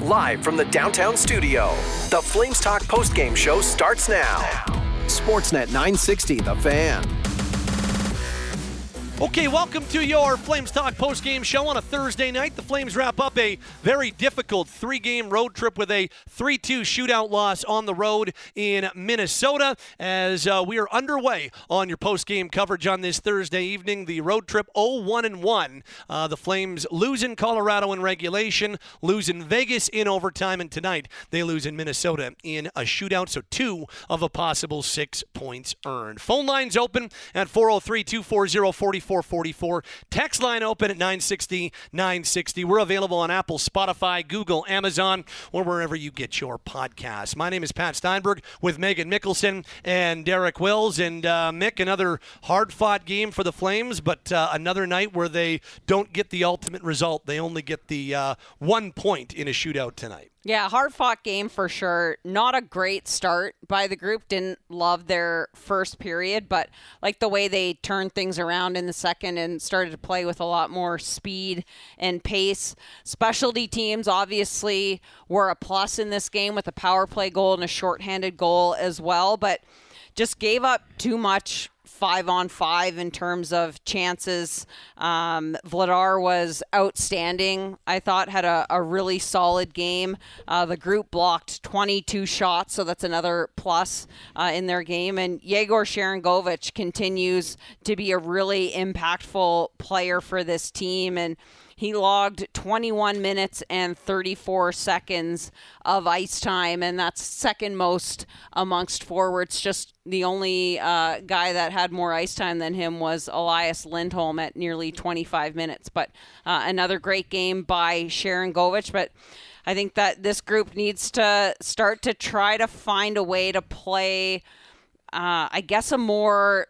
live from the downtown studio. The Flames Talk postgame show starts now. Sportsnet 960, The Fan. Okay, welcome to your Flames Talk post-game show on a Thursday night. The Flames wrap up a very difficult three-game road trip with a 3-2 shootout loss on the road in Minnesota. As uh, we are underway on your post-game coverage on this Thursday evening, the road trip 0-1-1. Uh, the Flames lose in Colorado in regulation, lose in Vegas in overtime, and tonight they lose in Minnesota in a shootout. So two of a possible six points earned. Phone lines open at 403 240 44 4444. Text line open at 960 960. We're available on Apple, Spotify, Google, Amazon, or wherever you get your podcasts. My name is Pat Steinberg with Megan Mickelson and Derek Wills. And uh, Mick, another hard fought game for the Flames, but uh, another night where they don't get the ultimate result. They only get the uh, one point in a shootout tonight. Yeah, hard fought game for sure. Not a great start by the group. Didn't love their first period, but like the way they turned things around in the second and started to play with a lot more speed and pace. Specialty teams obviously were a plus in this game with a power play goal and a shorthanded goal as well, but just gave up too much five on five in terms of chances. Um, Vladar was outstanding. I thought had a, a really solid game. Uh, the group blocked 22 shots, so that's another plus uh, in their game. And Yegor Sharangovich continues to be a really impactful player for this team. And he logged 21 minutes and 34 seconds of ice time, and that's second most amongst forwards. Just the only uh, guy that had more ice time than him was Elias Lindholm at nearly 25 minutes. But uh, another great game by Sharangovich. But I think that this group needs to start to try to find a way to play, uh, I guess, a more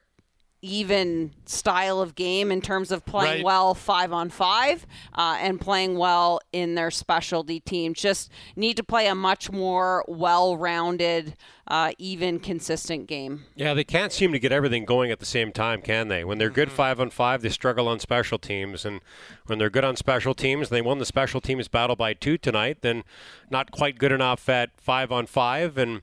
even style of game in terms of playing Right. well five on five uh, and playing well in their specialty team. Just need to play a much more well rounded, uh, even consistent game. Yeah, they can't seem to get everything going at the same time, can they? When they're good five on five, they struggle on special teams, and when they're good on special teams, they won the special teams battle by two tonight. Then, not quite good enough at five on five, and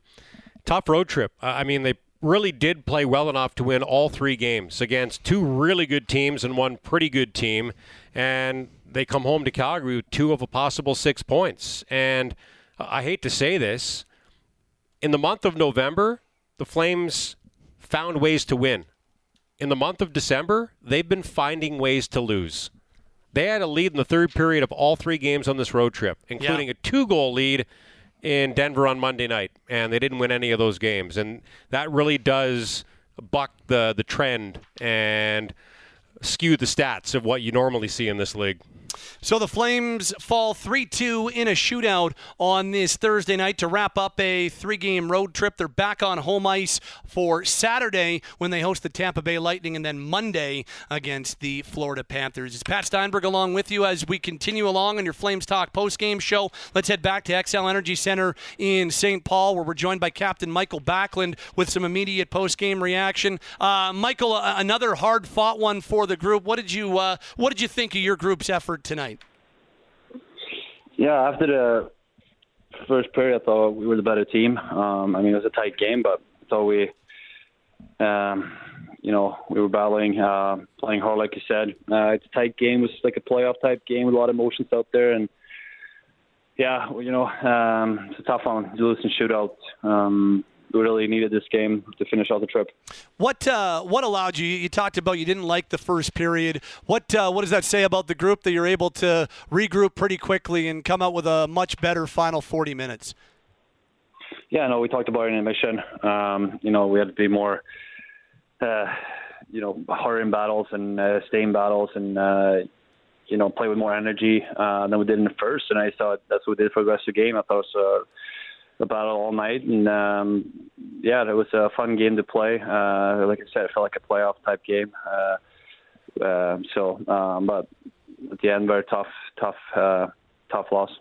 tough road trip. I mean, they really did play well enough to win all three games against two really good teams and one pretty good team, and they come home to Calgary with two of a possible six points. And I hate to say this, in the month of November, the Flames found ways to win. In the month of December, they've been finding ways to lose. They had a lead in the third period of all three games on this road trip, including a two goal lead in Denver on Monday night, and they didn't win any of those games. And that really does buck the, the trend and skew the stats of what you normally see in this league. So the Flames fall 3 2 in a shootout on this Thursday night to wrap up a three game road trip. They're back on home ice for Saturday when they host the Tampa Bay Lightning and then Monday against the Florida Panthers. It's Pat Steinberg along with you as we continue along on your Flames Talk post game show. Let's head back to Xcel Energy Center in St. Paul where we're joined by Captain Mikael Backlund with some immediate post game reaction. Uh, Mikael, another hard fought one for the group. What did you uh, What did you think of your group's effort tonight? Yeah, after the first period, I thought we were the better team. Um, I mean, it was a tight game, but I thought we, um, you know, we were battling, uh, playing hard, like you said. Uh, it's a tight game. It was like a playoff type game with a lot of emotions out there, and yeah, well, you know, um, it's a tough one. Losing shootout. Um, we really needed this game to finish out the trip. What uh, what allowed you? You talked about you didn't like the first period. What uh, what does that say about the group that you're able to regroup pretty quickly and come out with a much better final 40 minutes? Yeah, no, we talked about it in mission. Um, you know, we had to be more, uh, you know, hurrying battles and uh, staying battles and, uh, you know, play with more energy uh, than we did in the first. And I thought that's what we did for the rest of the game. I thought it was uh, a battle all night. And, um, yeah, it was a fun game to play. Uh, like I said, it felt like a playoff type game. Uh, uh, so, um, but at the end, very tough, tough, uh, tough loss.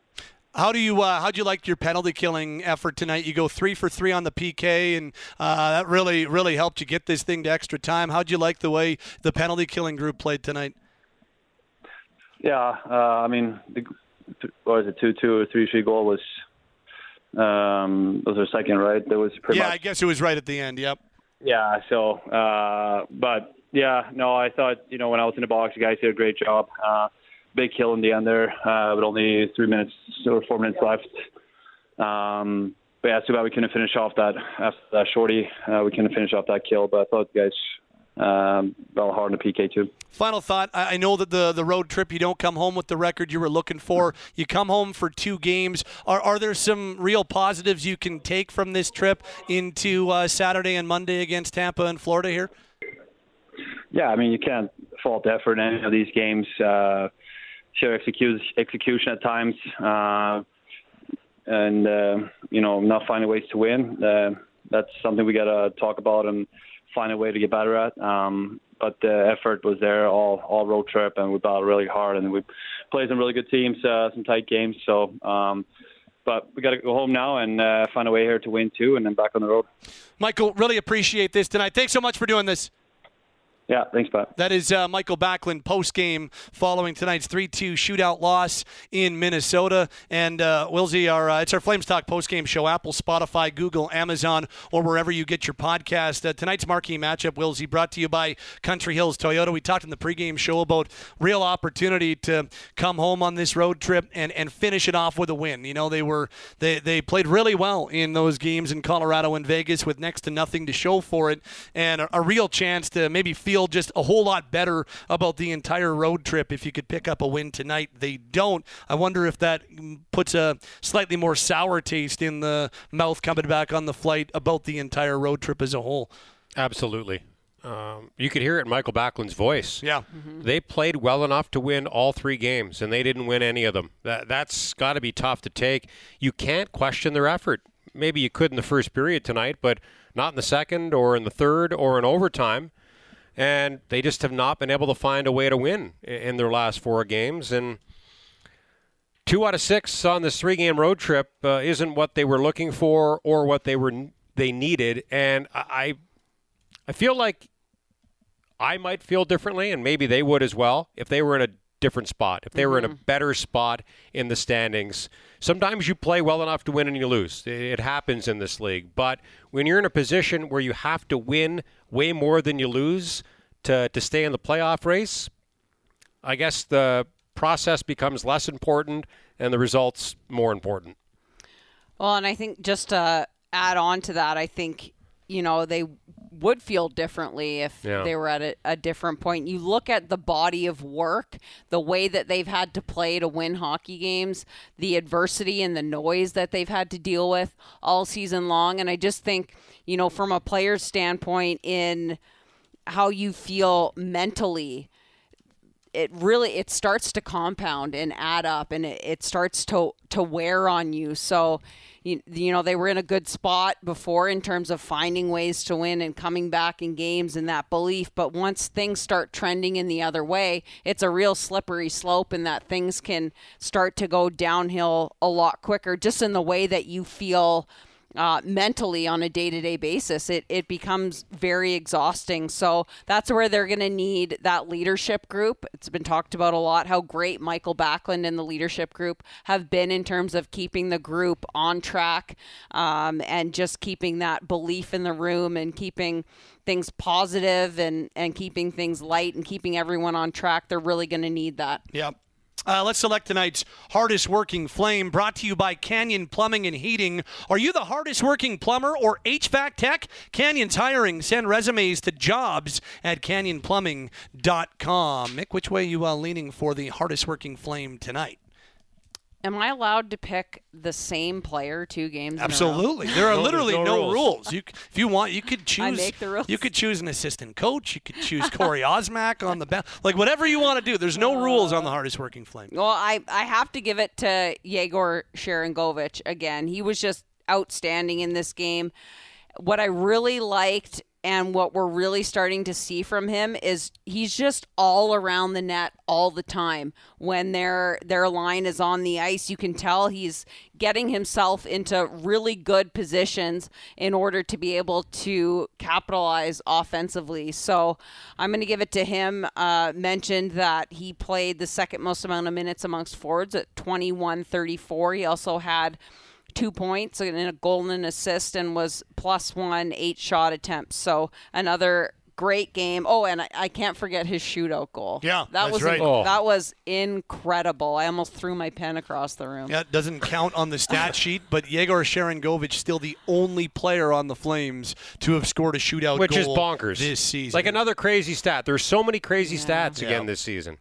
How do you uh, how'd you like your penalty killing effort tonight? You go three for three on the PK, and uh, that really really helped you get this thing to extra time. How'd you like the way the penalty killing group played tonight? Yeah, uh, I mean, the, what was it two two or three three goal was um was our second right. That was pretty Yeah, much I guess it was right at the end. Yep. yeah. So, uh, but yeah, no, I thought you know when I was in the box, the guys did a great job. Uh, big kill in the end there, uh, with only three minutes or four minutes left. Um, but yeah, it's too bad we couldn't finish off that after that shorty. Uh, we couldn't finish off that kill, but I thought the guys um, well hard in the PK too. Final thought. I I know that the, the road trip, you don't come home with the record you were looking for. You come home for two games. Are, are there some real positives you can take from this trip into uh, Saturday and Monday against Tampa and Florida here? Yeah, I mean you can't fault the effort in any of these games. Uh, sure, execute, execution at times, uh, and uh, you know not finding ways to win. Uh, that's something we got to talk about and find a way to get better at. Um, but the effort was there all all road trip, and we battled really hard, and we played some really good teams, uh, some tight games. So. Um, but we got to go home now and uh, find a way here to win too, and then back on the road. Mikael, really appreciate this tonight. Thanks so much for doing this. Yeah, thanks, Pat. That is uh, Mikael Backlund post game following tonight's 3 2 shootout loss in Minnesota. And uh, Wilsey, our, uh, it's our Flames Talk post game show Apple, Spotify, Google, Amazon, or wherever you get your podcast. Uh, tonight's marquee matchup, Wilsey, brought to you by Country Hills Toyota. We talked in the pregame show about real opportunity to come home on this road trip and, and finish it off with a win. You know, they were they, they played really well in those games in Colorado and Vegas with next to nothing to show for it, and a, a real chance to maybe feel just a whole lot better about the entire road trip if you could pick up a win tonight. They don't. I wonder if that puts a slightly more sour taste in the mouth coming back on the flight about the entire road trip as a whole. Absolutely. Um, you could hear it in Mikael Backlund's voice. Yeah. They played well enough to win all three games, and they didn't win any of them. That, that's got to be tough to take. You can't question their effort. Maybe you could in the first period tonight, but not in the second or in the third or in overtime. And they just have not been able to find a way to win in their last four games. And two out of six on this three-game road trip uh, isn't what they were looking for or what they were they needed. And I, I I feel like I might feel differently, and maybe they would as well, if they were in a different spot, if they were in a mm-hmm. better spot in the standings. Sometimes you play well enough to win and you lose. It happens in this league. But when you're in a position where you have to win way more than you lose to, to stay in the playoff race, I guess the process becomes less important and the results more important. Well, and I think just to add on to that, I think, you know, they would feel differently if Yeah. they were at a, a different point. You look at the body of work, the way that they've had to play to win hockey games, the adversity and the noise that they've had to deal with all season long. And I just think, you know, from a player's standpoint, in how you feel mentally it really it starts to compound and add up and it, it starts to to wear on you. So you, you know they were in a good spot before in terms of finding ways to win and coming back in games and that belief. But once things start trending in the other way it's a real slippery slope and that things can start to go downhill a lot quicker just in the way that you feel uh, mentally on a day-to-day basis it, it becomes very exhausting. So that's where they're going to need that leadership group. It's been talked about a lot how great mikael backlund and the leadership group have been in terms of keeping the group on track um, and just keeping that belief in the room and keeping things positive and, and keeping things light and keeping everyone on track. They're really going to need that. Yep. Uh, let's select tonight's hardest working flame brought to you by Canyon Plumbing and Heating. Are you the hardest working plumber or HVAC tech? Canyon's hiring. Send resumes to jobs at canyonplumbing.com. Mick, which way you uh, leaning for the hardest working flame tonight? Am i allowed to pick the same player two games in a row? Absolutely. There are No, literally no no, rules. rules. You, if you want, you could choose. I make the rules. You could choose an assistant coach. You could choose Corey Osmack on the bench. Like whatever you want to do. There's no rules on the hardest working flame. Well, I, I have to give it to Yegor Sharangovich again. He was just outstanding in this game. What I really liked And what we're really starting to see from him is he's just all around the net all the time. When their their line is on the ice, you can tell he's getting himself into really good positions in order to be able to capitalize offensively. So I'm going to give it to him. Uh, mentioned that he played the second most amount of minutes amongst forwards at 21 34. He also had two points and a goal and an assist and was plus one eight shot attempts. So another great game. Oh, and I, I can't forget his shootout goal. Yeah, that that's was right. Oh. that was incredible. I almost threw my pen across the room. Yeah, it doesn't count on the stat sheet, but Yegor Sharangovich still the only player on the Flames to have scored a shootout Which is goal bonkers. this season. Like another crazy stat. There's so many crazy stats Yeah. again this season.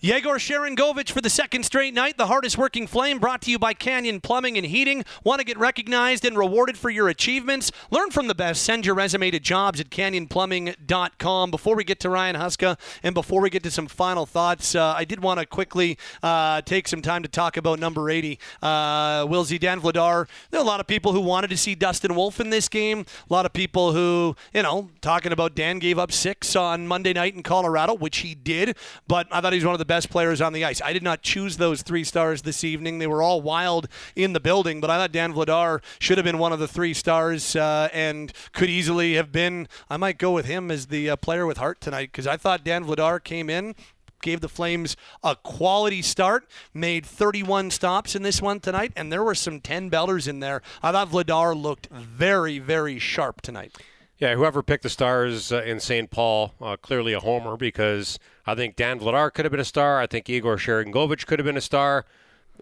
Yegor Sharangovich for the second straight night, the hardest working flame, brought to you by Canyon Plumbing and Heating. Want to get recognized and rewarded for your achievements? Learn from the best. Send your resume to jobs at canyonplumbing.com. Before we get to Ryan Huska and before we get to some final thoughts, uh, I did want to quickly uh, take some time to talk about number 80, uh, Will Zidane Vladar. There are a lot of people who wanted to see Dustin Wolf in this game. A lot of people who, you know, talking about Dan gave up six on Monday night in Colorado, which he did, but I thought he was one of the best players on the ice. I did not choose those three stars this evening. They were all wild in the building, but I thought Dan Vladar should have been one of the three stars uh, and could easily have been. I might go with him as the uh, player with heart tonight because I thought Dan Vladar came in. Gave the Flames a quality start, made 31 stops in this one tonight, and there were some 10 bellers in there. I thought Vladar looked very, very sharp tonight. Yeah, whoever picked the stars uh, in St. Paul, uh, clearly a homer because I think Dan Vladar could have been a star. I think Yegor Sharangovich could have been a star.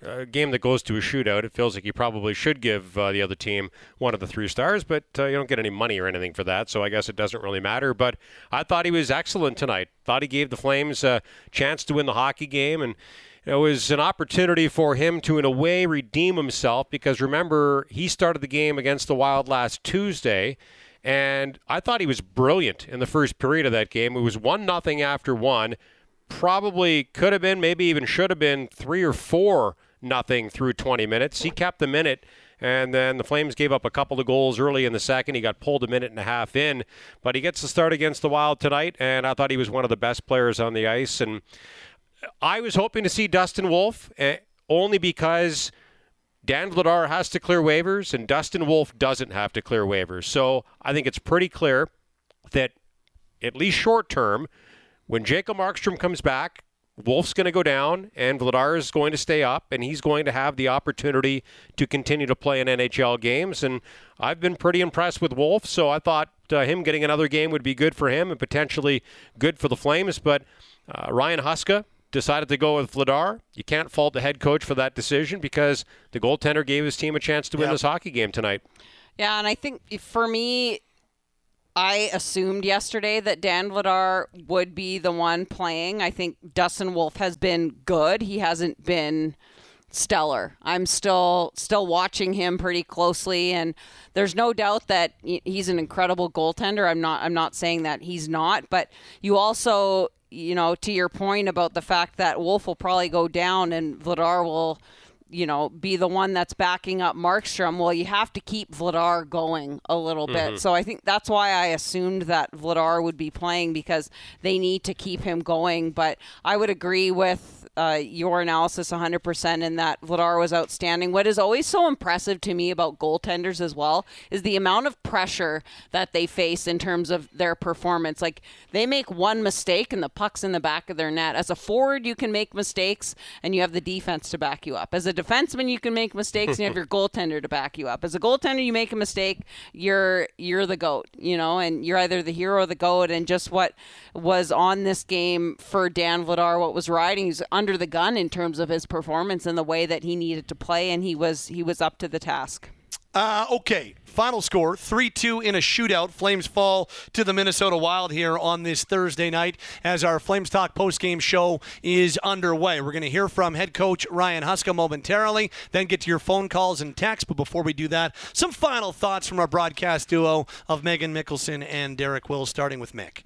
A game that goes to a shootout, it feels like you probably should give uh, the other team one of the three stars, but uh, you don't get any money or anything for that, so I guess it doesn't really matter. But I thought he was excellent tonight. Thought he gave the Flames a chance to win the hockey game, and it was an opportunity for him to, in a way, redeem himself because remember, he started the game against the Wild last Tuesday. And I thought he was brilliant in the first period of that game. It was one nothing after one. Probably could have been, maybe even should have been three or four nothing through 20 minutes. He kept the minute, and then the Flames gave up a couple of goals early in the second. He got pulled a minute and a half in, but he gets to start against the Wild tonight, and I thought he was one of the best players on the ice. And I was hoping to see Dustin Wolf, eh, only because Dan Vladar has to clear waivers, and Dustin Wolf doesn't have to clear waivers. So I think it's pretty clear that, at least short term, when Jacob Markstrom comes back, Wolf's going to go down, and Vladar is going to stay up, and he's going to have the opportunity to continue to play in NHL games. And I've been pretty impressed with Wolf, so I thought uh, him getting another game would be good for him and potentially good for the Flames. But uh, Ryan Huska decided to go with Vladar. You can't fault the head coach for that decision because the goaltender gave his team a chance to win Yep. this hockey game tonight. Yeah, and I think for me, I assumed yesterday that Dan Vladar would be the one playing. I think Dustin Wolf has been good. He hasn't been stellar. I'm still still watching him pretty closely and there's no doubt that he's an incredible goaltender. I'm not I'm not saying that he's not, but you also, you know, to your point about the fact that Wolf will probably go down and Vladar will you know, be the one that's backing up Markstrom, well, you have to keep Vladar going a little bit. Mm-hmm. So I think that's why I assumed that Vladar would be playing because they need to keep him going. But I would agree with uh, your analysis 100% in that Vladar was outstanding. What is always so impressive to me about goaltenders as well is the amount of pressure that they face in terms of their performance. Like they make one mistake and the puck's in the back of their net. As a forward, you can make mistakes and you have the defense to back you up. As a defenseman, you can make mistakes and you have your goaltender to back you up. As a goaltender, you make a mistake, you're you're the goat, you know, and you're either the hero or the goat. And just what was on this game for Dan Vladar, what was riding, he's under the gun in terms of his performance and the way that he needed to play, and he was he was up to the task. Uh, okay, final score 3 2 in a shootout. Flames fall to the Minnesota Wild here on this Thursday night as our Flames Talk postgame show is underway. We're going to hear from head coach Ryan Huska momentarily, then get to your phone calls and texts. But before we do that, some final thoughts from our broadcast duo of Megan Mickelson and Derek Will, starting with Mick.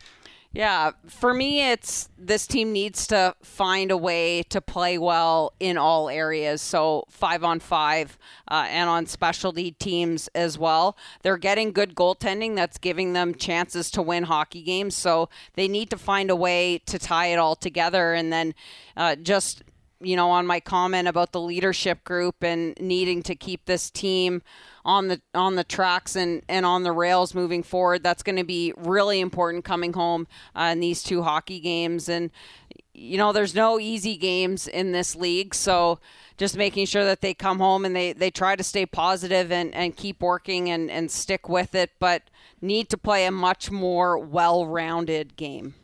Yeah, for me, it's this team needs to find a way to play well in all areas. So, five on five uh, and on specialty teams as well. They're getting good goaltending that's giving them chances to win hockey games. So, they need to find a way to tie it all together. And then uh, just you know, on my comment about the leadership group and needing to keep this team on the on the tracks and, and on the rails moving forward. That's going to be really important coming home uh, in these two hockey games. And you know, there's no easy games in this league, so just making sure that they come home and they, they try to stay positive and, and keep working and, and stick with it, but need to play a much more well rounded game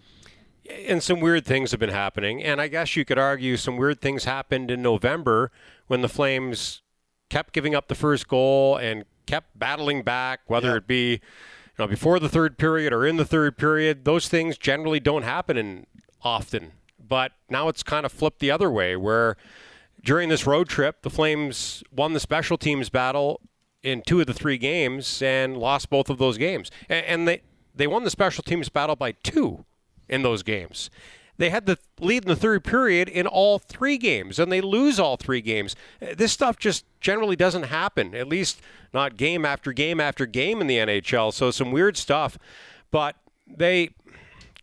and some weird things have been happening. And I guess you could argue some weird things happened in November when the Flames kept giving up the first goal and kept battling back, whether yeah. it be you know before the third period or in the third period. Those things generally don't happen in often. But now it's kind of flipped the other way, where during this road trip, the Flames won the special teams battle in two of the three games and lost both of those games. And they they won the special teams battle by two in those games. They had the lead in the third period in all three games, and they lose all three games. This stuff just generally doesn't happen, at least not game after game after game in the NHL. So, some weird stuff. But they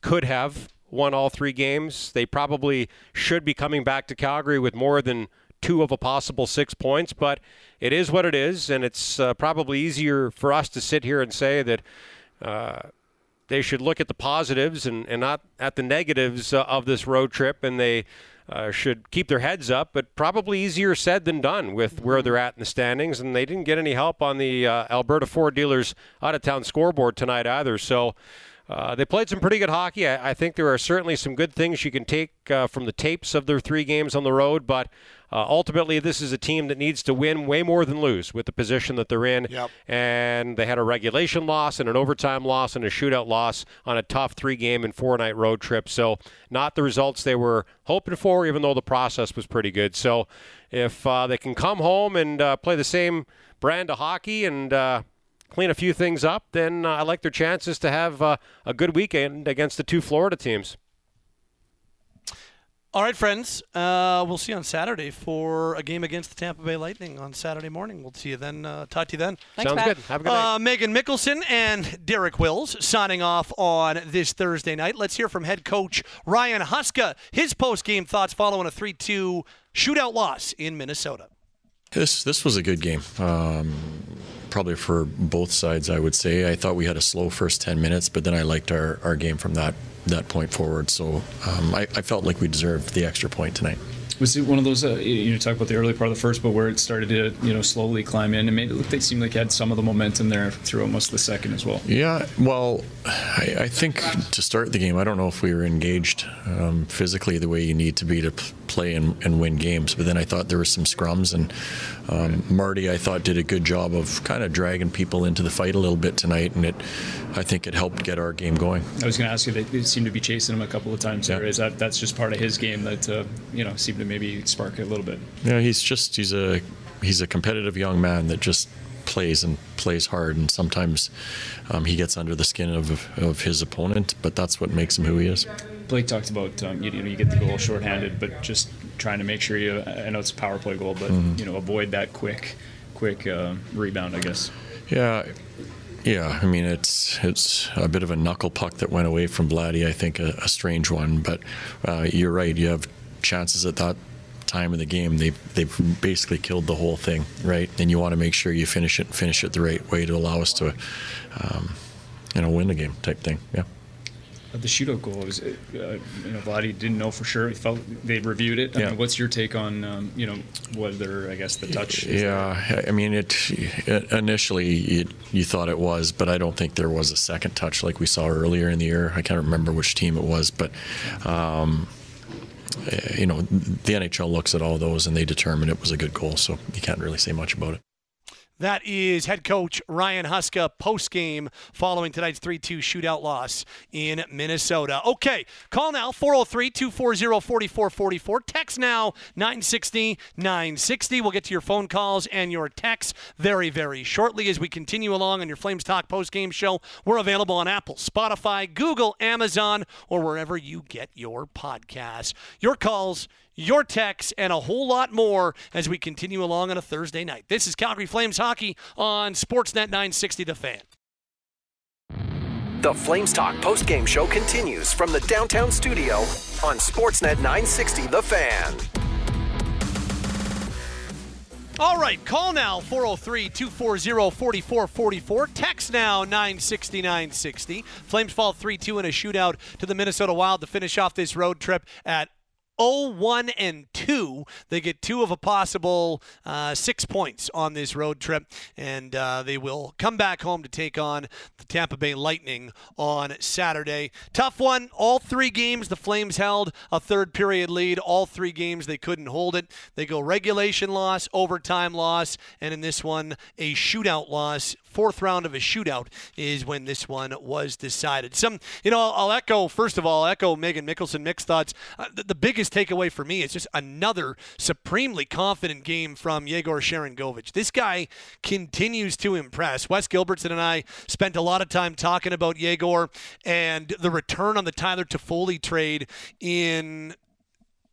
could have won all three games. They probably should be coming back to Calgary with more than two of a possible six points, but it is what it is, and it's uh, probably easier for us to sit here and say that. Uh, they should look at the positives and, and not at the negatives uh, of this road trip, and they uh, should keep their heads up. But probably easier said than done with where they're at in the standings, and they didn't get any help on the uh, Alberta Ford Dealers out of town scoreboard tonight either. So. Uh, they played some pretty good hockey. I, I, think there are certainly some good things you can take uh, from the tapes of their three games on the road, but uh, ultimately, this is a team that needs to win way more than lose with the position that they're in. Yep. And they had a regulation loss and an overtime loss and a shootout loss on a tough three game and four night road trip. So, not the results they were hoping for, even though the process was pretty good. So, if uh, they can come home and uh, play the same brand of hockey and uh, clean a few things up, then uh, I like their chances to have uh, a good weekend against the two Florida teams. All right, friends. Uh, we'll see you on Saturday for a game against the Tampa Bay Lightning on Saturday morning. We'll see you then. Uh, talk to you then. Thanks, Sounds Pat. good. Have a good night. Uh, Megan Mickelson and Derek Wills signing off on this Thursday night. Let's hear from head coach Ryan Huska. His post-game thoughts following a 3-2 shootout loss in Minnesota. This this was a good game. Um, probably for both sides, I would say. I thought we had a slow first 10 minutes, but then I liked our, our game from that that point forward. So um, I, I, felt like we deserved the extra point tonight. Was it one of those uh, you talk about the early part of the first, but where it started to you know slowly climb in and made it look they seemed like had some of the momentum there through almost the second as well. Yeah, well, I, I think to start the game, I don't know if we were engaged um, physically the way you need to be to play and, and, win games. But then I thought there were some scrums, and um, Marty I thought did a good job of kind of dragging people into the fight a little bit tonight, and it I think it helped get our game going. I was going to ask you, they seemed to be chasing him a couple of times. Yeah. There. Is that that's just part of his game that uh, you know seemed to maybe spark it a little bit? Yeah, he's just he's a he's a competitive young man that just plays and plays hard, and sometimes um, he gets under the skin of, of his opponent, but that's what makes him who he is. Blake talked about um, you, you, know you get the goal shorthanded, but just trying to make sure you. I know it's a power play goal, but mm-hmm. you know avoid that quick, quick uh, rebound. I guess. Yeah, yeah, I mean it's it's a bit of a knuckle puck that went away from Vladdy. I think a, a strange one, but uh, you're right. You have chances at that time of the game. They've they've basically killed the whole thing, right? And you want to make sure you finish it, finish it the right way to allow us to, um, you know, win the game type thing. Yeah the shootout goal was, uh, you know, Vladdy didn't know for sure. He felt they reviewed it. I yeah. Mean, what's your take on, um, you know, whether I guess the touch? Yeah, there? I mean, it, it initially it, you thought it was, but I don't think there was a second touch like we saw earlier in the year. I can't remember which team it was, but. Um, you know, the NHL looks at all those and they determine it was a good goal, so you can't really say much about it. That is head coach Ryan Huska post game following tonight's 3 2 shootout loss in Minnesota. Okay, call now 403 240 4444. Text now 960 960. We'll get to your phone calls and your texts very, very shortly as we continue along on your Flames Talk post game show. We're available on Apple, Spotify, Google, Amazon, or wherever you get your podcasts. Your calls your texts, and a whole lot more as we continue along on a Thursday night. This is Calgary Flames Hockey on Sportsnet 960 The Fan. The Flames Talk post-game show continues from the downtown studio on Sportsnet 960 The Fan. All right, call now 403 240 4444. Text now 960 960. Flames fall 3 2 in a shootout to the Minnesota Wild to finish off this road trip at 0 1 and 2. They get two of a possible uh, six points on this road trip, and uh, they will come back home to take on the Tampa Bay Lightning on Saturday. Tough one. All three games, the Flames held a third period lead. All three games, they couldn't hold it. They go regulation loss, overtime loss, and in this one, a shootout loss fourth round of a shootout is when this one was decided. Some, you know, I'll, echo, first of all, echo Megan Mickelson mixed thoughts. Uh, the, the, biggest takeaway for me is just another supremely confident game from Yegor Sharangovich. This guy continues to impress. Wes Gilbertson and I spent a lot of time talking about Yegor and the return on the Tyler Toffoli trade in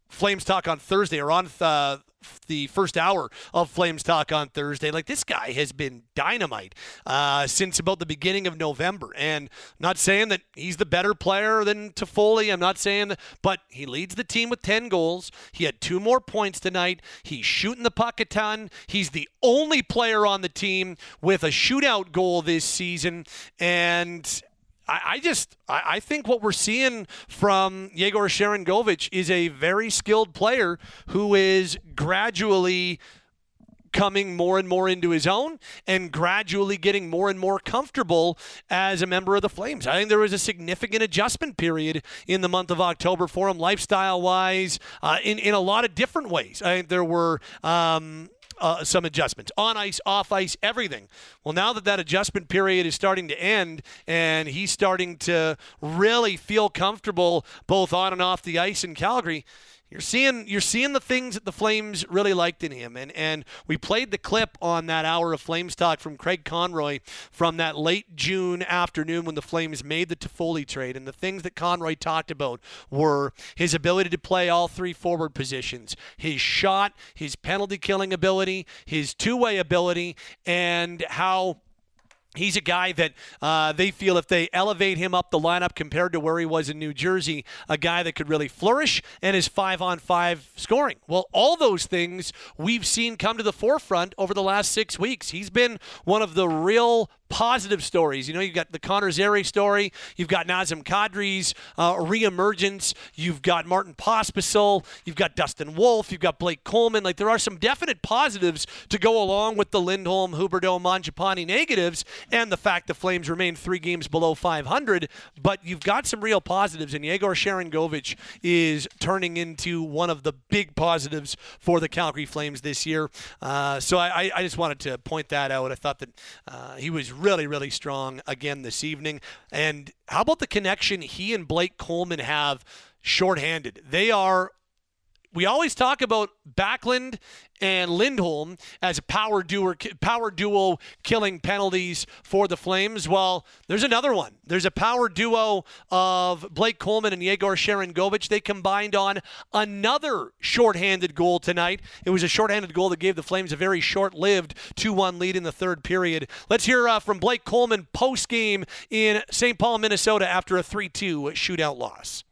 Flames Talk on Thursday or on uh, the first hour of Flames Talk on Thursday. Like this guy has been dynamite uh, since about the beginning of November, and not saying that he's the better player than Toffoli. I'm not saying that, but he leads the team with 10 goals. He had two more points tonight. He's shooting the puck a ton. He's the only player on the team with a shootout goal this season, and I, I just I, I, think what we're seeing from Yegor Sharangovich is a very skilled player who is gradually coming more and more into his own and gradually getting more and more comfortable as a member of the Flames. I think there was a significant adjustment period in the month of October for him, lifestyle wise, uh, in, in a lot of different ways. I think there were. Um, uh, some adjustments on ice, off ice, everything. Well, now that that adjustment period is starting to end and he's starting to really feel comfortable both on and off the ice in Calgary, you're seeing you're seeing the things that the Flames really liked in him, and and we played the clip on that hour of Flames talk from Craig Conroy from that late June afternoon when the Flames made the Toffoli trade, and the things that Conroy talked about were his ability to play all three forward positions, his shot, his penalty killing ability, his two way ability, and how He's a guy that uh, they feel if they elevate him up the lineup compared to where he was in New Jersey, a guy that could really flourish and his five on five scoring. Well, all those things we've seen come to the forefront over the last six weeks. He's been one of the real positive stories. You know, you've got the Connor Zary story, you've got Nazem Kadri's uh, reemergence, you've got Martin Pospisil, you've got Dustin Wolf, you've got Blake Coleman. Like there are some definite positives to go along with the Lindholm, Huberdeau, Mangiapane negatives, and the fact the Flames remain three games below 500. But you've got some real positives, and Yegor Sharangovich is turning into one of the big positives for the Calgary Flames this year. Uh, so I, I, just wanted to point that out. I thought that uh, he was really, really strong again this evening. And how about the connection he and Blake Coleman have shorthanded? They are we always talk about Backlund and Lindholm as power duo, power duo killing penalties for the Flames. Well, there's another one. There's a power duo of Blake Coleman and Yegor Sharangovich. They combined on another shorthanded goal tonight. It was a shorthanded goal that gave the Flames a very short-lived 2-1 lead in the third period. Let's hear uh, from Blake Coleman post game in St. Paul, Minnesota, after a 3-2 shootout loss.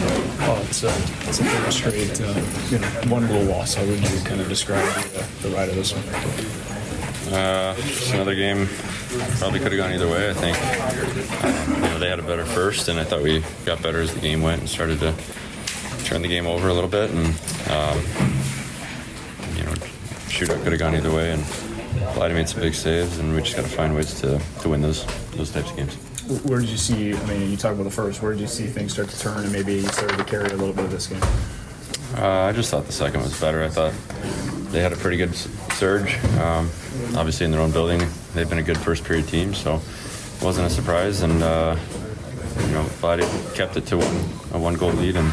Oh, it's a, it's a third straight, uh, you know, one little loss. How would you kind of describe the, uh, the ride of this one? Uh, just another game. Probably could have gone either way. I think. Um, you know, they had a better first, and I thought we got better as the game went and started to turn the game over a little bit. And um, you know, shootout could have gone either way. And Vladdy made some big saves, and we just got to find ways to, to win those those types of games where did you see? I mean, you talk about the first. Where did you see things start to turn and maybe started to carry a little bit of this game? Uh, I just thought the second was better. I thought they had a pretty good surge. Um, obviously, in their own building, they've been a good first period team, so it wasn't a surprise. And uh, you know, it kept it to one, a one goal lead, and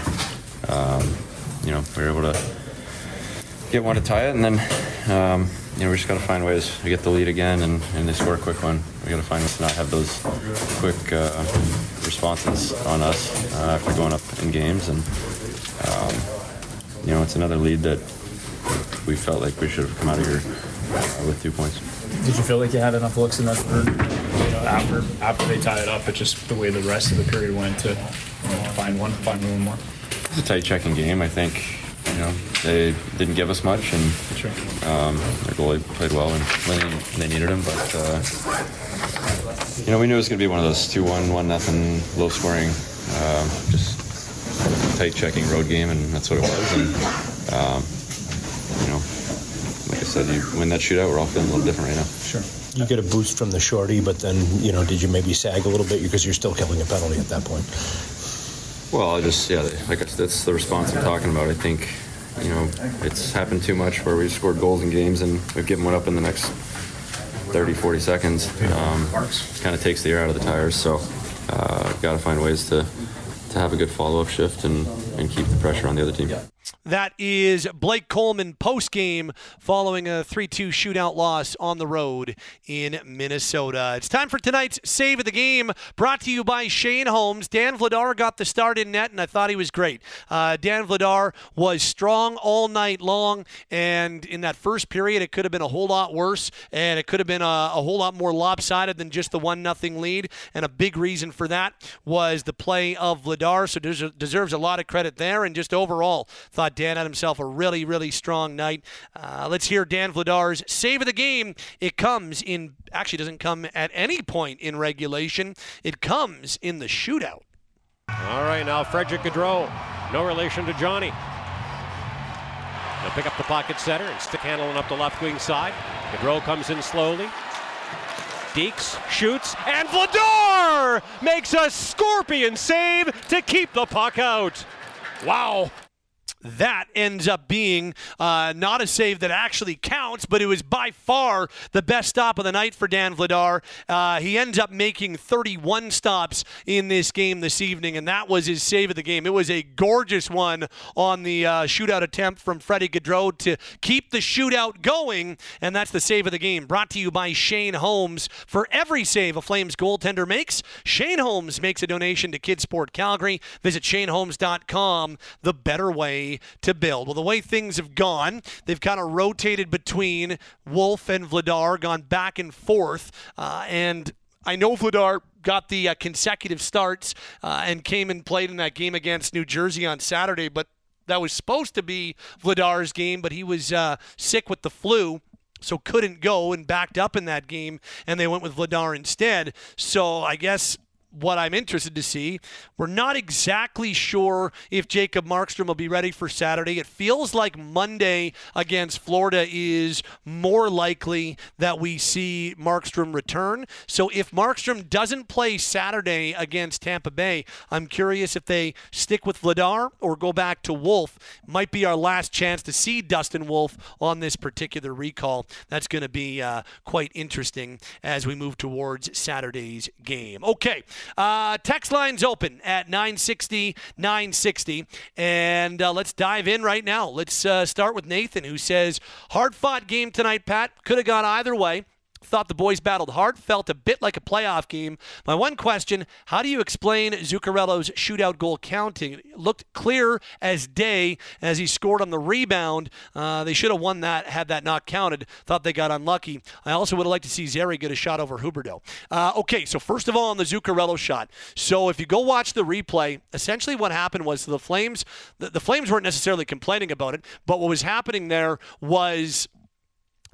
um, you know, we were able to get one to tie it, and then um, you know we just got to find ways to get the lead again, and, and they score a quick one. We got to find ways to not have those quick uh, responses on us uh, after going up in games, and um, you know it's another lead that we felt like we should have come out of here uh, with two points. Did you feel like you had enough looks in that third? You know, after after they tie it up, it's just the way the rest of the period went to, you know, to find one, find one more. It's a tight checking game. I think you know they didn't give us much, and um, their goalie played well and when they needed him. But uh, you know we knew it was going to be one of those two-one, one nothing, low scoring, um, just tight checking road game, and that's what it was. And um, you know, like I said, you win that shootout, we're all feeling a little different right now. Sure. You get a boost from the shorty, but then, you know, did you maybe sag a little bit because you're still killing a penalty at that point? Well, I just yeah, like I- that's the response I'm talking about. I think you know it's happened too much where we've scored goals in games and we've given one up in the next 30, 40 seconds. Um, kind of takes the air out of the tires. So uh, got to find ways to to have a good follow up shift and and keep the pressure on the other team. That is Blake Coleman post game following a 3 2 shootout loss on the road in Minnesota. It's time for tonight's Save of the Game, brought to you by Shane Holmes. Dan Vladar got the start in net, and I thought he was great. Uh, Dan Vladar was strong all night long, and in that first period, it could have been a whole lot worse, and it could have been a, a whole lot more lopsided than just the 1 0 lead. And a big reason for that was the play of Vladar, so des- deserves a lot of credit there, and just overall, thought Dan had himself a really, really strong night. Uh, let's hear Dan Vladar's save of the game. It comes in, actually, doesn't come at any point in regulation, it comes in the shootout. All right, now Frederick Gaudreau, no relation to Johnny. They'll pick up the pocket center and stick handling up the left wing side. Gaudreau comes in slowly. Deeks shoots, and Vladar makes a scorpion save to keep the puck out. Wow. That ends up being uh, not a save that actually counts, but it was by far the best stop of the night for Dan Vladar. Uh, he ends up making 31 stops in this game this evening, and that was his save of the game. It was a gorgeous one on the uh, shootout attempt from Freddie Gaudreau to keep the shootout going, and that's the save of the game. Brought to you by Shane Holmes. For every save a Flames goaltender makes, Shane Holmes makes a donation to Kidsport Calgary. Visit shaneholmes.com, the better way to build. Well, the way things have gone, they've kind of rotated between Wolf and Vladar, gone back and forth, uh, and I know Vladar got the uh, consecutive starts uh, and came and played in that game against New Jersey on Saturday, but that was supposed to be Vladar's game, but he was uh, sick with the flu. So couldn't go and backed up in that game, and they went with Vladar instead. So I guess what I'm interested to see. We're not exactly sure if Jacob Markstrom will be ready for Saturday. It feels like Monday against Florida is more likely that we see Markstrom return. So if Markstrom doesn't play Saturday against Tampa Bay, I'm curious if they stick with Vladar or go back to Wolf. Might be our last chance to see Dustin Wolf on this particular recall. That's going to be uh, quite interesting as we move towards Saturday's game. Okay. Uh, text lines open at 960 960. And uh, let's dive in right now. Let's uh, start with Nathan, who says, Hard fought game tonight, Pat. Could have gone either way. Thought the boys battled hard, felt a bit like a playoff game. My one question how do you explain Zuccarello's shootout goal counting? It looked clear as day as he scored on the rebound. Uh, they should have won that had that not counted. Thought they got unlucky. I also would have liked to see Zary get a shot over Huberdeau. Uh, okay, so first of all, on the Zuccarello shot. So if you go watch the replay, essentially what happened was the Flames, the, the Flames weren't necessarily complaining about it, but what was happening there was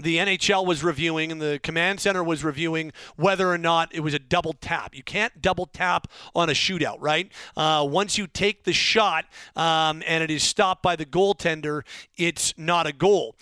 the NHL was reviewing and the command center was reviewing whether or not it was a double tap. You can't double tap on a shootout, right? Uh, once you take the shot um, and it is stopped by the goaltender, it's not a goal.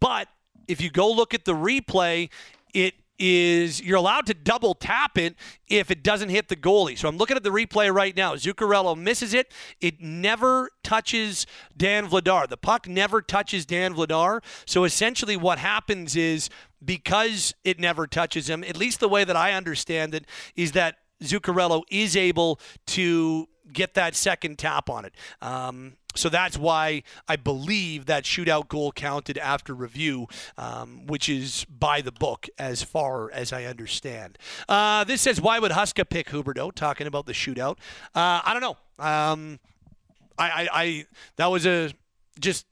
But if you go look at the replay, it is you're allowed to double tap it if it doesn't hit the goalie. So I'm looking at the replay right now. Zuccarello misses it. It never touches Dan Vladar. The puck never touches Dan Vladar. So essentially what happens is because it never touches him, at least the way that I understand it, is that Zuccarello is able to get that second tap on it. Um, so that's why I believe that shootout goal counted after review, um, which is by the book as far as I understand. Uh, this says, why would Huska pick Huberdeau? Talking about the shootout. Uh, I don't know. Um, I, I, I, that was a just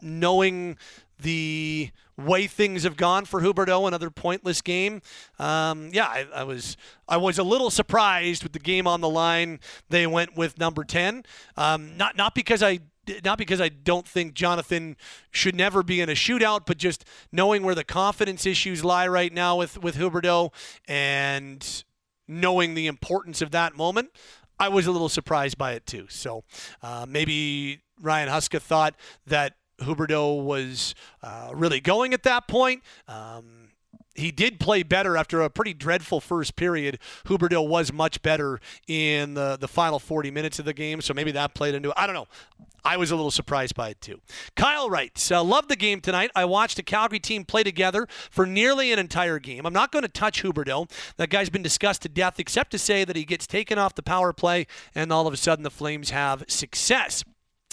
knowing the way things have gone for Huberdeau, another pointless game. Um, yeah, I, I, was I was a little surprised with the game on the line. They went with number ten. Um, not not because I not because I don't think Jonathan should never be in a shootout, but just knowing where the confidence issues lie right now with with Huberdeau and knowing the importance of that moment. I was a little surprised by it too. So uh, maybe Ryan Huska thought that Huberdeau was uh, really going at that point. Um, he did play better after a pretty dreadful first period. Huberdeau was much better in the, the final 40 minutes of the game, so maybe that played into it. I don't know. I was a little surprised by it too. Kyle writes, uh, "Love the game tonight. I watched the Calgary team play together for nearly an entire game. I'm not going to touch Huberdeau. That guy's been discussed to death, except to say that he gets taken off the power play, and all of a sudden the Flames have success."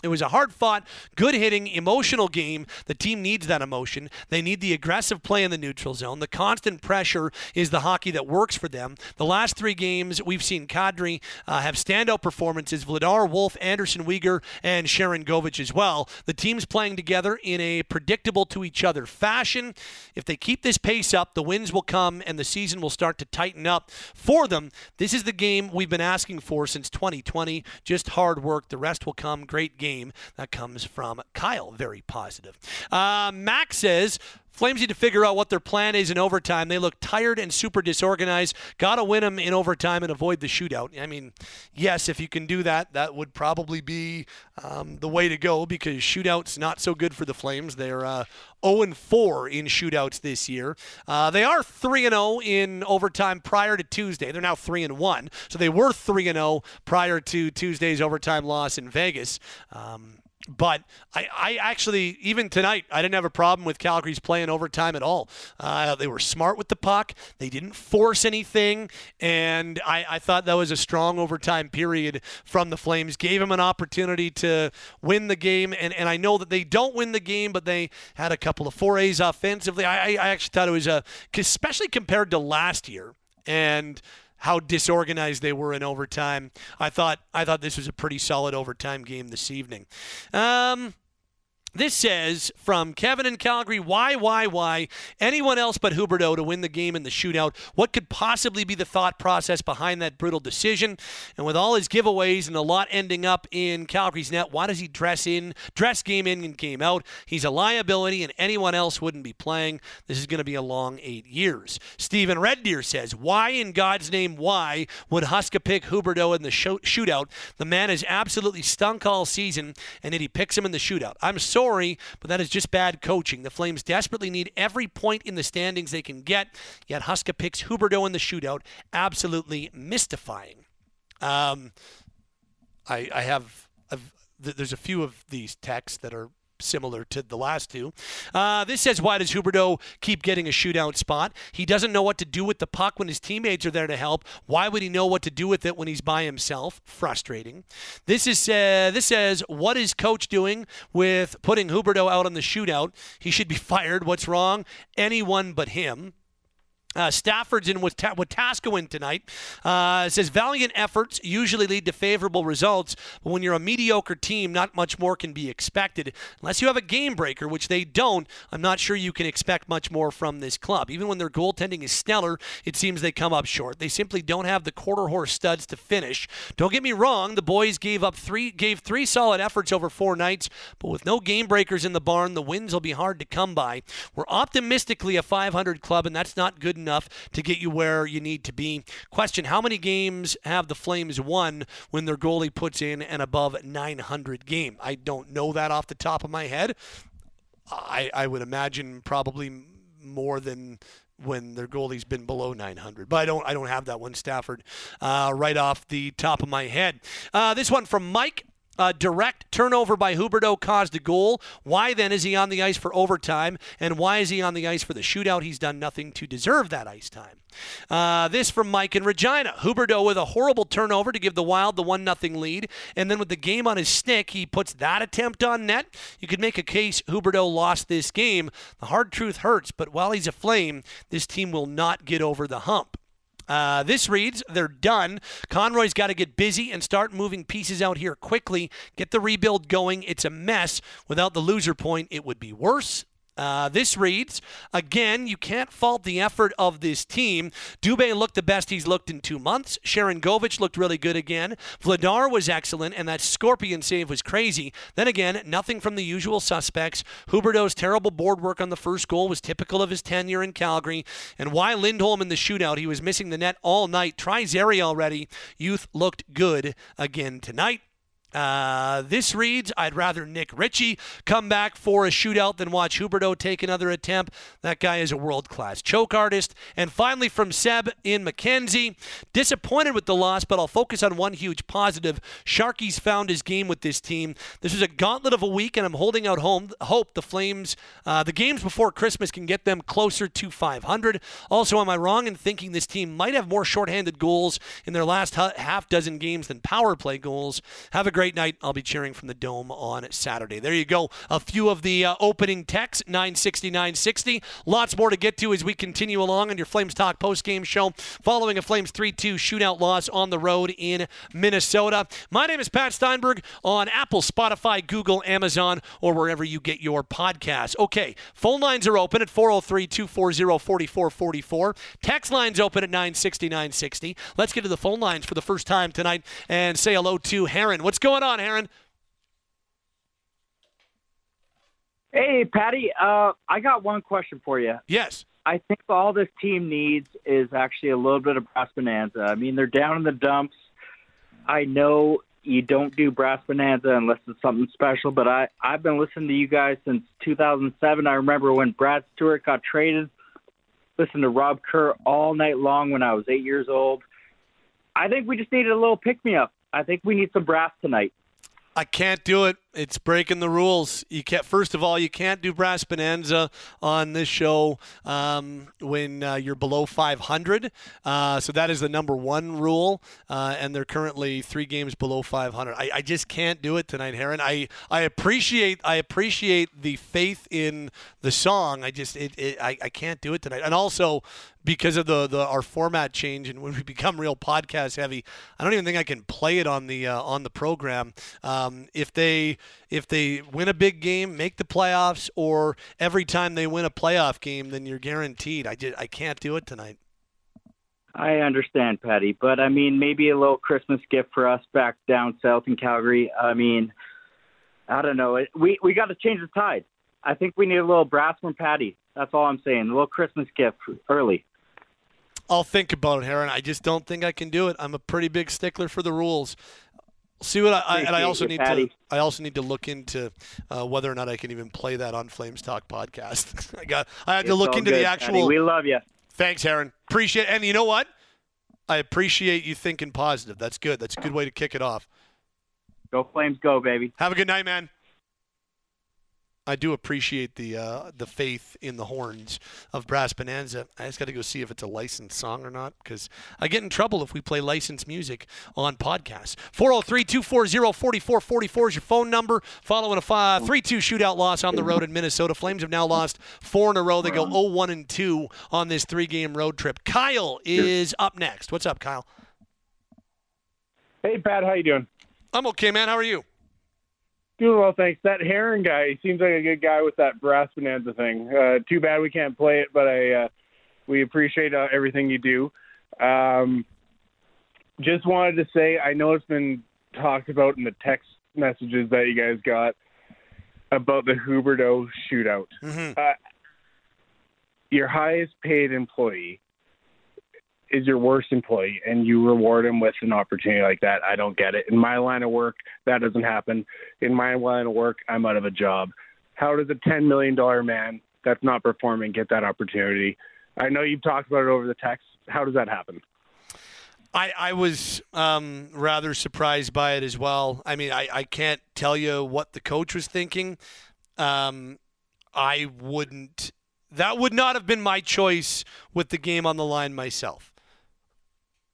It was a hard fought, good hitting, emotional game. The team needs that emotion. They need the aggressive play in the neutral zone. The constant pressure is the hockey that works for them. The last three games, we've seen Kadri uh, have standout performances Vladar, Wolf, Andersson Weegar, and Sharangovich as well. The team's playing together in a predictable to each other fashion. If they keep this pace up, the wins will come and the season will start to tighten up for them. This is the game we've been asking for since 2020. Just hard work. The rest will come. Great game game. That comes from Kyle, very positive. Uh, Max says, Flames need to figure out what their plan is in overtime. They look tired and super disorganized. Got to win them in overtime and avoid the shootout. I mean, yes, if you can do that, that would probably be um, the way to go because shootouts not so good for the Flames. They're uh, 0 4 in shootouts this year. Uh, they are 3 0 in overtime prior to Tuesday. They're now 3 1. So they were 3 0 prior to Tuesday's overtime loss in Vegas. Um, but I, I actually, even tonight, I didn't have a problem with Calgary's playing overtime at all. Uh, they were smart with the puck. They didn't force anything. And I, I thought that was a strong overtime period from the Flames. Gave them an opportunity to win the game. And, and I know that they don't win the game, but they had a couple of forays offensively. I, I actually thought it was a, especially compared to last year. And how disorganized they were in overtime. I thought I thought this was a pretty solid overtime game this evening. Um, this says from Kevin in Calgary, why, why, why? Anyone else but Huberdeau to win the game in the shootout? What could possibly be the thought process behind that brutal decision? And with all his giveaways and a lot ending up in Calgary's net, why does he dress in, dress game in and game out? He's a liability, and anyone else wouldn't be playing. This is going to be a long eight years. Stephen Red Deer says, why in God's name, why would Huska pick Huberdeau in the shootout? The man has absolutely stunk all season, and yet he picks him in the shootout. I'm so sorry, but that is just bad coaching. The Flames desperately need every point in the standings they can get, yet Huska picks Huberdeau in the shootout. Absolutely mystifying. Um, I, I have, I've, there's a few of these texts that are similar to the last two. Uh, this says, why does Huberdeau keep getting a shootout spot? He doesn't know what to do with the puck when his teammates are there to help. Why would he know what to do with it when he's by himself? Frustrating. This is uh, this says, what is coach doing with putting Huberdeau out on the shootout? He should be fired. What's wrong? Anyone but him. Uh, Stafford's in with Wetaskiwin tonight. Uh, says valiant efforts usually lead to favorable results, but when you're a mediocre team, not much more can be expected. Unless you have a game breaker, which they don't, I'm not sure you can expect much more from this club. Even when their goaltending is stellar, it seems they come up short. They simply don't have the quarter horse studs to finish. Don't get me wrong, the boys gave up three gave three solid efforts over four nights, but with no game breakers in the barn, the wins will be hard to come by. We're optimistically a 500 club, and that's not good enough to get you where you need to be. Question How many games have the Flames won when their goalie puts in an above 900 game? I don't know that off the top of my head. I, I would imagine probably more than when their goalie's been below 900. But I don't I don't have that one Stafford uh, right off the top of my head. Uh, this one from Mike. A direct turnover by Huberdeau caused a goal. Why then is he on the ice for overtime? And why is he on the ice for the shootout? He's done nothing to deserve that ice time. Uh, this from Mike in Regina. Huberdeau with a horrible turnover to give the Wild the 1 0 lead. And then with the game on his stick, he puts that attempt on net. You could make a case Huberdeau lost this game. The hard truth hurts, but while he's a flame, this team will not get over the hump. Uh, this reads, they're done. Conroy's got to get busy and start moving pieces out here quickly. Get the rebuild going. It's a mess. Without the loser point, it would be worse. Uh, this reads again, you can't fault the effort of this team. Dubé looked the best he's looked in two months. Sharangovich looked really good again. Vladar was excellent, and that Scorpion save was crazy. Then again, nothing from the usual suspects. Huberdeau's terrible board work on the first goal was typical of his tenure in Calgary. And why Lindholm in the shootout? He was missing the net all night. Try Zary already. Youth looked good again tonight. Uh, this reads, I'd rather Nick Ritchie come back for a shootout than watch Huberdeau take another attempt. That guy is a world class choke artist. And finally, from Seb in Mackenzie, disappointed with the loss, but I'll focus on one huge positive. Sharky's found his game with this team. This is a gauntlet of a week, and I'm holding out home, hope the Flames, uh, the games before Christmas can get them closer to 500. Also, am I wrong in thinking this team might have more shorthanded goals in their last half dozen games than power play goals? Have a great night. I'll be cheering from the Dome on Saturday. There you go. A few of the uh, opening texts, 960, 960. Lots more to get to as we continue along on your Flames Talk post-game show following a Flames 3-2 shootout loss on the road in Minnesota. My name is Pat Steinberg on Apple, Spotify, Google, Amazon, or wherever you get your podcasts. Okay, phone lines are open at 403-240-4444. Text lines open at 960, 960. Let's get to the phone lines for the first time tonight and say hello to Heron. What's going on, Heron? Hey, Patty. Uh, I got one question for you. Yes. I think all this team needs is actually a little bit of brass bonanza. I mean, they're down in the dumps. I know you don't do brass bonanza unless it's something special, but I I've been listening to you guys since 2007. I remember when Brad Stuart got traded. Listen to Rob Kerr all night long when I was eight years old. I think we just needed a little pick me up. I think we need some brass tonight. I can't do it. It's breaking the rules. You can't. First of all, you can't do brass bonanza on this show um, when uh, you're below 500. Uh, so that is the number one rule, uh, and they're currently three games below 500. I, I, just can't do it tonight, Heron. I, I appreciate I appreciate the faith in the song. I just it, it I, I can't do it tonight. And also because of the, the our format change and when we become real podcast heavy, I don't even think I can play it on the uh, on the program. Um, if they if they win a big game, make the playoffs, or every time they win a playoff game, then you're guaranteed. I just I can't do it tonight. I understand, Patty, but I mean maybe a little Christmas gift for us back down south in Calgary. I mean, I don't know. We we got to change the tide. I think we need a little brass from Patty. That's all I'm saying. A little Christmas gift early. I'll think about it, Heron. I just don't think I can do it. I'm a pretty big stickler for the rules. See what I, and I also need Patty. to I also need to look into uh, whether or not I can even play that on Flames Talk podcast. I got I had to look into good, the actual. Patty. We love you. Thanks, Heron. Appreciate and you know what? I appreciate you thinking positive. That's good. That's a good way to kick it off. Go Flames, go baby. Have a good night, man. I do appreciate the uh, the faith in the horns of Brass Bonanza. I just got to go see if it's a licensed song or not because I get in trouble if we play licensed music on podcasts. 403-240-4444 is your phone number. Following a 3-2 shootout loss on the road in Minnesota. Flames have now lost four in a row. They go 0-1 and 2 on this three-game road trip. Kyle is up next. What's up, Kyle? Hey, Pat. How you doing? I'm okay, man. How are you? Doing well, thanks. That Heron guy, he seems like a good guy with that brass bonanza thing. Uh, too bad we can't play it, but I uh, we appreciate uh, everything you do. Um, just wanted to say, I know it's been talked about in the text messages that you guys got about the Huberdeau shootout. Mm-hmm. Uh, your highest paid employee is your worst employee and you reward him with an opportunity like that. I don't get it. In my line of work, that doesn't happen. In my line of work, I'm out of a job. How does a $10 million man that's not performing get that opportunity. I know you've talked about it over the text. How does that happen? I, I was um, rather surprised by it as well. I mean, I, I can't tell you what the coach was thinking. Um, I wouldn't. That would not have been my choice with the game on the line myself.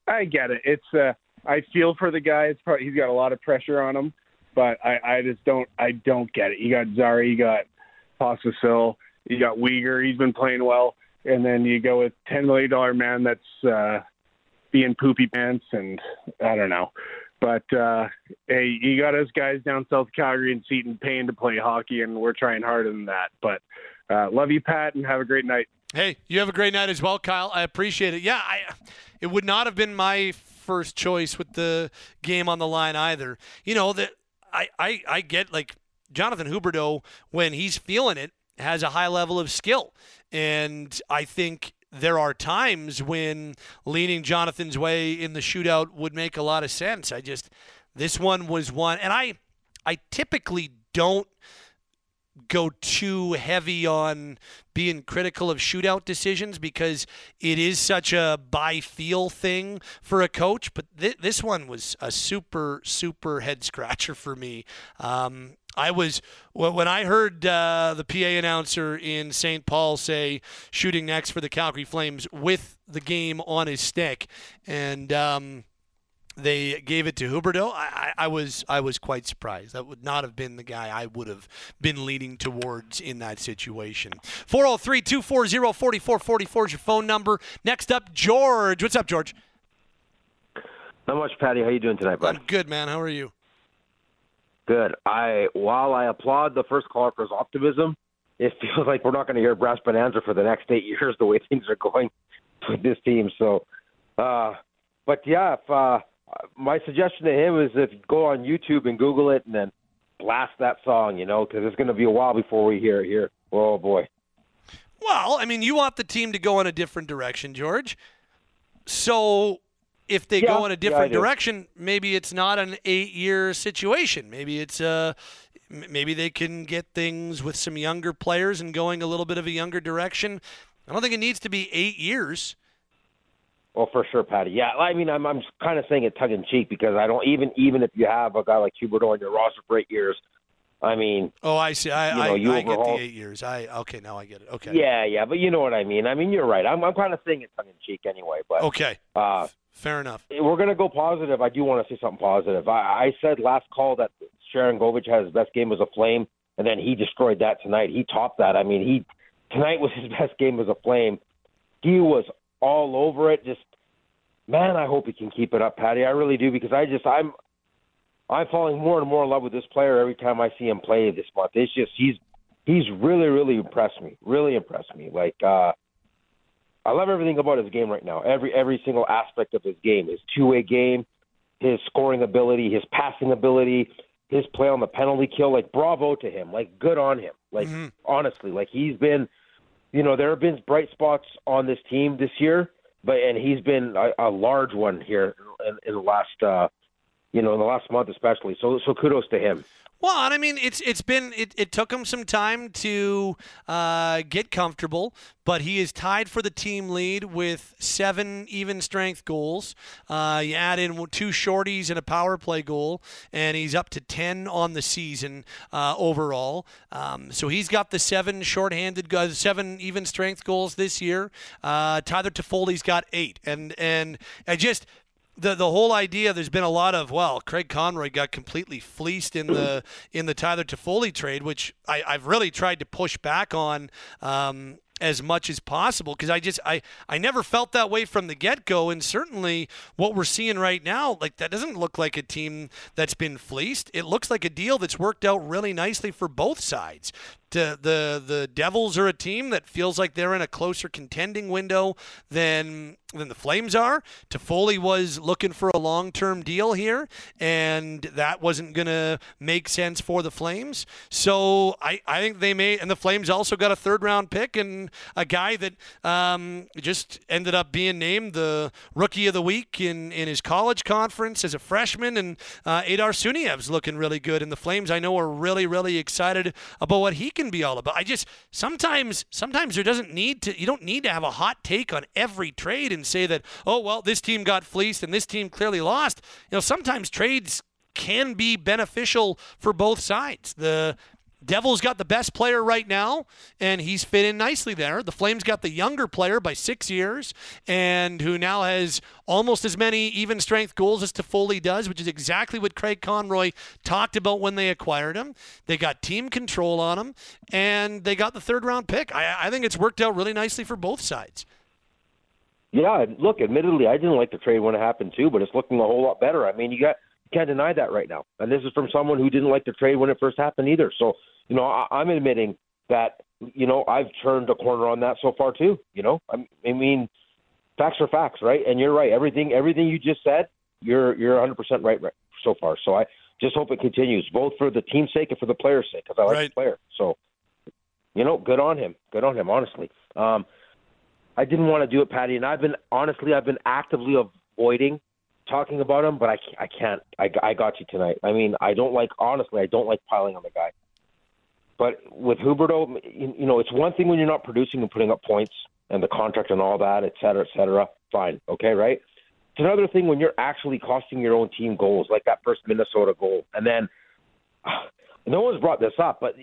I get it. It's uh, I feel for the guy. It's probably, he's got a lot of pressure on him, but I, I just don't. I don't get it. You got Zary, you got Pospisil, you got Weegar. He's been playing well, and then you go with ten million dollar man that's uh, being poopy pants, and I don't know. But uh, hey, you got us guys down south Calgary and Seton paying to play hockey, and we're trying harder than that. But uh, love you, Pat, and have a great night. Hey, you have a great night as well, Kyle. I appreciate it. Yeah, I, it would not have been my first choice with the game on the line either. You know that I, I, I get like Jonathan Huberdeau when he's feeling it has a high level of skill, and I think there are times when leaning Jonathan's way in the shootout would make a lot of sense. I just this one was one, and I I typically don't go too heavy on being critical of shootout decisions because it is such a by feel thing for a coach. But th- this one was a super, super head scratcher for me. Um, I was when I heard uh, the PA announcer in St. Paul say shooting next for the Calgary Flames with the game on his stick, and um, they gave it to Huberdeau. I, I, was I was quite surprised. That would not have been the guy I would have been leaning towards in that situation. 403-240-4444 is your phone number. Next up, George. What's up, George? Not much, Patty. How you doing tonight, bud? I'm good, man. How are you? Good. I while I applaud the first caller for his optimism, it feels like we're not going to hear Brass Bonanza for the next eight years the way things are going with this team. So, uh, but yeah, if, uh, my suggestion to him is if you go on YouTube and Google it and then blast that song, you know, because it's going to be a while before we hear it here. Oh boy. Well, I mean, you want the team to go in a different direction, George. So if they Yeah, go in a different do. direction, maybe it's not an eight-year situation. Maybe it's uh, m- maybe they can get things with some younger players and going a little bit of a younger direction. I don't think it needs to be eight years. Well, for sure, Patty. Yeah, I mean, I'm I'm kind of saying it tongue in cheek because I don't even even if you have a guy like Huberdeau on your roster for eight years, I mean, Oh, I see. I You I, know, you I get the eight years. I okay, now I get it. Okay. yeah, yeah, but you know what I mean. I mean, you're right. I'm I'm kind of saying it tongue in cheek anyway, but Okay. uh, Fair enough. we're going to go positive. I do want to say something positive. I, I said last call that Sharangovich had his best game as a Flame, and then he destroyed that tonight. He topped that. I mean, he tonight was his best game as a Flame. He was all over it. Just man, I hope he can keep it up, Patty. I really do because I just I'm I'm falling more and more in love with this player every time I see him play this month. It's just he's he's really really impressed me. Really impressed me. Like uh I love everything about his game right now. Every every single aspect of his game, his two way game, his scoring ability, his passing ability, his play on the penalty kill. Like bravo to him. Like good on him. Like honestly, like he's been, you know, there have been bright spots on this team this year, but and he's been a, a large one here in, in the last, uh, you know, in the last month especially. So so kudos to him. Well, I mean, it's it's been it, it took him some time to uh, get comfortable, but he is tied for the team lead with seven even strength goals. Uh, you add in two shorties and a power play goal, and he's up to ten on the season uh, overall. Um, so he's got the seven shorthanded, uh, seven even strength goals this year. Uh, Tyler Toffoli's got eight, and and I just the the whole idea there's been a lot of well Craig Conroy got completely fleeced in the in the Tyler Toffoli trade which I, I've really tried to push back on um, as much as possible because I just I I never felt that way from the get go and certainly what we're seeing right now like that doesn't look like a team that's been fleeced. It looks like a deal that's worked out really nicely for both sides the the the Devils are a team that feels like they're in a closer contending window than than the Flames are. Toffoli was looking for a long-term deal here, and that wasn't going to make sense for the Flames. So I, I think they may, and the Flames also got a third-round pick and a guy that um, just ended up being named the Rookie of the Week in, in his college conference as a freshman, and uh, Aydar Suniev's looking really good. And the Flames, I know, are really, really excited about what he can can be all about. I just sometimes sometimes there doesn't need to you don't need to have a hot take on every trade and say that oh well this team got fleeced and this team clearly lost. You know sometimes trades can be beneficial for both sides. The Devils got the best player right now, and he's fit in nicely there. The Flames got the younger player by six years, and who now has almost as many even strength goals as Toffoli does, which is exactly what Craig Conroy talked about when they acquired him. They got team control on him, and they got the third round pick. I, I think it's worked out really nicely for both sides. Yeah, look, admittedly, I didn't like the trade when it happened too, but it's looking a whole lot better. I mean, you got can't deny that right now, and this is from someone who didn't like the trade when it first happened either. So you know, I, I'm admitting that you know I've turned a corner on that so far too. You know, I, I mean, facts are facts, right? And you're right. Everything everything you just said, you're you're 100 percent right, right so far. So I just hope it continues, both for the team's sake and for the player's sake, because I like Right. the player. So, you know, good on him. Good on him. Honestly, um, I didn't want to do it, Patty, and I've been honestly, I've been actively avoiding talking about him, but I, I can't. I, I got you tonight. I mean, I don't like honestly, I don't like piling on the guy. But with Huberdeau, you know, it's one thing when you're not producing and putting up points and the contract and all that, et cetera, et cetera. Fine, okay, right? It's another thing when you're actually costing your own team goals, like that first Minnesota goal. And then, no one's brought this up, but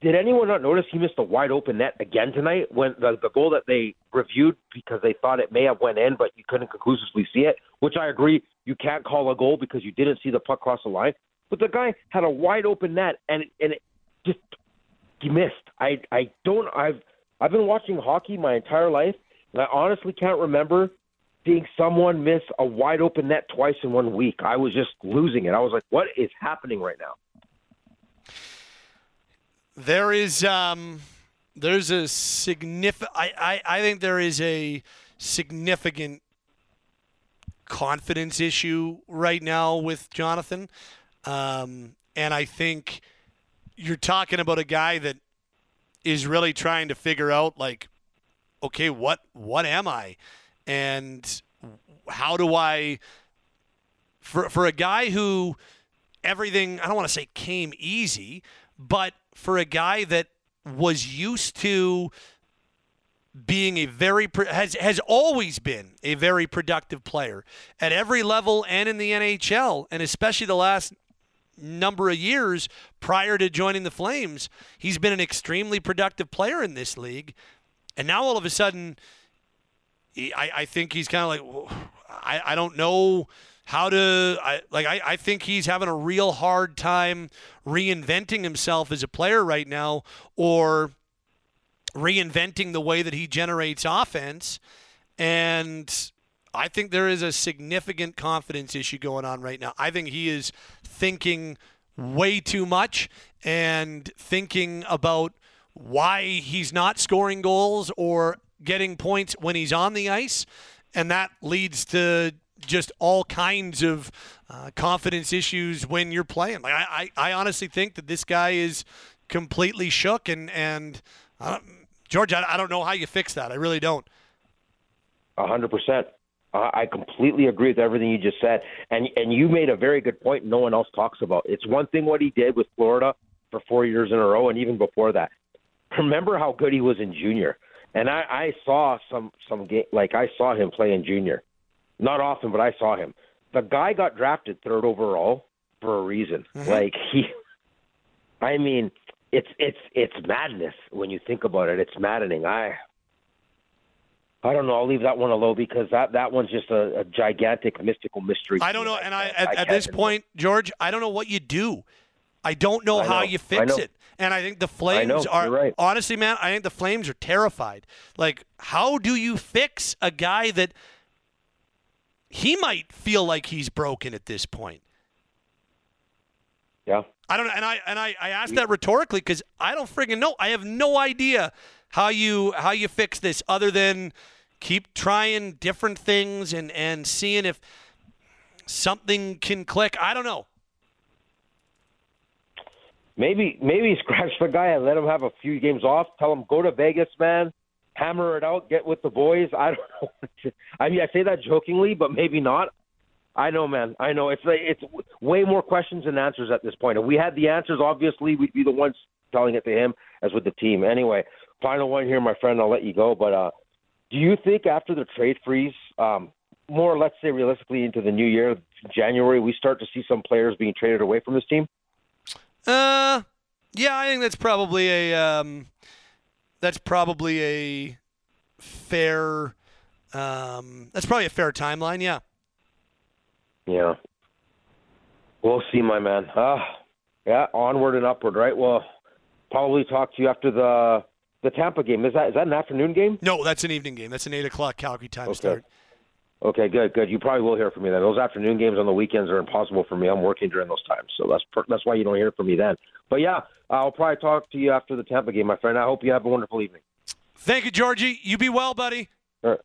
did anyone not notice he missed a wide open net again tonight when the, the goal that they reviewed because they thought it may have went in, but you couldn't conclusively see it? Which I agree, you can't call a goal because you didn't see the puck cross the line. But the guy had a wide open net, and and it just he missed. I I don't I've I've been watching hockey my entire life, and I honestly can't remember seeing someone miss a wide open net twice in one week. I was just losing it. I was like, what is happening right now? There is um, there's a significant. I, I I think there is a significant confidence issue right now with Jonathan, um, and I think you're talking about a guy that is really trying to figure out like, okay, what what am I, and how do I for for a guy who everything I don't want to say came easy, but for a guy that was used to being a very has has always been a very productive player at every level and in the NHL and especially the last number of years prior to joining the Flames he's been an extremely productive player in this league. And now all of a sudden I, I think he's kind of like I, I don't know how to I, like I, I think he's having a real hard time reinventing himself as a player right now or reinventing the way that he generates offense and I think there is a significant confidence issue going on right now. I think he is thinking way too much and thinking about why he's not scoring goals or getting points when he's on the ice. And that leads to just all kinds of uh, confidence issues when you're playing. Like I, I, I honestly think that this guy is completely shook. And, and uh, George, I, I don't know how you fix that. I really don't. A hundred percent. I completely agree with everything you just said, and and you made a very good point. No one else talks about. It's one thing what he did with Florida for four years in a row, and even before that. Remember how good he was in junior, and I, I saw some some game like I saw him play in junior, not often, but I saw him. The guy got drafted third overall for a reason. Mm-hmm. Like he, I mean, it's it's it's madness when you think about it. It's maddening. I I don't know. I'll leave that one alone because that that one's just a, a gigantic mystical mystery. I don't know, and I at, at can't this point, George, I don't know what you do. I don't know I how you fix it. And I think the Flames know, are right. honestly, man, I think the Flames are terrified. Like, how do you fix a guy that he might feel like he's broken at this point? Yeah. I don't know, and I and I, I asked that rhetorically because I don't friggin' know. I have no idea how you how you fix this other than keep trying different things and and seeing if something can click. I don't know. Maybe maybe scratch the guy and let him have a few games off. Tell him go to Vegas, man. Hammer it out. Get with the boys. I don't know. I mean, I say that jokingly, but maybe not. I know, man. I know. It's like it's way more questions than answers at this point. If we had the answers, obviously we'd be the ones telling it to him as with the team. Anyway, final one here, my friend. I'll let you go. But uh, do you think after the trade freeze, um, more let's say realistically into the new year, January, we start to see some players being traded away from this team? Uh, yeah, I think that's probably a um, that's probably a fair um, that's probably a fair timeline. Yeah. Yeah. We'll see, my man. Uh, yeah, onward and upward, right? Well, probably talk to you after the the Tampa game. Is that is that an afternoon game? No, that's an evening game. That's an eight o'clock Calgary time Okay. start. Okay, good, good. You probably will hear from me then. Those afternoon games on the weekends are impossible for me. I'm working during those times, so that's per- that's why you don't hear from me then. But yeah, I'll probably talk to you after the Tampa game, my friend. I hope you have a wonderful evening. Thank you, Georgie. You be well, buddy. All right.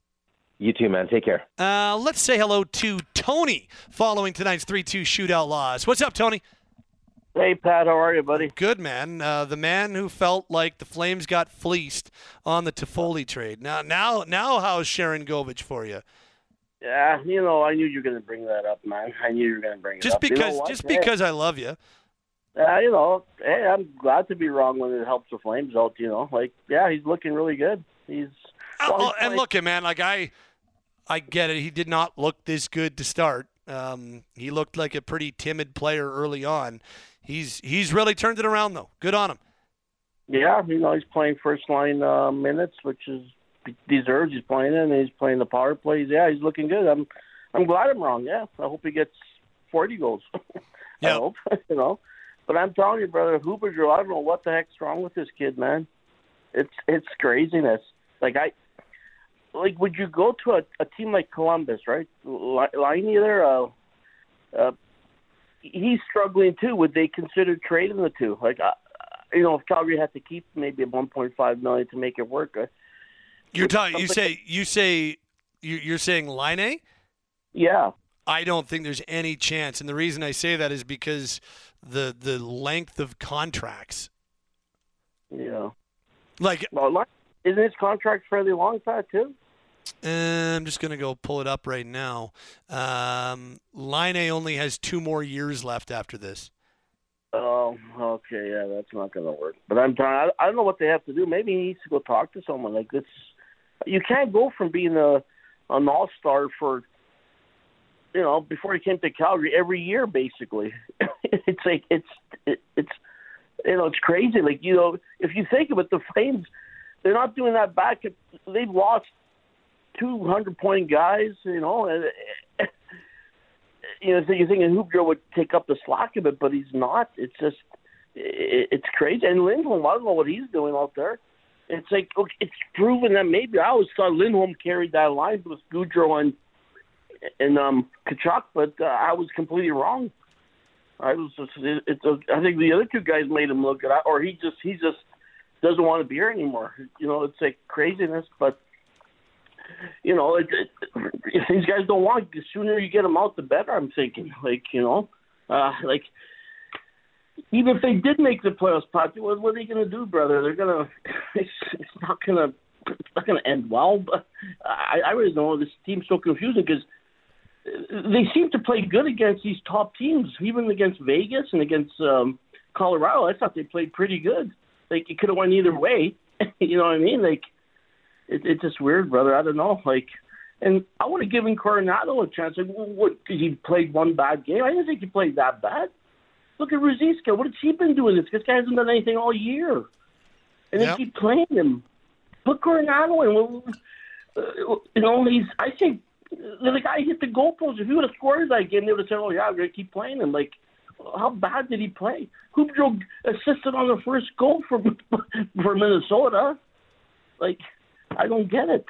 You too, man. Take care. Uh, let's say hello to Tony following tonight's 3 2 shootout loss. What's up, Tony? Hey, Pat. How are you, buddy? Good, man. Uh, the man who felt like the Flames got fleeced on the Toffoli trade. Now, now, now, how's Sharangovich for you? Yeah, you know, I knew you were going to bring that up, man. I knew you were going to bring it Just up. You know because, just Hey, because I love you. Uh, you know, hey, I'm glad to be wrong when it helps the Flames out. You know, like, yeah, he's looking really good. He's well, Oh, he's and look, man, like I, I get it. He did not look this good to start. Um, he looked like a pretty timid player early on. He's he's really turned it around though. Good on him. Yeah, you know, he's playing first line uh, minutes, which is deserves. He's playing it, and he's playing the power plays. Yeah, he's looking good. I'm, I'm glad I'm wrong. Yeah, I hope he gets 40 goals. I hope, you know. But I'm telling you, brother, Huberger, I don't know what the heck's wrong with this kid, man. It's it's craziness. Like I, like, would you go to a, a team like Columbus, right? Li- Laine there, uh, uh, he's struggling too. Would they consider trading the two? Like, uh, you know, if Calgary had to keep maybe a 1.5 million to make it work. Uh, You're talking. You say you say you- you're saying Laine. Yeah. I don't think there's any chance, and the reason I say that is because the the length of contracts. Yeah. Like, well, isn't his contract fairly long, Pat? Too. Uh, I'm just gonna go pull it up right now. Um, Line only has two more years left after this. Oh, okay, yeah, that's not going to work. But I'm trying. I, I don't know what they have to do. Maybe he needs to go talk to someone. Like this, you can't go from being a an all star for, you know, before he came to Calgary every year, basically. it's like it's it, it's you know it's crazy. Like you know, if you think of it, the Flames they're not doing that back. They've lost two hundred point guys. You know, and you know, so you're thinking Hubjo would take up the slack of it, but he's not. It's just, it, it's crazy. And Lindholm, I don't know what he's doing out there. It's like look, it's proven that maybe I always thought Lindholm carried that line with Gaudreau and and um Tkachuk, but uh, I was completely wrong. I was just, it, it's a, I think the other two guys made him look at, or he just he just doesn't want to be here anymore. You know, it's like craziness, but you know, it, it, these guys don't want, the sooner you get them out, the better. I'm thinking, like you know, uh, like even if they did make the playoffs, Pat, what, what are they going to do, brother? They're gonna, it's, it's not gonna, it's not gonna end well. But I, I really know. This team's so confusing because they seem to play good against these top teams, even against Vegas and against um, Colorado. I thought they played pretty good. Like it could have went either way. you know what I mean? Like it, it's just weird, brother. I don't know. Like, and I would have given Coronato a chance. Like, what? Because he played one bad game. I didn't think he played that bad. Look at Ruzicka. What has he been doing? This this guy hasn't done anything all year, and they keep playing him. Put Coronato in. Well, uh, you know, he's. I think the guy hit the goalpost. If he would have scored that game, they would have said, "Oh yeah, we're gonna keep playing him." Like, how bad did he play? Hubjo assisted on the first goal for for Minnesota. Like, I don't get it.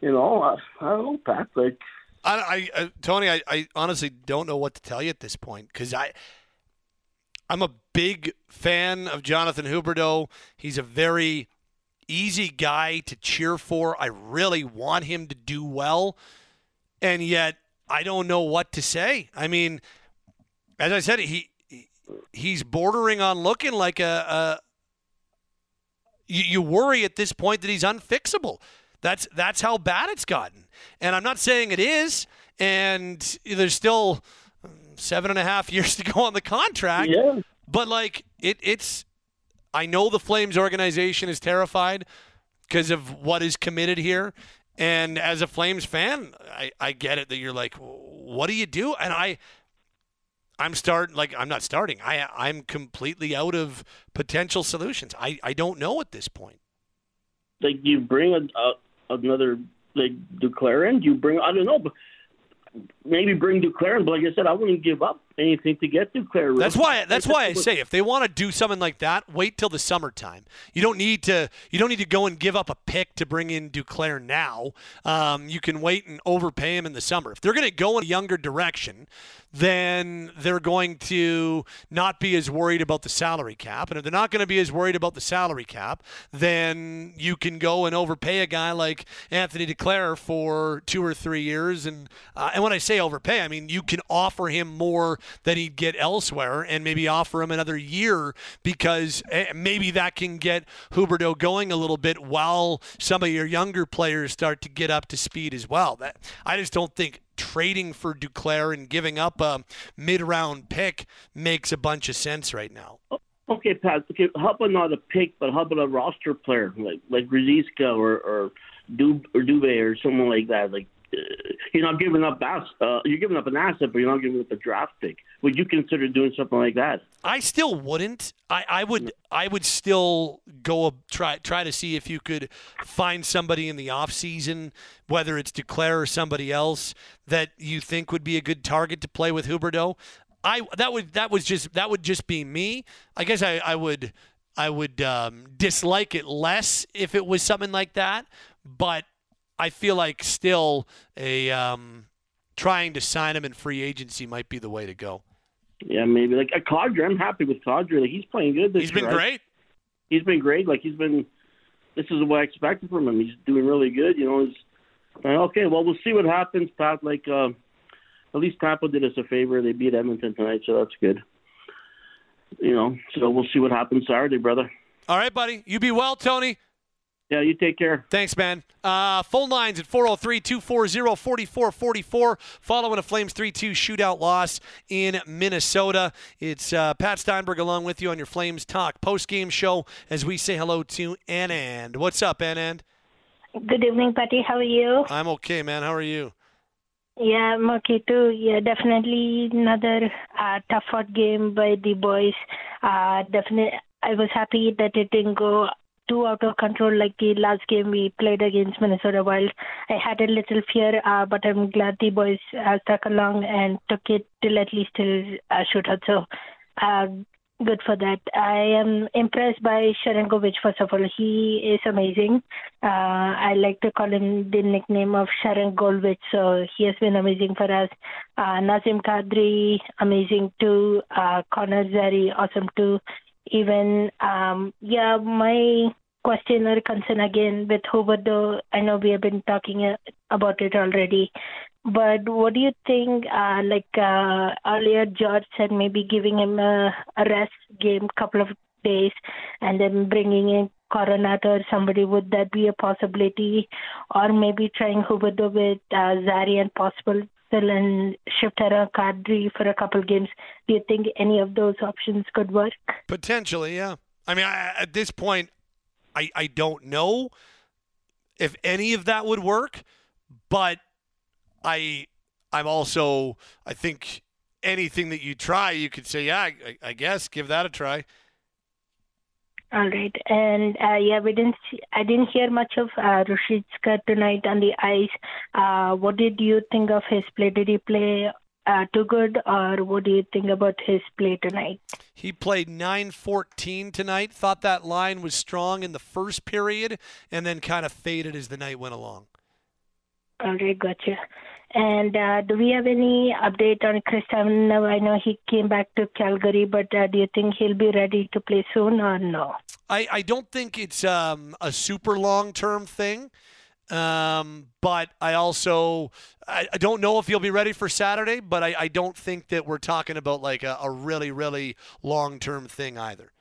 You know, I, I don't know, Pat. Like, I, I, I Tony, I, I honestly don't know what to tell you at this point because I, I'm a big fan of Jonathan Huberdeau. He's a very easy guy to cheer for. I really want him to do well, and yet I don't know what to say. I mean, as I said, he he's bordering on looking like a, a you worry at this point that he's unfixable. That's that's how bad it's gotten. And I'm not saying it is. And there's still seven and a half years to go on the contract. Yeah. But like it, it's I know the Flames organization is terrified because of what is committed here. And as a Flames fan, I, I get it that you're like, what do you do? And I, I'm starting like I'm not starting. I I'm completely out of potential solutions. I I don't know at this point. Like you bring a, a another like Duclair in. You bring I don't know, but maybe bring Duclair in. But like I said, I wouldn't give up anything to get to Duclair. That's why. That's why I say if they want to do something like that, wait till the summertime. You don't need to. You don't need to go and give up a pick to bring in Duclair now. Um, you can wait and overpay him in the summer. If they're going to go in a younger direction, then they're going to not be as worried about the salary cap. And if they're not going to be as worried about the salary cap, then you can go and overpay a guy like Anthony Duclair for two or three years. And uh, and when I say overpay, I mean you can offer him more than he'd get elsewhere, and maybe offer him another year because eh, maybe that can get Huberdeau going a little bit while some of your younger players start to get up to speed as well. That I just don't think trading for Duclair and giving up a mid-round pick makes a bunch of sense right now. Okay, Pat. Okay, how about not a pick, but how about a roster player like like Ruzicka or or Dub or Dubé or someone like that? Like you're not giving up uh, you're giving up an asset, but you're not giving up a draft pick. Would you consider doing something like that? I still wouldn't. I, I would. I would still go try try to see if you could find somebody in the off season, whether it's Duclair or somebody else that you think would be a good target to play with Huberdeau. I that would that was just that would just be me. I guess I, I would I would um, dislike it less if it was something like that, but I feel like still a um, trying to sign him in free agency might be the way to go. Yeah, maybe like a Kadri. I'm happy with Kadri. Like he's playing good. This He's been year. great. He's been great. Like he's been. This is what I expected from him. He's doing really good. You know. He's, okay, well we'll see what happens, Pat. Like uh, at least Tampa did us a favor. They beat Edmonton tonight, so that's good. You know, so we'll see what happens Saturday, brother. All right, buddy. You be well, Tony. Yeah, you take care. Thanks, man. Uh, phone lines at 403 240 4444 following a Flames 3 2 shootout loss in Minnesota. It's uh, Pat Steinberg along with you on your Flames Talk post game show as we say hello to Anand. What's up, Anand? Good evening, Patty. How are you? I'm okay, man. How are you? Yeah, I'm okay too. Yeah, definitely another uh, tough fought game by the boys. Uh, definitely, I was happy that it didn't go too out of control like the last game we played against Minnesota Wild. I had a little fear, uh, but I'm glad the boys uh, stuck along and took it till at least till uh, shootout. So, uh, good for that. I am impressed by Sharangovich, first of all. He is amazing. Uh, I like to call him the nickname of Sharangovich, so he has been amazing for us. Uh, Nazem Kadri, amazing too. Uh, Connor Zary, awesome too. Even, um, yeah, my question or concern again with Huberdeau, I know we have been talking uh, about it already. But what do you think? Uh, like uh, earlier, George said maybe giving him a, a rest game, couple of days, and then bringing in Coronato or somebody. Would that be a possibility? Or maybe trying Huberdeau with uh, Zary and Pospisil fill and shift around Kadri for a couple games. Do you think any of those options could work? Potentially, yeah. I mean, I, at this point, I, I don't know if any of that would work, but I I'm also I think anything that you try, you could say, yeah, I, I guess give that a try. All right, and uh, yeah, we didn't. See, I didn't hear much of uh, tonight on the ice. Uh, what did you think of his play? Did he play uh, too good, or what do you think about his play tonight? He played 9-14 tonight. Thought that line was strong in the first period, and then kind of faded as the night went along. All right, gotcha. And uh, do we have any update on Chris? I know he came back to Calgary, but uh, do you think he'll be ready to play soon or no? I, I don't think it's um, a super long term thing. Um, but I also I, I, don't know if he'll be ready for Saturday, but I, I don't think that we're talking about like a, a really, really long term thing either.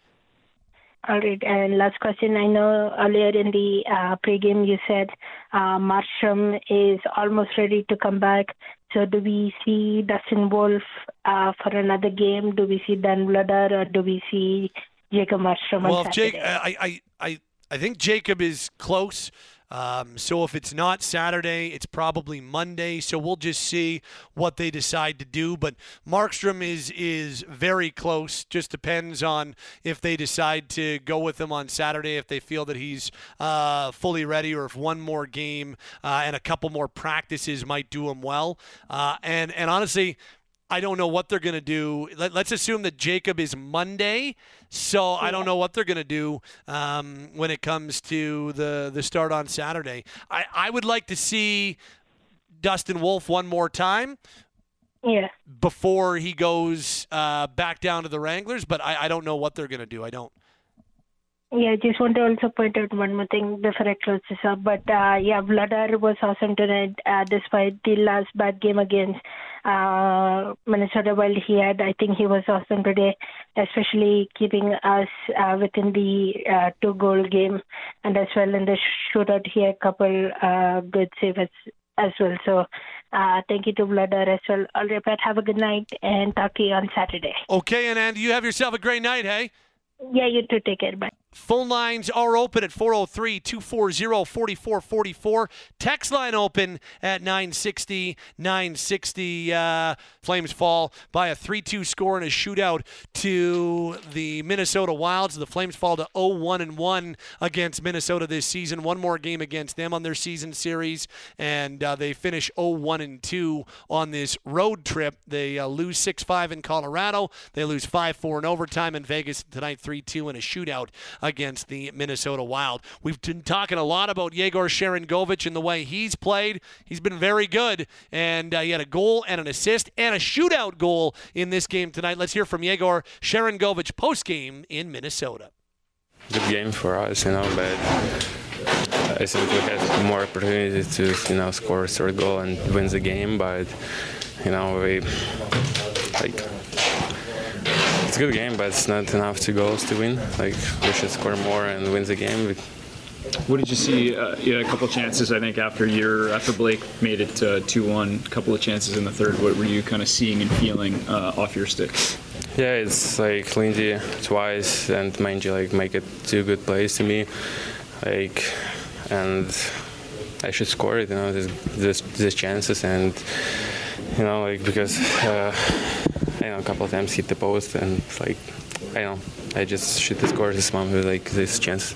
All right, and last question. I know earlier in the uh, pregame you said uh, Markstrom is almost ready to come back. So do we see Dustin Wolf uh, for another game? Do we see Dan Vladar or do we see Jacob Well, Jake, I, I, I, I think Jacob is close. Um, so if it's not Saturday, it's probably Monday. So we'll just see what they decide to do. But Markstrom is is very close. Just depends on if they decide to go with him on Saturday, if they feel that he's uh, fully ready, or if one more game uh, and a couple more practices might do him well. Uh, and and honestly. I don't know what they're going to do. Let, us assume that Jacob is Monday, so I don't know what they're going to do um, when it comes to the the start on Saturday. I, I would like to see Dustin Wolf one more time. Yeah. Before he goes uh, back down to the Wranglers, but I, I don't know what they're going to do. I don't. Yeah, I just want to also point out one more thing before I close this up. But uh, yeah, Vladar was awesome tonight, uh, despite the last bad game against uh, Minnesota. While he had, I think he was awesome today, especially keeping us uh, within the uh, two-goal game, and as well in the shootout, he had a couple uh, good saves as, as well. So. Uh, thank you to Vladar as well. All right, Pat, have a good night and talk to you on Saturday. Okay, and Andy, you have yourself a great night, hey? Yeah, you too. Take care. Bye. Phone lines are open at 403 240 4444. Text line open at 960 960. Uh, Flames fall by a 3 2 score in a shootout to the Minnesota Wilds. The Flames fall to 0 1 1 against Minnesota this season. One more game against them on their season series, and uh, they finish 0 1 2 on this road trip. They uh, lose 6 5 in Colorado. They lose 5 4 in overtime in Vegas tonight, 3 2 in a shootout against the Minnesota Wild. We've been talking a lot about Yegor Sharangovich and the way he's played. He's been very good, and uh, he had a goal and an assist and a shootout goal in this game tonight. Let's hear from Yegor Sharangovich post game in Minnesota. Good game for us, you know, but I think we had more opportunities to, you know, score a third goal and win the game, but you know, we like it's a good game, but it's not enough to goals to win. Like we should score more and win the game. What did you see? Uh, you had a couple chances, I think, after your after Blake made it two one. A couple of chances in the third. What were you kind of seeing and feeling uh, off your stick? Yeah, it's like Lindy twice and Manji like make it two good plays to me, like, and I should score it. You know, there's there's chances and you know like because. Uh, I know a couple of times hit the post and it's like I know I just shoot the score this one with like this chance.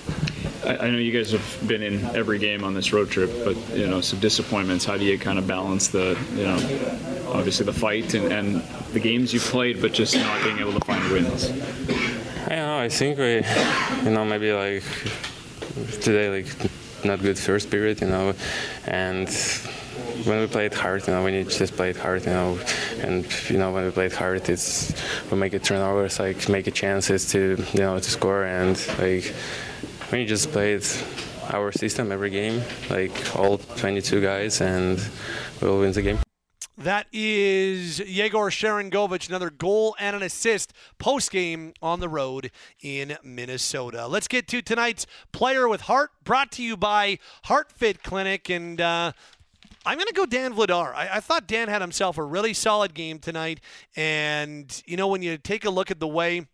I, know you guys have been in every game on this road trip, but you know some disappointments. How do you kind of balance the you know obviously the fight and, and the games you've played, but just not being able to find wins? I don't know. I think we you know maybe like today like not good first period, you know, and when we played hard, you know, when you just played hard, you know, and you know when we played hard, it's we make it turnovers, like make it chances to you know to score, and like when you just played our system every game, like all 22 guys, and we'll win the game. That is Yegor Sharangovich, another goal and an assist post game on the road in Minnesota. Let's get to tonight's Player with Heart, brought to you by Heart Fit Clinic. And uh, I'm going to go Dan Vladar. I, I, thought Dan had himself a really solid game tonight. And, you know, when you take a look at the way.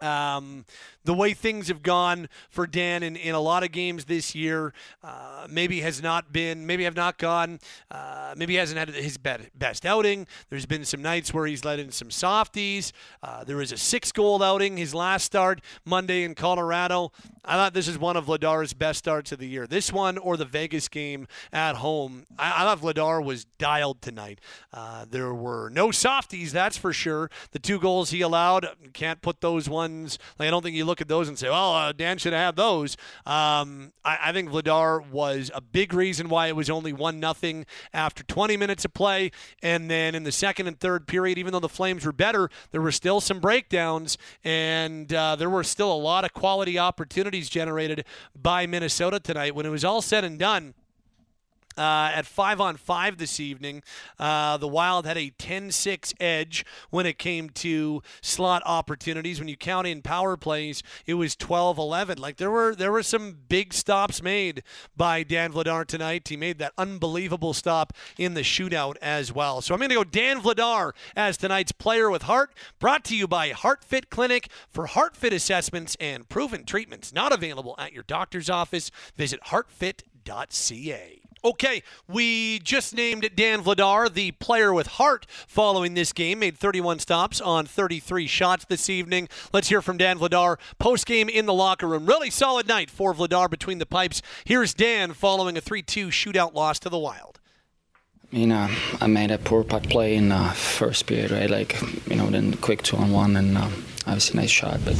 Um, the way things have gone for Dan in, in a lot of games this year, uh, maybe has not been, maybe have not gone, uh, maybe hasn't had his best outing. There's been some nights where he's let in some softies. Uh, there was a six goal outing his last start Monday in Colorado. I thought this is one of Vladar's best starts of the year. This one or the Vegas game at home. I, I thought Ladar was dialed tonight. Uh, there were no softies, that's for sure. The two goals he allowed, can't put those ones, like I don't think you look at those and say, well, uh, Dan should have those. Um, I, I, think Vladar was a big reason why it was only 1 nothing after 20 minutes of play. And then in the second and third period, even though the Flames were better, there were still some breakdowns, and uh, there were still a lot of quality opportunities generated by Minnesota tonight. When it was all said and done, Uh, at five on five this evening, uh, the Wild had a 10 6 edge when it came to slot opportunities. When you count in power plays, it was 12 11. Like there were there were some big stops made by Dan Vladar tonight. He made that unbelievable stop in the shootout as well. So I'm going to go Dan Vladar as tonight's player with heart, brought to you by HeartFit Clinic for HeartFit assessments and proven treatments. Not available at your doctor's office. Visit heartfit.ca. Okay, we just named Dan Vladar the player with heart following this game. Made 31 stops on 33 shots this evening. Let's hear from Dan Vladar post game in the locker room. Really solid night for Vladar between the pipes. Here's Dan following a 3 2 shootout loss to the Wild. Mean, uh, I made a poor puck play in the first period, right? Like, you know, then quick two on one, and uh, obviously nice shot, but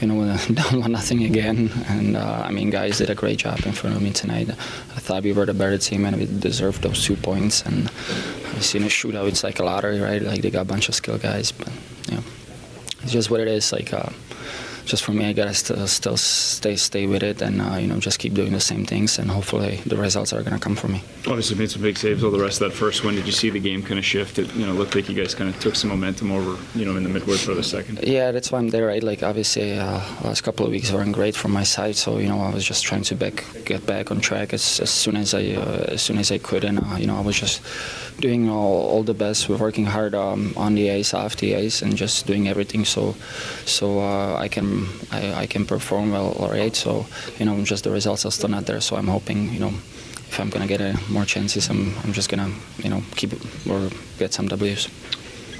you know, down one nothing again. And uh, I mean, guys did a great job in front of me tonight. I thought we were the better team, and we deserved those two points. And obviously, in a shootout, it's like a lottery, right? Like they got a bunch of skill guys, but you know, it's just what it is. Like. Uh, just for me, I gotta still, still stay stay with it and uh, you know just keep doing the same things and hopefully the results are gonna come for me. Obviously, made some big saves all the rest of that first one. Did you see the game kind of shift? It you know looked like you guys kind of took some momentum over you know in the midway for the second. Yeah, that's why I'm there. Right, like obviously uh, last couple of weeks weren't great from my side, so you know I was just trying to back get back on track as, as soon as I uh, as soon as I could, and uh, you know I was just doing all, all the best, working hard um, on the ice, off the ice, and just doing everything so so uh, I can I, I can perform well. All right, so you know just the results are still not there. So I'm hoping you know if I'm gonna get a, more chances, I'm I'm just gonna you know keep or get some Ws.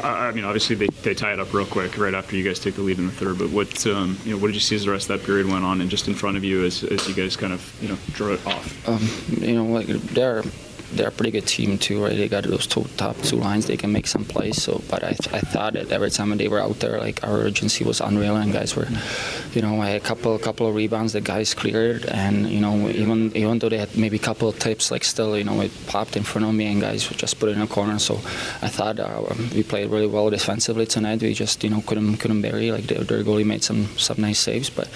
I mean, obviously they, they tie it up real quick right after you guys take the lead in the third. But what um, you know, what did you see as the rest of that period went on, and just in front of you as, as you guys kind of you know drew it off? Um, you know, like they're they're a pretty good team too, right? They got those two top two lines. They can make some plays. So, but I, I thought that every time they were out there, like our urgency was unreal, and guys were, you know, I had a couple couple of rebounds that guys cleared, and you know, even even though they had maybe a couple of tips, like still, you know, it popped in front of me, and guys just put it in a corner. So, I thought uh, we played really well defensively tonight. We just, you know, couldn't couldn't bury. Like their, their goalie made some some nice saves, but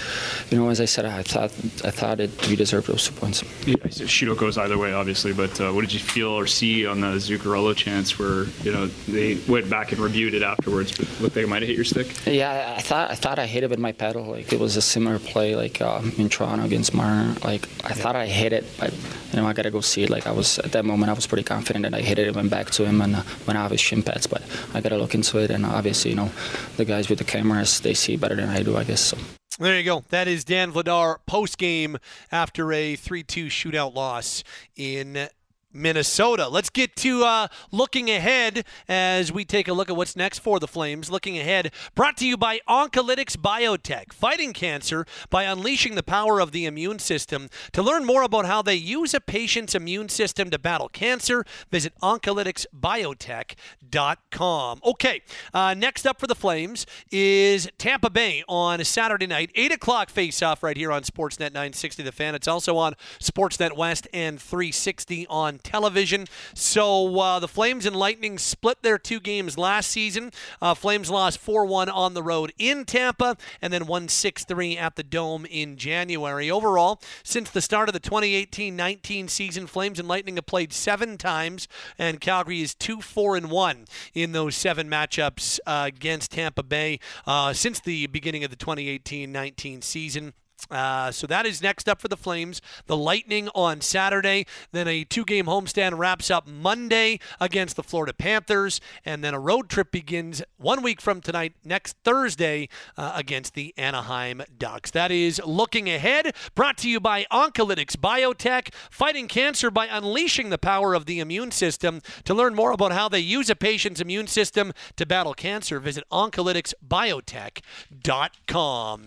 you know, as I said, I thought I thought it we deserved those two points. Yeah, shootout goes either way, obviously. But uh, what did you feel or see on the Zuccarello chance where you know they went back and reviewed it afterwards, but looked like it might have hit your stick? Yeah, I thought I thought I hit it with my pedal. Like it was a similar play like um, in Toronto against Marner. Like I thought I hit it, but you know I gotta go see it. Like I was at that moment, I was pretty confident that I hit it. It went back to him and uh, went off his shin pads. But I gotta look into it, and obviously you know the guys with the cameras they see better than I do, I guess. So. There you go. That is Dan Vladar post game after a 3 2 shootout loss in Minnesota. Let's get to uh, looking ahead as we take a look at what's next for the Flames. Looking ahead, brought to you by Oncolytics Biotech, fighting cancer by unleashing the power of the immune system. To learn more about how they use a patient's immune system to battle cancer, visit oncolyticsbiotech.com. Okay, uh, next up for the Flames is Tampa Bay on Saturday night, 8 o'clock face off right here on Sportsnet 960 The Fan. It's also on Sportsnet West and 360 on television. So uh, the Flames and Lightning split their two games last season. Uh, Flames lost 4 1 on the road in Tampa and then won 6 3 at the Dome in January. Overall, since the start of the 2018 19 season, Flames and Lightning have played seven times, and Calgary is 2 4 and 1 in those seven matchups uh, against Tampa Bay uh, since the beginning of the 2018 19 season. Uh, so that is next up for the Flames. The Lightning on Saturday. Then a two game homestand wraps up Monday against the Florida Panthers. And then a road trip begins one week from tonight, next Thursday, uh, against the Anaheim Ducks. That is looking ahead. Brought to you by Oncolytics Biotech, fighting cancer by unleashing the power of the immune system. To learn more about how they use a patient's immune system to battle cancer, visit oncolyticsbiotech.com.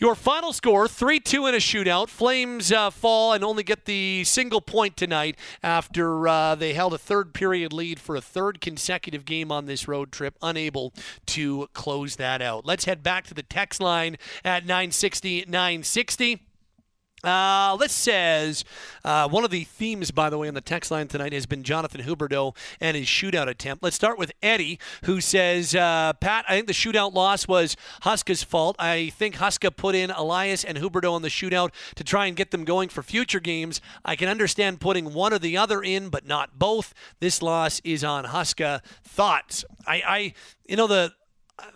Your final score 3 2 in a shootout. Flames uh, fall and only get the single point tonight after uh, they held a third period lead for a third consecutive game on this road trip, unable to close that out. Let's head back to the text line at 960 960. Uh, this says uh, one of the themes, by the way, on the text line tonight has been Jonathan Huberdeau and his shootout attempt. Let's start with Eddie, who says, uh, Pat, I think the shootout loss was Huska's fault. I think Huska put in Elias and Huberdeau on the shootout to try and get them going for future games. I can understand putting one or the other in, but not both. This loss is on Huska. Thoughts? I, I you know, the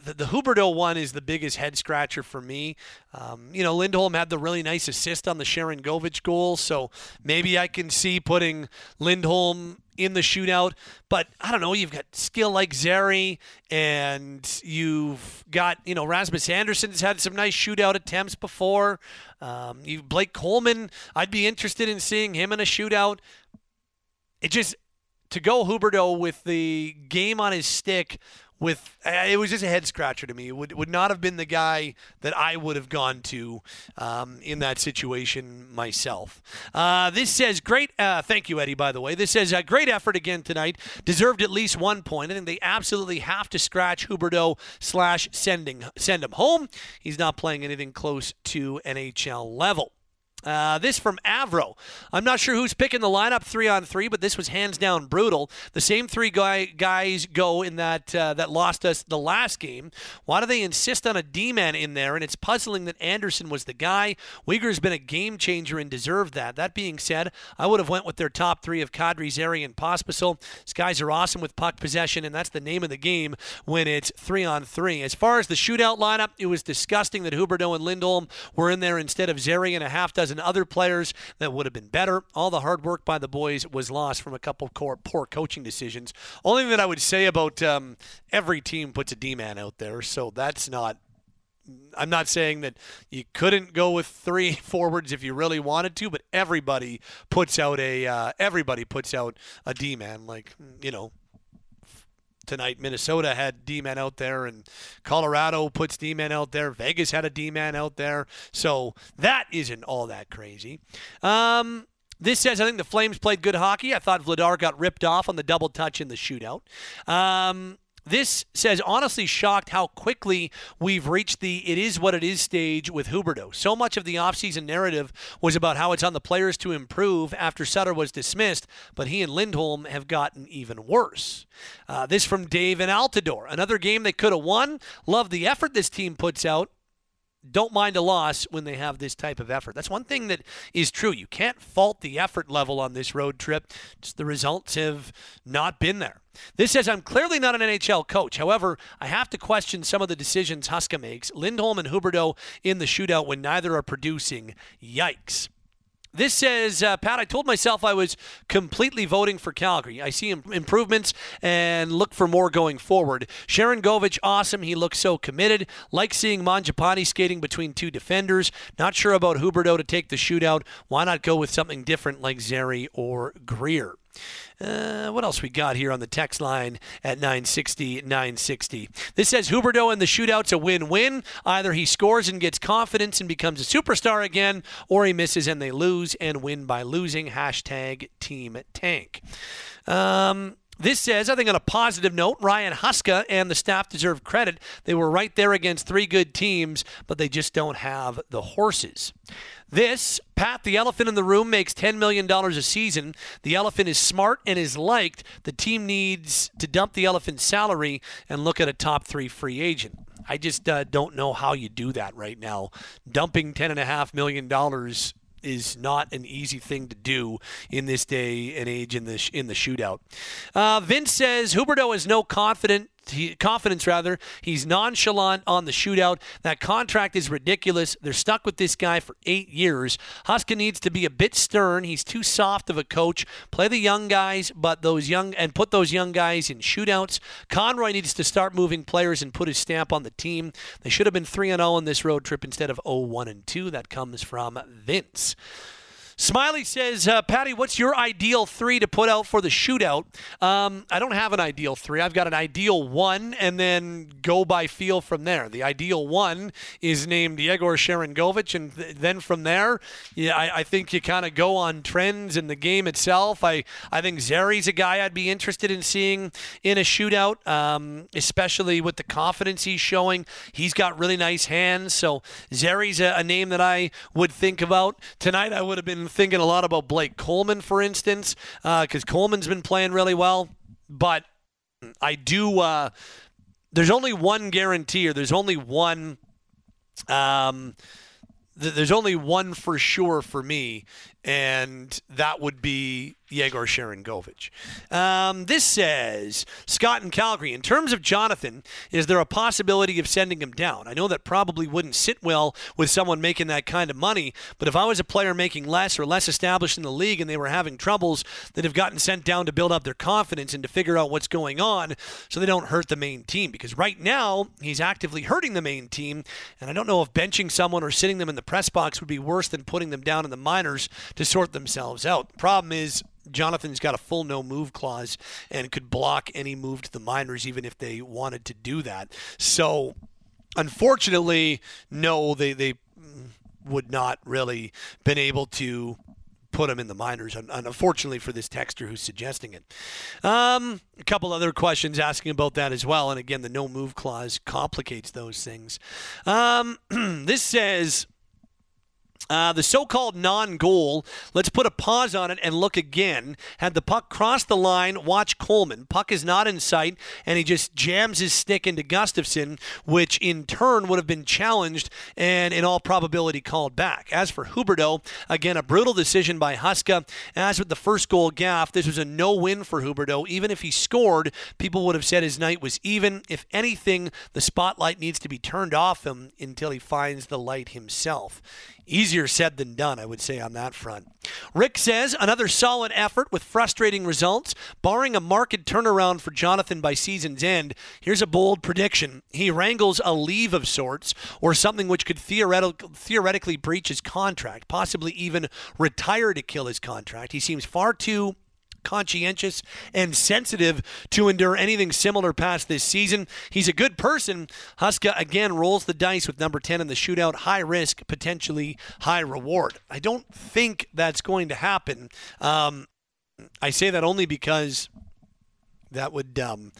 the, the Huberdeau one is the biggest head scratcher for me. Um, you know, Lindholm had the really nice assist on the Sharangovich goal, so maybe I can see putting Lindholm in the shootout. But I don't know. You've got skill like Zary, and you've got you know Rasmus Andersson's had some nice shootout attempts before. Um, you Blake Coleman. I'd be interested in seeing him in a shootout. It just to go Huberdeau with the game on his stick with it was just a head scratcher to me. It would would not have been the guy that I would have gone to um, in that situation myself. Uh, this says great. Uh, thank you, Eddie. By the way, this says a great effort again tonight. Deserved at least one point. I think they absolutely have to scratch Huberdeau slash sending send him home. He's not playing anything close to NHL level. Uh, this from Avro. I'm not sure who's picking the lineup three on three, but this was hands down brutal. The same three guy, guys go in that uh, that lost us the last game. Why do they insist on a D man in there? And it's puzzling that Andersson was the guy. Weegar's been a game changer and deserved that. That being said, I would have went with their top three of Kadri, Zary, and Pospisil. These guys are awesome with puck possession, and that's the name of the game when it's three on three. As far as the shootout lineup, it was disgusting that Huberdeau and Lindholm were in there instead of Zary and a half dozen and other players that would have been better. All the hard work by the boys was lost from a couple poor coaching decisions. Only thing that I would say about um, every team puts a D man out there, so that's not. I'm not saying that you couldn't go with three forwards if you really wanted to, but everybody puts out a uh, everybody puts out a D man. Like you know, tonight. Minnesota had D men out there, and Colorado puts D men out there. Vegas had a D man out there. So that isn't all that crazy. Um, this says I think the Flames played good hockey. I thought Vladar got ripped off on the double touch in the shootout. Um, this says, honestly shocked how quickly we've reached the it is what it is stage with Huberdeau. So much of the offseason narrative was about how it's on the players to improve after Sutter was dismissed, but he and Lindholm have gotten even worse. Uh, this from Dave and Altadore. Another game they could have won. Love the effort this team puts out don't mind a loss when they have this type of effort. That's one thing that is true. You can't fault the effort level on this road trip. Just the results have not been there. This says I'm clearly not an NHL coach. However, I have to question some of the decisions Huska makes. Lindholm and Huberdeau in the shootout when neither are producing. Yikes. This says, uh, Pat, I told myself I was completely voting for Calgary. I see improvements and look for more going forward. Sharangovich, awesome. He looks so committed. Like seeing Mangiapane skating between two defenders. Not sure about Huberdeau to take the shootout. Why not go with something different like Zary or Greer? Uh, what else we got here on the text line at 960 960? This says Huberdeau and the shootout's a win win. Either he scores and gets confidence and becomes a superstar again, or he misses and they lose and win by losing. Hashtag Team Tank. Um, this says, I think on a positive note, Ryan Huska and the staff deserve credit. They were right there against three good teams, but they just don't have the horses. This, Pat, the elephant in the room makes $10 million a season. The elephant is smart and is liked. The team needs to dump the elephant's salary and look at a top three free agent. I just uh, don't know how you do that right now. Dumping $10.5 million is not an easy thing to do in this day and age in the in the shootout. Uh, Vince says Huberdeau is no confident confidence rather. He's nonchalant on the shootout. That contract is ridiculous. They're stuck with this guy for eight years. Huska needs to be a bit stern. He's too soft of a coach. Play the young guys, but those young and put those young guys in shootouts. Conroy needs to start moving players and put his stamp on the team. They should have been three and zero oh in this road trip instead of 0 1 and two. That comes from Vince. Smiley says, uh, Patty, what's your ideal three to put out for the shootout? Um, I don't have an ideal three. I've got an ideal one, and then go by feel from there. The ideal one is named Yegor Sharangovich, and th- then from there, yeah, I, I think you kind of go on trends in the game itself. I, I think Zary's a guy I'd be interested in seeing in a shootout, um, especially with the confidence he's showing. He's got really nice hands, so Zary's a, a name that I would think about. Tonight, I would have been thinking a lot about Blake Coleman, for instance, because uh, Coleman's been playing really well. But I do. Uh, there's only one guarantee, or there's only one. Um, th- there's only one for sure for me, and that would be Yegor Sharangovich. Um, this says Scott in Calgary. In terms of Jonathan, is there a possibility of sending him down? I know that probably wouldn't sit well with someone making that kind of money, but if I was a player making less or less established in the league and they were having troubles, that have gotten sent down to build up their confidence and to figure out what's going on so they don't hurt the main team. Because right now, he's actively hurting the main team, and I don't know if benching someone or sitting them in the press box would be worse than putting them down in the minors to sort themselves out. Problem is Jonathan's got a full no move clause and could block any move to the minors even if they wanted to do that. So, unfortunately, no, they they would not really been able to put him in the minors. Unfortunately for this texter who's suggesting it. Um, a couple other questions asking about that as well. And again, the no move clause complicates those things. Um, this says uh, the so called non goal, let's put a pause on it and look again. Had the puck cross the line, watch Coleman. Puck is not in sight, and he just jams his stick into Gustavsson, which in turn would have been challenged and in all probability called back. As for Huberdeau, again, a brutal decision by Huska. As with the first goal gaff, this was a no win for Huberdeau. Even if he scored, people would have said his night was even. If anything, the spotlight needs to be turned off him until he finds the light himself. Easier said than done, I would say, on that front. Rick says another solid effort with frustrating results. Barring a market turnaround for Jonathan by season's end, here's a bold prediction. He wrangles a leave of sorts or something which could theoretic- theoretically breach his contract, possibly even retire to kill his contract. He seems far too conscientious and sensitive to endure anything similar past this season. He's a good person. Huska again rolls the dice with number 10 in the shootout. High risk, potentially high reward. I don't think that's going to happen. Um, I say that only because that would. Um,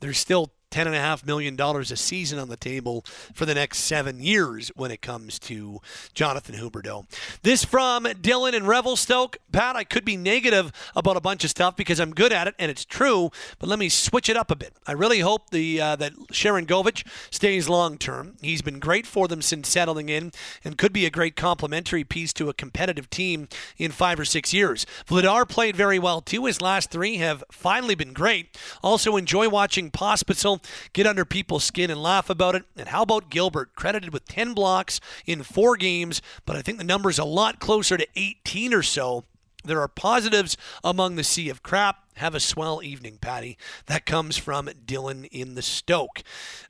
there's still $10.5 million a season on the table for the next seven years when it comes to Jonathan Huberdeau. This from Dylan and Revelstoke. Pat, I could be negative about a bunch of stuff because I'm good at it and it's true, but let me switch it up a bit. I really hope the uh, that Sharangovich stays long term. He's been great for them since settling in and could be a great complementary piece to a competitive team in five or six years. Vladar played very well too. His last three have finally been great. Also enjoy watching Pospisil get under people's skin and laugh about it. And how about Gilbert, credited with 10 blocks in four games, but I think the number is a lot closer to 18 or so. There are positives among the sea of crap. Have a swell evening, Patty. That comes from Dylan in the Stoke.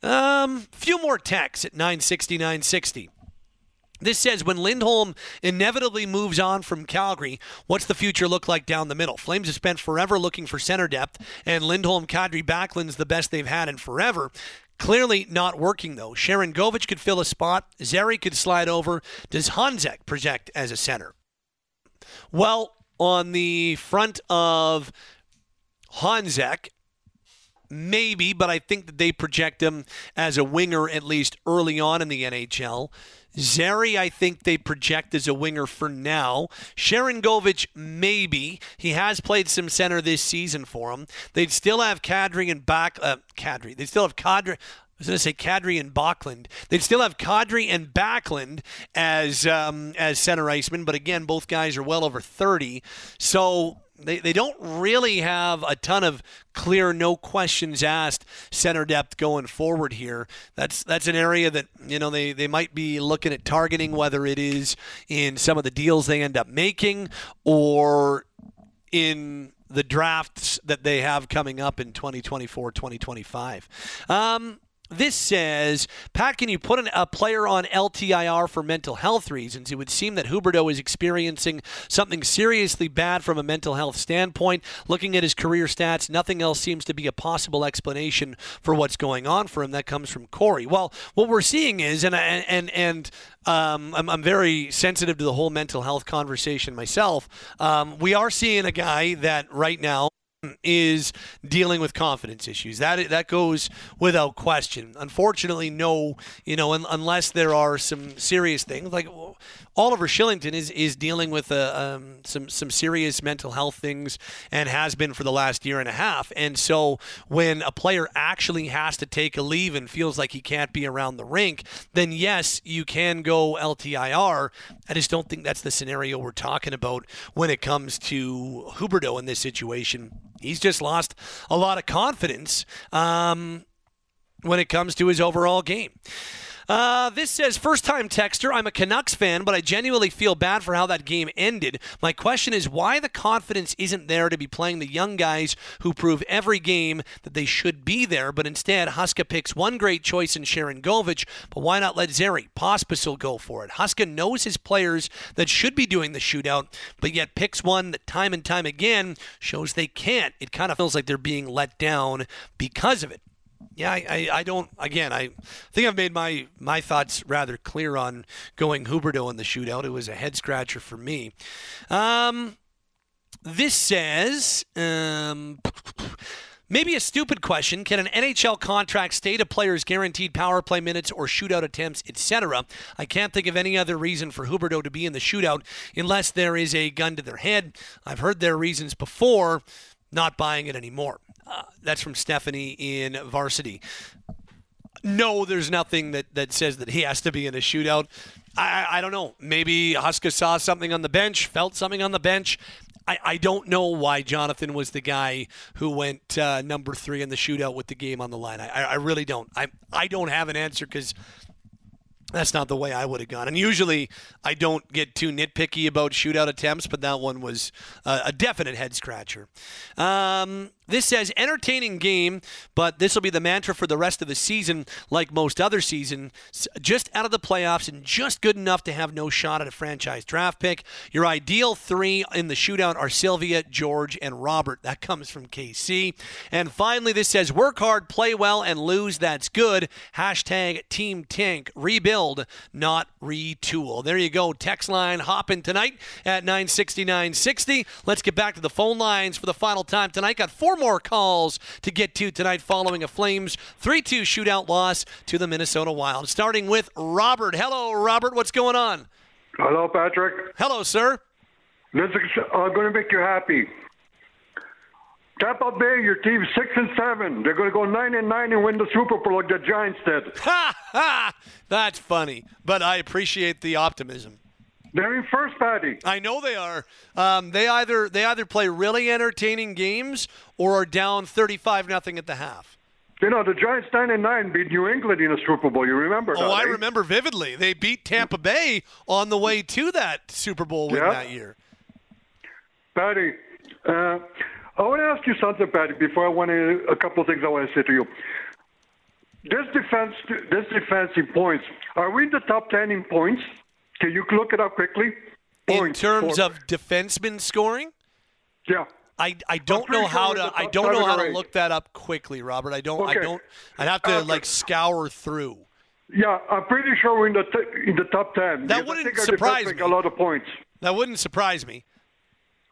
Um, few more texts at 960, 960. This says when Lindholm inevitably moves on from Calgary, what's the future look like down the middle? Flames have spent forever looking for center depth, and Lindholm Kadri Backlund's the best they've had in forever. Clearly not working though. Sharangovich could fill a spot. Zary could slide over. Does Honzek project as a center? Well, on the front of Honzek, maybe, but I think that they project him as a winger at least early on in the NHL. Zary, I think they project as a winger for now. Sharangovich, maybe. He has played some center this season for him. They'd still have Kadri and back. Uh, Kadri. They'd still have Kadri. I was going to say Kadri and Backlund. They'd still have Kadri and Backlund as um, as center icemen, but again, both guys are well over 30. So they, they don't really have a ton of clear, no questions asked center depth going forward here. That's that's an area that you know they, they might be looking at targeting, whether it is in some of the deals they end up making or in the drafts that they have coming up in 2024 2025. Um, This says, Pat, can you put an, a player on LTIR for mental health reasons? It would seem that Huberdeau is experiencing something seriously bad from a mental health standpoint. Looking at his career stats, nothing else seems to be a possible explanation for what's going on for him. That comes from Corey. Well, what we're seeing is, and and and um, I'm, I'm very sensitive to the whole mental health conversation myself. Um, we are seeing a guy that right now is dealing with confidence issues. That that goes without question. Unfortunately, no, you know, un, unless there are some serious things like Oliver Kylington is is dealing with uh, um, some some serious mental health things and has been for the last year and a half. And so when a player actually has to take a leave and feels like he can't be around the rink, then yes, you can go LTIR. I just don't think that's the scenario we're talking about when it comes to Huberdeau in this situation. He's just lost a lot of confidence um, when it comes to his overall game. Uh, this says first time texter. I'm a Canucks fan, but I genuinely feel bad for how that game ended. My question is why the confidence isn't there to be playing the young guys who prove every game that they should be there, but instead Huska picks one great choice in Sharangovich, but why not let Zary Pospisil go for it? Huska knows his players that should be doing the shootout, but yet picks one that time and time again shows they can't. It kind of feels like they're being let down because of it yeah, I, I, I, don't. Again, I think I've made my my thoughts rather clear on going Huberdeau in the shootout. It was a head scratcher for me. Um, this says. Um, Maybe a stupid question. Can an NHL contract state a player's guaranteed power play minutes or shootout attempts, etc.? I can't think of any other reason for Huberdeau to be in the shootout unless there is a gun to their head. I've heard their reasons before, not buying it anymore. That's from Stephanie in varsity. No, there's nothing that, that says that he has to be in a shootout. I, I don't know. Maybe Huska saw something on the bench, felt something on the bench. I, I don't know why Jonathan was the guy who went uh, number three in the shootout with the game on the line. I, I really don't. I, I don't have an answer because that's not the way I would have gone. And usually I don't get too nitpicky about shootout attempts, but that one was uh, a definite head scratcher. Um, this says entertaining game, but this will be the mantra for the rest of the season, like most other seasons. Just out of the playoffs and just good enough to have no shot at a franchise draft pick. Your ideal three in the shootout are Sylvia, George, and Robert. That comes from KC. And finally, this says work hard, play well, and lose. That's good. Hashtag Team Tank. Rebuild, not retool. There you go. Text line hopping tonight at 96960. Let's get back to the phone lines for the final time tonight. Got four four more calls to get to tonight following a Flames 3 2 shootout loss to the Minnesota Wild. Starting with Robert. Hello, Robert. What's going on? Hello, Patrick. Hello, sir. This is uh, going to make you happy. Tampa Bay, your team six and seven. They're going to go nine and nine and win the Super Bowl like the Giants did. Ha ha! That's funny, but I appreciate the optimism. They're in first, Patty. I know they are. Um, they either they either play really entertaining games or are down thirty-five nothing at the half. You know, the Giants nine and nine beat New England in a Super Bowl. You remember? Oh, that, I eh? remember vividly. They beat Tampa Bay on the way to that Super Bowl win Yeah. that year. Patty, uh, I want to ask you something, Patty. Before I want to, a couple of things I want to say to you. This defense, this defense in points. Are we in the top ten in points? Can you look it up quickly? In terms of defensemen scoring, yeah. I, I don't know how we're to I don't know how to look that up quickly, Robert. I don't I don't I'd have to Okay. like scour through. Yeah, I'm pretty sure we're in the t- in the top ten. That wouldn't surprise me. a lot of points. That wouldn't surprise me.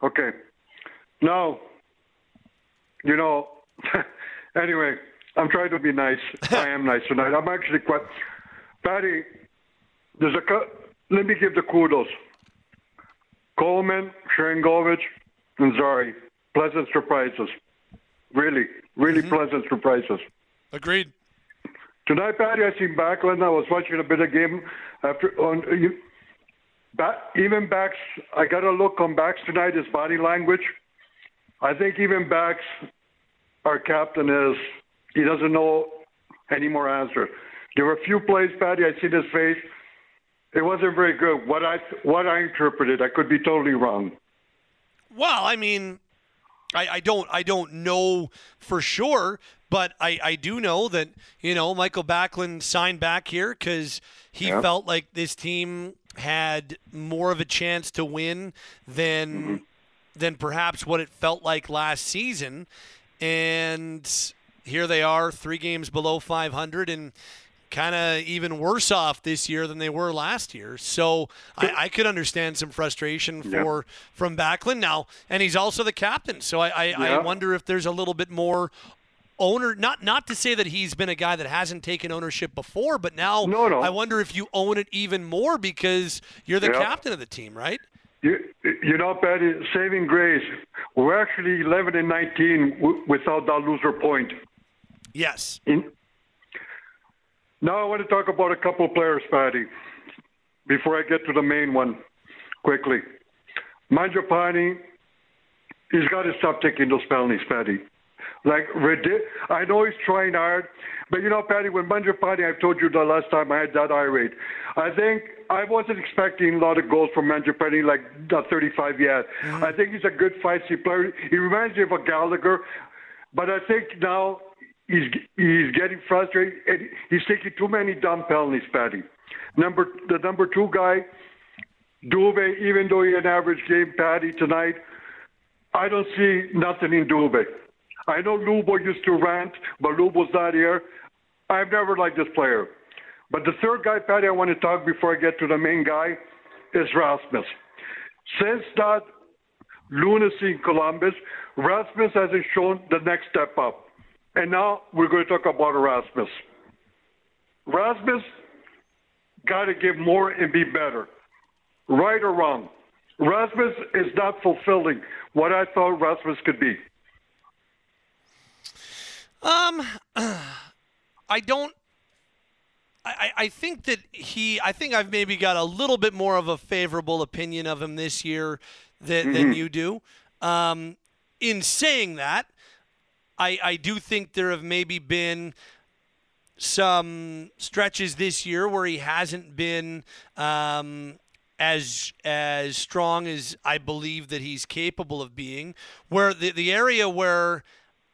Okay. Now, you know, anyway, I'm trying to be nice. I am nice tonight. I'm actually quite. Patty, there's a. Let me give the kudos. Coleman, Sharangovich, and Zary. Pleasant surprises. Really, really mm-hmm. pleasant surprises. Agreed. Tonight, Patty, I seen Backlund. I was watching a bit of game after on you. Ba- even backs, I got a look on backs tonight. His body language. I think even backs, our captain is he doesn't know any more answer. There were a few plays, Patty. I seen his face. It wasn't very good. What I what I interpreted, I could be totally wrong. Well, I mean, I, I don't I don't know for sure, but I, I do know that you know Mikael Backlund signed back here because he Yeah. felt like this team had more of a chance to win than Mm-hmm. than perhaps what it felt like last season, and here they are, three games below 500 and. Kind of even worse off this year than they were last year, so I, I could understand some frustration Yeah. for from Backlund now, and he's also the captain. So I, I, I wonder if there's a little bit more owner. Not not to say that he's been a guy that hasn't taken ownership before, but now no, no. I wonder if you own it even more because you're the Yeah. captain of the team, right? You, you know, Patty, saving grace. We're actually 11 and 19 w- without that loser point. Yes. In, now I want to talk about a couple of players, Patty, before I get to the main one quickly. Mangiapane, he's got to stop taking those penalties, Patty. Like, I know he's trying hard, but you know, Patty, when Mangiapane, I've told you the last time I had that irate, I think I wasn't expecting a lot of goals from Mangiapane, like the 35 yet. Mm-hmm. I think he's a good feisty player. He reminds me of a Gallagher, but I think now he's he's getting frustrated and he's taking too many dumb penalties, Patty. Number the number two guy, Dubé, even though he had an average game, Patty tonight, I don't see nothing in Dubé. I know Lubo used to rant, but Lubo's not here. I've never liked this player. But the third guy, Patty, I want to talk before I get to the main guy is Rasmus. Since that lunacy in Columbus, Rasmus hasn't shown the next step up. And now we're going to talk about Erasmus. Rasmus got to give more and be better. Right or wrong? Rasmus is not fulfilling what I thought Rasmus could be. Um, I don't. I, I think that he. I think I've maybe got a little bit more of a favorable opinion of him this year than, than Mhm. you do. Um, in saying that, I I do think there have maybe been some stretches this year where he hasn't been um, as as strong as I believe that he's capable of being. Where the the area where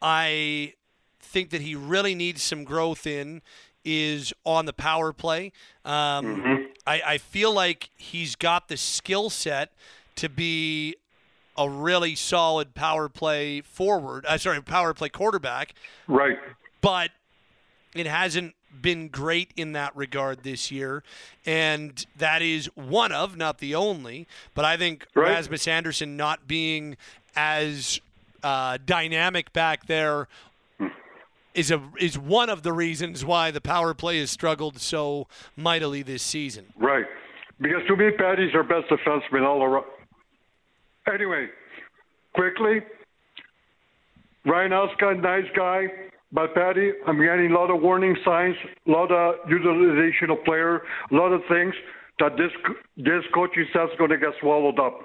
I think that he really needs some growth in is on the power play. Um, I, I feel like he's got the skill set to be a really solid power play forward. Uh, sorry, power play quarterback. Right. But it hasn't been great in that regard this year, and that is one of, not the only. But I think Right. Rasmus Andersson not being as uh, dynamic back there is a is one of the reasons why the power play has struggled so mightily this season. Right. Because to me, Patty's our best defenseman all around. Anyway, quickly, Ryan Oscar, nice guy, but Patty, I'm getting a lot of warning signs, a lot of utilization of player, a lot of things that this this coaching staff is going to get swallowed up.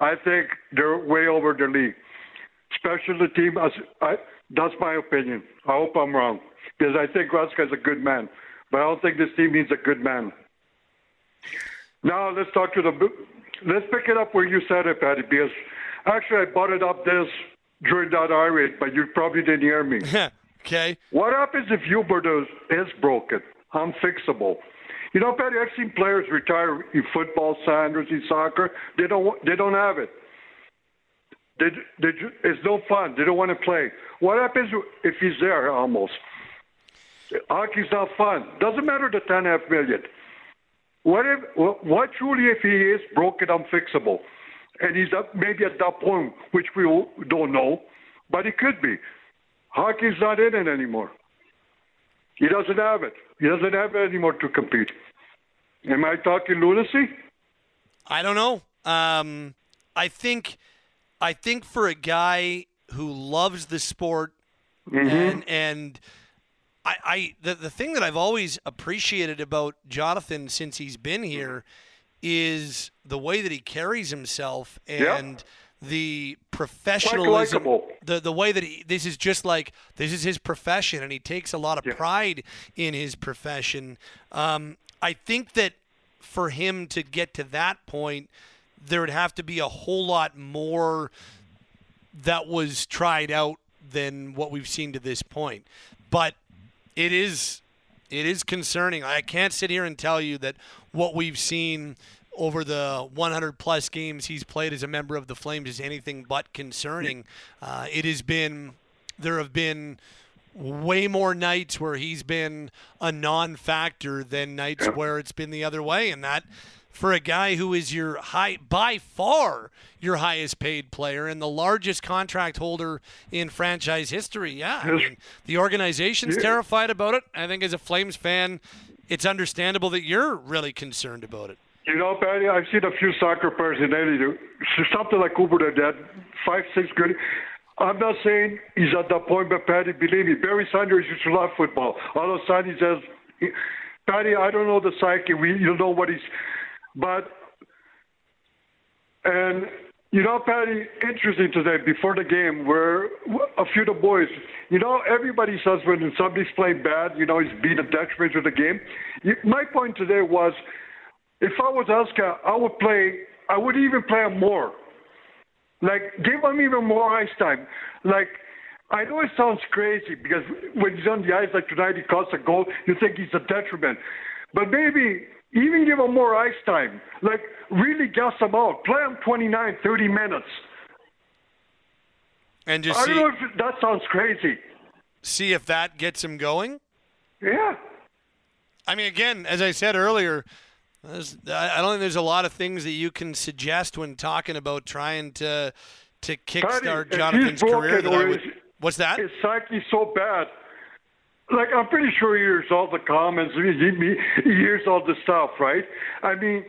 I think they're way over their league. Especially the team, as I, that's my opinion. I hope I'm wrong because I think Raska is a good man, but I don't think this team needs a good man. Now let's talk to the. Let's pick it up where you said it, Patty, because actually I brought it up this during that irate, but you probably didn't hear me. okay. What happens if Hubert is, is broken, unfixable? You know, Patty, I've seen players retire in football, Sanders, in soccer. They don't. They don't have it. They, they, it's no fun. They don't want to play. What happens if he's there almost? Hockey's not fun. Doesn't matter the ten half million. What if? What, truly if he is broken, unfixable, and he's up maybe at that point, which we all don't know, but he could be. Hockey's not in it anymore. He doesn't have it. He doesn't have it anymore to compete. Am I talking lunacy? I don't know. Um, I think, I think for a guy who loves the sport and and I, I the the thing that I've always appreciated about Jonathan since he's been here is the way that he carries himself Yeah. and the professionalism the the way that he this is just like this is his profession and he takes a lot of pride in his profession um, i think that for him to get to that point there would have to be a whole lot more that was tried out than what we've seen to this point. But it is it is concerning. I can't sit here and tell you that what we've seen over the 100 plus games he's played as a member of the Flames is anything but concerning. Uh, it has been there have been way more nights where he's been a non-factor than nights where it's been the other way, and that for a guy who is your high by far your highest paid player and the largest contract holder in franchise history. Yeah, I mean, the organization's Yeah. terrified about it. I think as a Flames fan, it's understandable that you're really concerned about it. You know, Patty, I've seen a few soccer players in Italy something like Uber that had five, six good. I'm not saying he's at that point, but Patty, believe me, Barry Sanders used to love football. All of a sudden he says, Patty, I don't know the psyche. We, you know what he's, but, and you know, Patty, interesting today before the game, where a few of the boys, you know, everybody says when somebody's playing bad, you know, he's being a detriment to the game. My point today was, if I was Oscar, I would play. I would even play him more. Like give him even more ice time. Like I know it sounds crazy because when he's on the ice like tonight, he costs a goal. You think he's a detriment, but maybe even give him more ice time. Like really gas him out. Play him 29, 30 minutes. And just I see, don't know if that sounds crazy. see if that gets him going. Yeah. I mean, again, as I said earlier, I don't think there's a lot of things that you can suggest when talking about trying to to kickstart Patty, Jonathan's career. That would, what's that? His psyche's so bad. Like I'm pretty sure he hears all the comments. He, he, he hears all the stuff, right? I mean,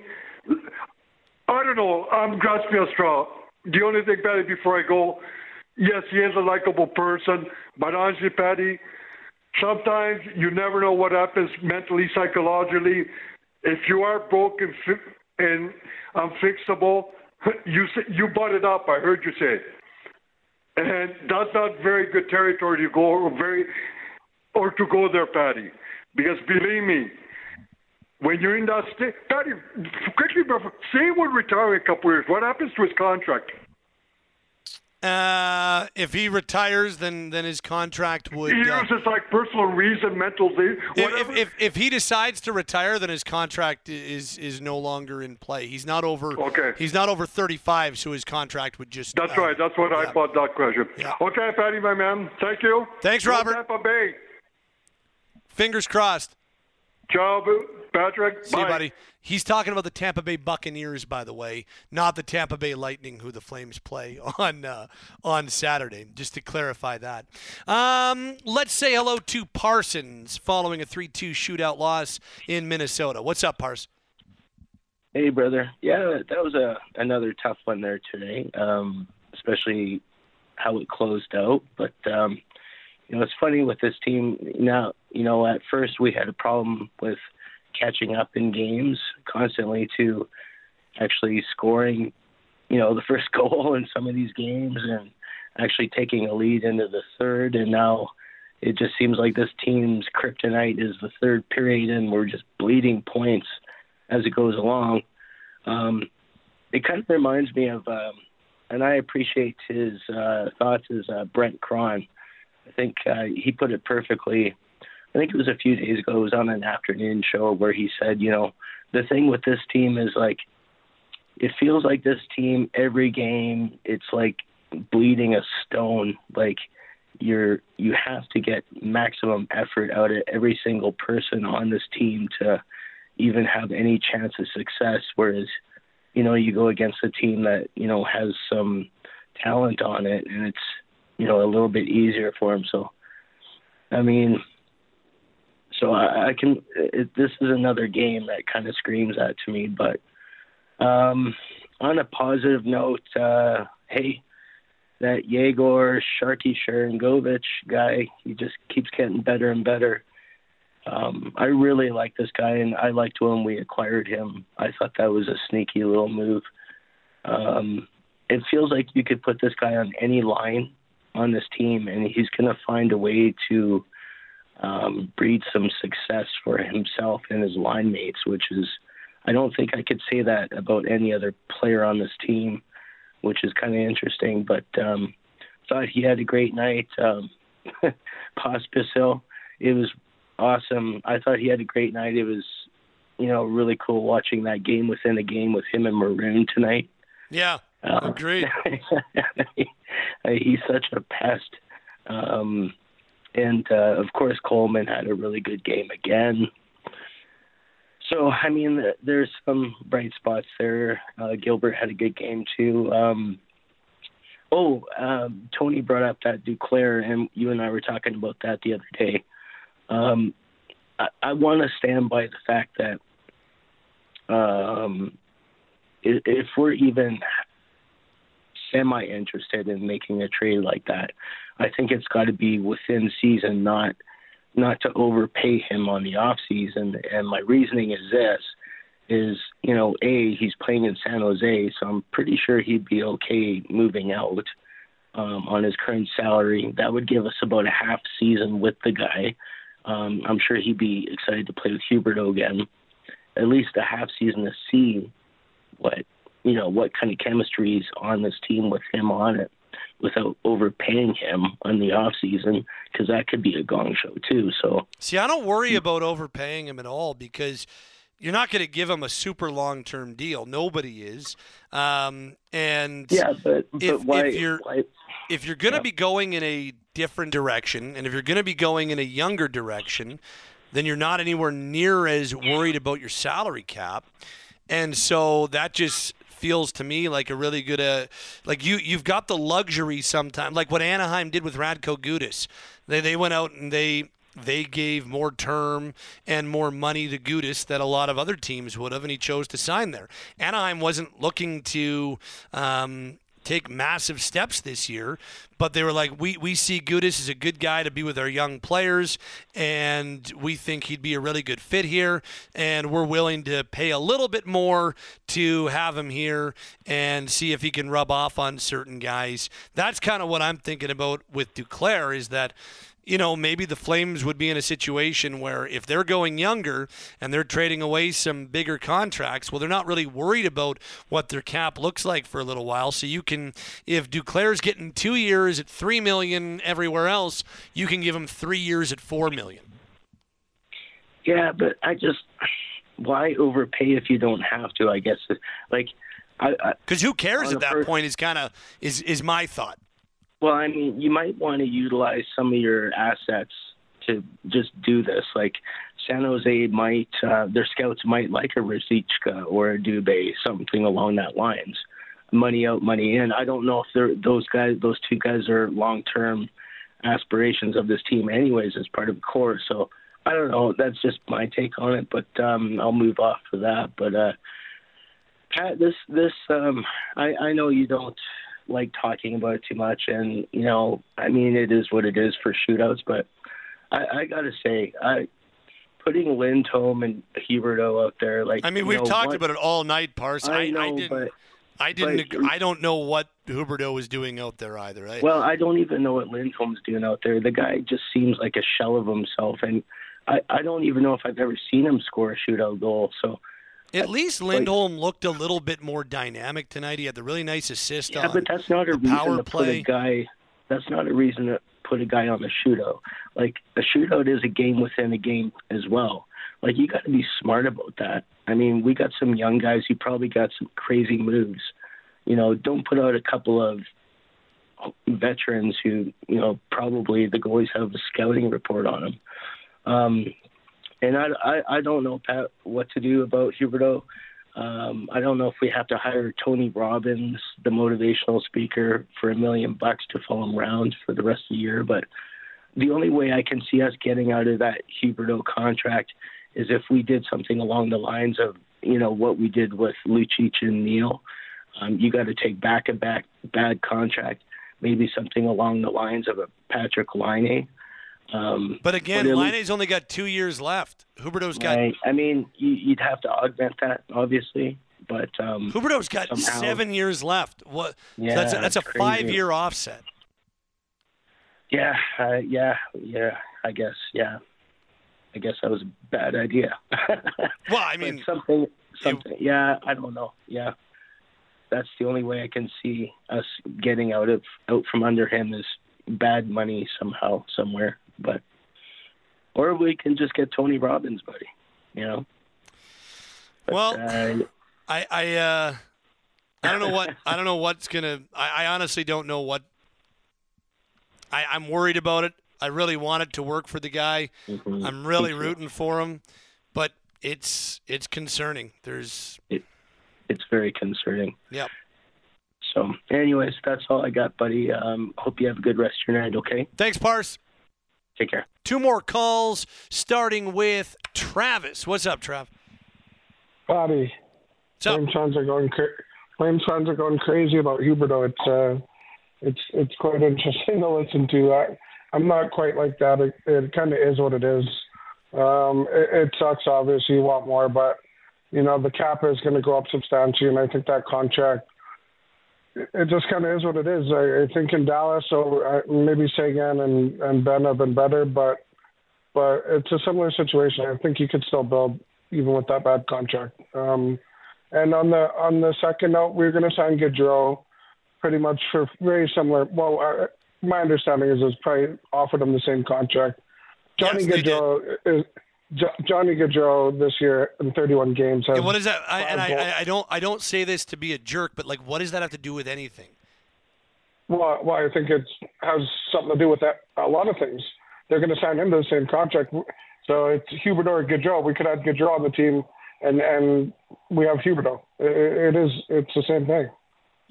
I don't know. I'm grasping at straw. The only thing, Patty, before I go, yes, he is a likable person, but honestly, Patty, sometimes you never know what happens mentally, psychologically. If you are broken fi- and unfixable, you you brought it up. I heard you say. And that's not very good territory to go very or to go there, Patty. Because believe me, when you're in that state, Patty, quickly, before- say he would retire in a couple years. What happens to his contract? Uh, if he retires, then then his contract would. He uh, uses like personal reason, mental thing. if, if, if, if he decides to retire, then his contract is is no longer in play. He's not over. Okay. He's not over 35, so his contract would just. That's uh, right. That's what I thought that question. Yeah. Okay, Patty, my man. Thank you. Thanks, Go Robert. Tampa Bay. Fingers crossed. Ciao, Patrick. See you, Bye. buddy. He's talking about the Tampa Bay Buccaneers, by the way, not the Tampa Bay Lightning, who the Flames play on uh, on Saturday. Just to clarify that. Um, let's say hello to Parsons following a three-two shootout loss in Minnesota. What's up, Pars? Hey, brother. Yeah, that was a another tough one there today, um, especially how it closed out. But um, you know, it's funny with this team. Now, you know, at first we had a problem with catching up in games constantly to actually scoring, you know, the first goal in some of these games and actually taking a lead into the third. And now it just seems like this team's kryptonite is the third period, and we're just bleeding points as it goes along. Um, it kind of reminds me of, um, and I appreciate his uh, thoughts, is uh, Brent Krahn. I think uh, he put it perfectly. I think it was a few days ago. It was on an afternoon show where he said, you know, the thing with this team is like, it feels like this team every game, it's like bleeding a stone. Like you're you have to get maximum effort out of every single person on this team to even have any chance of success. Whereas, you know, you go against a team that you know has some talent on it, and it's you know a little bit easier for him. So, I mean, so I, I can. It, this is another game that kind of screams that to me. But um, on a positive note, uh, hey, that Yegor Sharky Sharangovich guy, he just keeps getting better and better. Um, I really like this guy, and I liked when we acquired him. I thought that was a sneaky little move. Um, it feels like you could put this guy on any line on this team, and he's going to find a way to um, breed some success for himself and his line mates, which is, I don't think I could say that about any other player on this team, which is kind of interesting. But um, thought he had a great night. Um, Pospisil, it was awesome. I thought he had a great night. It was, you know, really cool watching that game within a game with him and Maroon tonight. Yeah, Um, agreed. he's such a pest. Um, and uh, of course, Coleman had a really good game again. So I mean, there's some bright spots there. Uh, Gilbert had a good game too. Um, oh, um, Tony brought up that Duclair, and you and I were talking about that the other day. Um, I, I want to stand by the fact that um, if we're even semi interested in making a trade like that, I think it's got to be within season, not not to overpay him on the off season. And my reasoning is this: is you know, a he's playing in San Jose, so I'm pretty sure he'd be okay moving out um, on his current salary. That would give us about a half season with the guy. Um, I'm sure he'd be excited to play with Huberdeau again, at least a half season to see what you know what kind of chemistry is on this team with him on it without overpaying him on the off season because that could be a gong show too. So See, I don't worry about overpaying him at all because you're not going to give him a super long term deal. Nobody is. Um, and yeah, but, but if, why, if you're why if you're going to be going in a different direction, and if you're going to be going in a younger direction, then you're not anywhere near as worried about your salary cap. And so that just feels to me like a really good uh, like you you've got the luxury sometimes like what Anaheim did with Radko Gudas. They they went out and they they gave more term and more money to Gudas that a lot of other teams would have, and he chose to sign there. Anaheim wasn't looking to um, take massive steps this year, but they were like, we, we see Gudas as a good guy to be with our young players, and we think he'd be a really good fit here, and we're willing to pay a little bit more to have him here and see if he can rub off on certain guys. That's kind of what I'm thinking about with Duclair is that you know, maybe the Flames would be in a situation where if they're going younger and they're trading away some bigger contracts, well, they're not really worried about what their cap looks like for a little while. So you can, if Duclair's getting two years at three million everywhere else, you can give him three years at four million. Yeah, but I just why overpay if you don't have to? I guess like I because who cares at that first- point is kind of is is my thought. Well, I mean, you might want to utilize some of your assets to just do this. Like San Jose might, uh, their scouts might like a Ruzicka or a Dubé, something along that lines. Money out, money in. I don't know if they're those guys. Those two guys are long-term aspirations of this team, anyways, as part of the core. So I don't know. That's just my take on it. But um, I'll move off of that. But uh, Pat, this this um, I I know you don't like talking about it too much, and you know, I mean, it is what it is for shootouts. But I, I gotta say, I putting Lindholm and Huberdeau out there, like I mean, we've know, talked what- about it all night, Parson. I I, know, I didn't. but I didn't. but- I don't know what Huberdeau was doing out there either. I, Well, I don't even know what Lindholm's doing out there. The guy just seems like a shell of himself, and I, I don't even know if I've ever seen him score a shootout goal. So At least Lindholm looked a little bit more dynamic tonight. He had the really nice assist yeah, on but that's not a reason to put play. a guy. That's not a reason to put a guy on the shootout. Like a shootout is a game within a game as well. Like you got to be smart about that. I mean, we got some young guys who probably got some crazy moves. You know, don't put out a couple of veterans who, you know, probably the goalies have a scouting report on them. Um, and I, I, I don't know, Pat, what to do about Huberdeau. Um, I don't know if we have to hire Tony Robbins, the motivational speaker, for a million bucks to follow him around for the rest of the year. But the only way I can see us getting out of that Huberdeau contract is if we did something along the lines of, you know, what we did with Lucic and Neal. Um, you got to take back a back bad contract, maybe something along the lines of a Patrik Laine. Um, but again, Laine's only got two years left. Huberdeau's got Right. I mean, you, you'd have to augment that, obviously, but um, Huberdeau's got somehow- seven years left. What? Yeah, that's a, that's a five-year offset. Yeah, uh, yeah, yeah. I guess, yeah. I guess that was a bad idea. well, I mean, something, something. yeah, I don't know. Yeah, that's the only way I can see us getting out of out from under him is bad money somehow somewhere. But or we can just get Tony Robbins, buddy. You know. But, Well, uh, I I uh, I don't know what I don't know what's gonna. I, I honestly don't know what. I, I'm worried about it. I really want it to work for the guy. Mm-hmm. I'm really rooting for him, but it's it's concerning. There's it, it's very concerning. yep. So, anyways, that's all I got, buddy. Um, hope you have a good rest of your night. Okay. Thanks, Parse. Take care. Two more calls, starting with Travis. What's up, Trav? Bobby. Flames fans are going. Cra- Flames fans are going crazy about Huberdeau. It's uh, it's it's quite interesting to listen to. I, I'm not quite like that. It, it kind of is what it is. Um, it, it sucks. Obviously, you want more, but you know the cap is going to go up substantially, and I think that contract. It just kind of is what it is. I, I think in Dallas, so uh, maybe Seguin and and Benn have been better, but but it's a similar situation. I think you could still build even with that bad contract. Um, and on the on the second note, we're going to sign Gaudreau pretty much for very similar. Well, uh, my understanding is it's probably offered him the same contract. Johnny Gaudreau is Jo- Johnny Gaudreau this year in 31 games has Yeah, what is that? I, and I. I, don't I don't say this to be a jerk, but like, what does that have to do with anything? Well, well, I think it has something to do with that. A lot of things. They're going to sign him to the same contract. So it's Huberdeau or Gaudreau. We could have Gaudreau on the team, and and we have Huberdeau. It, it is. It's the same thing.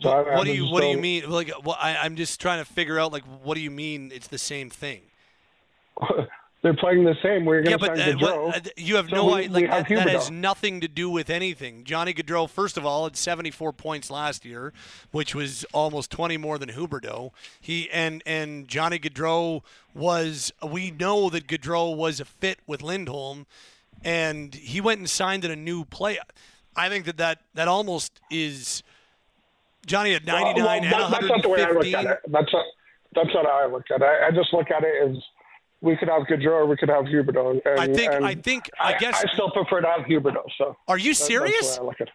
So I- I What do you What do you don't- mean? Like, what, I, I'm just trying to figure out like, what do you mean? It's the same thing. They're playing the same. We're Yeah, going to but sign uh, Gaudreau. what, uh, you have So no idea. Like that, that has nothing to do with anything. Johnny Gaudreau, first of all, had 74 points last year, which was almost 20 more than Huberdeau. He and and Johnny Gaudreau was. We know that Gaudreau was a fit with Lindholm, and he went and signed in a new play. I think that that, that almost is. Johnny had 99 Well, well, that- that's not the way I look at it. That's not, that's not how I look at it. I, I just look at it as we could have Gaudreau or we could have Huberdeau. And, I think- I think- I guess- I still prefer to have Huberdeau. So Are you that- that's the serious? way I look at it.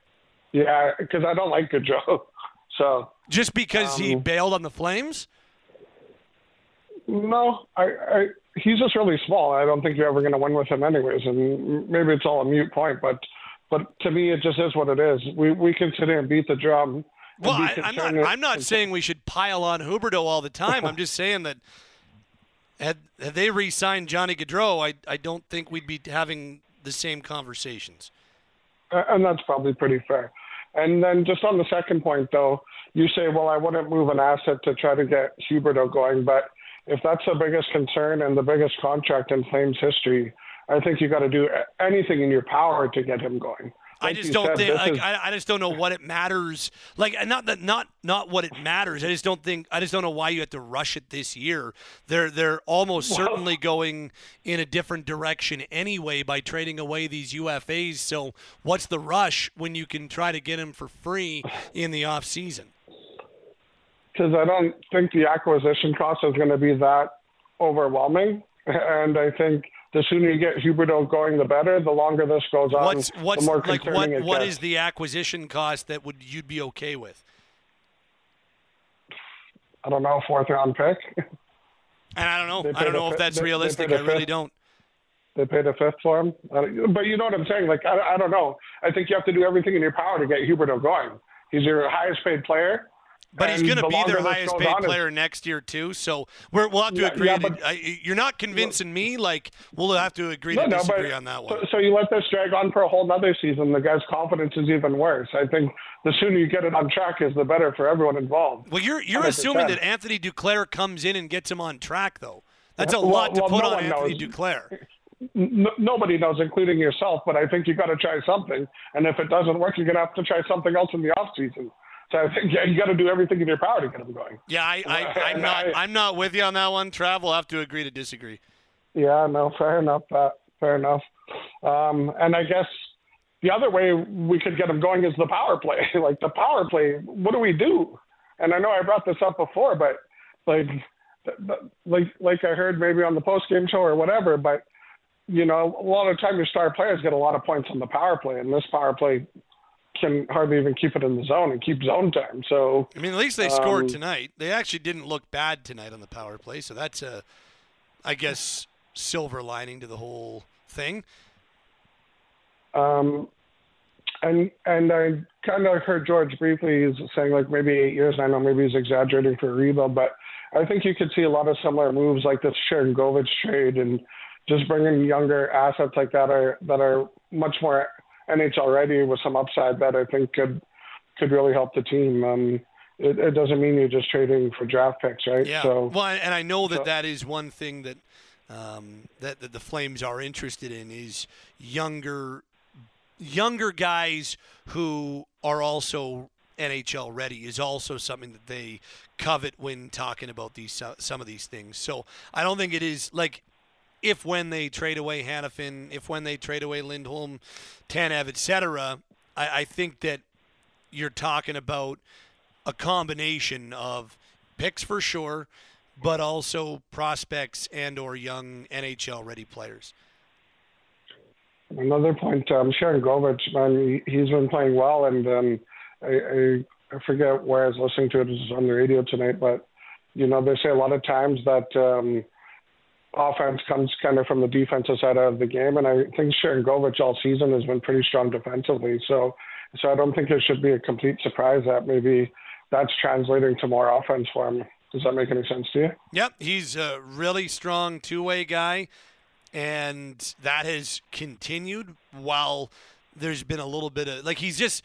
Yeah, because I don't like Gaudreau. So Just because he Um, bailed on the Flames? no, I, I he's just really small. I don't think you're ever going to win with him anyways. And maybe it's all a mute point, but but to me, it just is what it is. We we can sit here and beat the drum. Well, I, I'm not. I'm not saying we should pile on Huberdeau all the time. I'm just saying that had had they re-signed Johnny Gaudreau, I I don't think we'd be having the same conversations. Uh, and that's probably pretty fair. And then just on the second point, though, you say, well, I wouldn't move an asset to try to get Huberdeau going, but if that's the biggest concern and the biggest contract in Flames history, I think you got to do anything in your power to get him going. I just you don't said, think. Like, is- I, I just don't know what it matters. Like, not that not not what it matters. I just don't think. I just don't know why you have to rush it this year. They're they're almost Well- certainly going in a different direction anyway by trading away these UFAs. So what's the rush when you can try to get him for free in the off season? because I don't think the acquisition cost is going to be that overwhelming. And I think the sooner you get Huberdeau going, the better. The longer this goes on, What's what's the more like concerning what it what gets. is the acquisition cost that would you'd be okay with? I don't know, fourth round pick. And I don't know. I don't know if that's they- they realistic. paid I really fifth. don't. They paid a fifth for him. But you know what I'm saying? Like, I, I don't know. I think you have to do everything in your power to get Huberdeau going. He's your highest paid player. But he's going to the be their highest paid player next year too. So we're, we'll have to Yeah, agree. yeah, to- but- I, you're not convincing me. Like we'll have to agree No, to no, disagree but- on that one. so you let this drag on for a whole nother season. The guy's confidence is even worse. I think the sooner you get it on track is the better for everyone involved. Well, you're you're 100%. assuming that Anthony Duclair comes in and gets him on track, though. That's a Well- lot to well, put no on Anthony knows. Duclair. N- nobody knows, including yourself. But I think you've got to try something. And if it doesn't work, you're gonna have to try something else in the off season. So I think yeah, you got to do everything in your power to get them going. Yeah, I, I I'm not I'm not with you on that one. Trav, we'll have to agree to disagree. Yeah, no, fair enough. Pat. fair enough. Um, and I guess the other way we could get them going is the power play. like the power play, what do we do? And I know I brought this up before, but like, like, like I heard maybe on the post game show or whatever. But you know, a lot of time your star players get a lot of points on the power play, and this power play can hardly even keep it in the zone and keep zone time. So I mean, at least they scored um, tonight. They actually didn't look bad tonight on the power play, so that's a, I guess, silver lining to the whole thing. Um, and and I kind of heard George briefly he's saying like maybe eight years. And I know maybe he's exaggerating for a rebuild, but I think you could see a lot of similar moves like this Sharangovich trade and just bringing younger assets like that are that are much more NHL ready with some upside that I think could could really help the team. Um, it, it doesn't mean you're just trading for draft picks, right? Yeah. So well, and I know that so- that is one thing that um, that, that the Flames are interested in is younger younger guys who are also NHL ready is also something that they covet when talking about these some of these things. So I don't think it is like if when they trade away Hanifin, if when they trade away Lindholm, Tanev, etc. I, I think that you're talking about a combination of picks for sure, but also prospects and or young NHL ready players. Another point, um, Sharangovich, man, he, he's been playing well, and um, I, I I forget where I was listening to it. It was on the radio tonight, but you know they say a lot of times that um, offense comes kind of from the defensive side of the game, and I think Sharangovich all season has been pretty strong defensively. So, so I don't think it should be a complete surprise that maybe that's translating to more offense for him. Does that make any sense to you? Yep, he's a really strong two-way guy, and that has continued while there's been a little bit of like he's just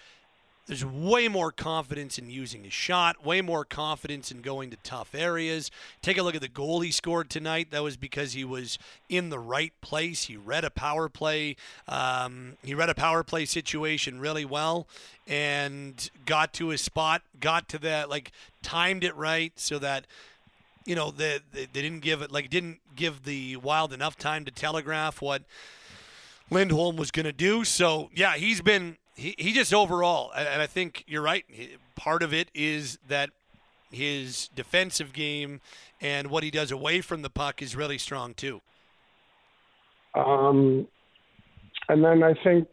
there's way more confidence in using his shot, way more confidence in going to tough areas. Take a look at the goal he scored tonight. That was because he was in the right place. He read a power play. Um, he read a power play situation really well and got to his spot, got to that, like timed it right so that you know they, they, didn't give it like didn't give the Wild enough time to telegraph what Lindholm was going to do. So yeah, he's been he, he just overall, and I think you're right. Part of it is that his defensive game and what he does away from the puck is really strong too. Um, and then I think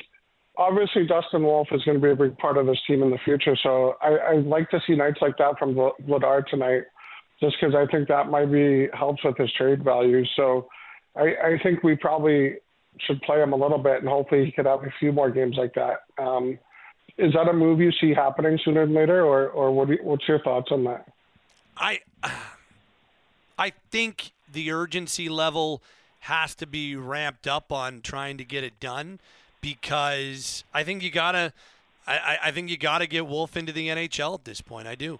obviously Dustin Wolf is going to be a big part of this team in the future. So I, I'd like to see nights like that from Vla- Vladar tonight, just because I think that might be helps with his trade value. So I, I think we probably should play him a little bit, and hopefully he could have a few more games like that. Um, is that a move you see happening sooner than later, or or what you, what's your thoughts on that? I I think the urgency level has to be ramped up on trying to get it done because I think you gotta I, I- I think you gotta get Wolf into the NHL at this point. I do.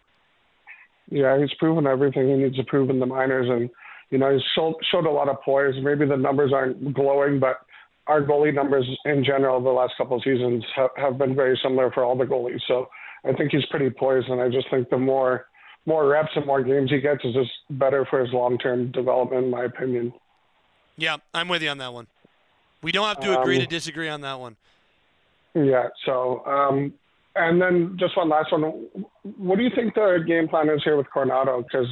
Yeah, he's proven everything he needs to prove in the minors, and you know he's showed, showed a lot of poise. Maybe the numbers aren't glowing, but our goalie numbers in general the last couple of seasons have, have been very similar for all the goalies. So I think he's pretty poised, and I just think the more more reps and more games he gets is just better for his long term development, in my opinion. Yeah, I'm with you on that one. We don't have to agree Um, to disagree on that one. Yeah. So, um, and then just one last one. What do you think the game plan is here with Coronato? Because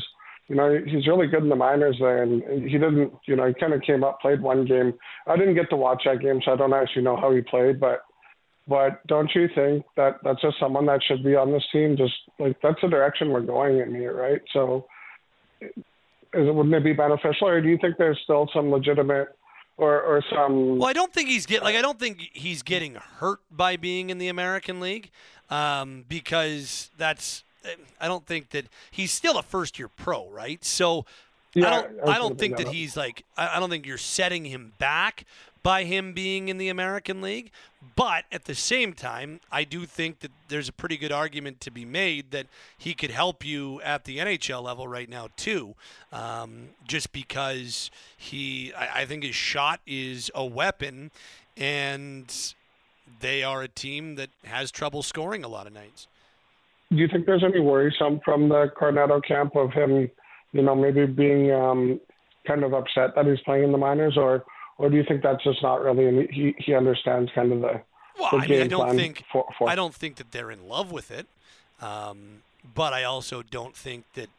you know he's really good in the minors and he didn't. You know, he kind of came up, played one game. I didn't get to watch that game, so I don't actually know how he played. But, but don't you think that that's just someone that should be on this team? Just like that's the direction we're going in here, right? So, is it, wouldn't it be beneficial, or do you think there's still some legitimate? Or, or some Well, I don't think he's get like I don't think he's getting hurt by being in the American League, um, because that's I don't think that he's still a first year pro, right? So Yeah, I don't I, don't think that he's like I, I don't think you're setting him back by him being in the American League, but at the same time, I do think that there's a pretty good argument to be made that he could help you at the NHL level right now too, um, just because he I, I think his shot is a weapon, and they are a team that has trouble scoring a lot of nights. Do you think there's any worrisome from the Coronato camp of him, you know, maybe being um, kind of upset that he's playing in the minors, or or do you think that's just not really? And he he understands kind of the, Well, the I mean, I don't plan think for, for I don't think that they're in love with it, um, but I also don't think that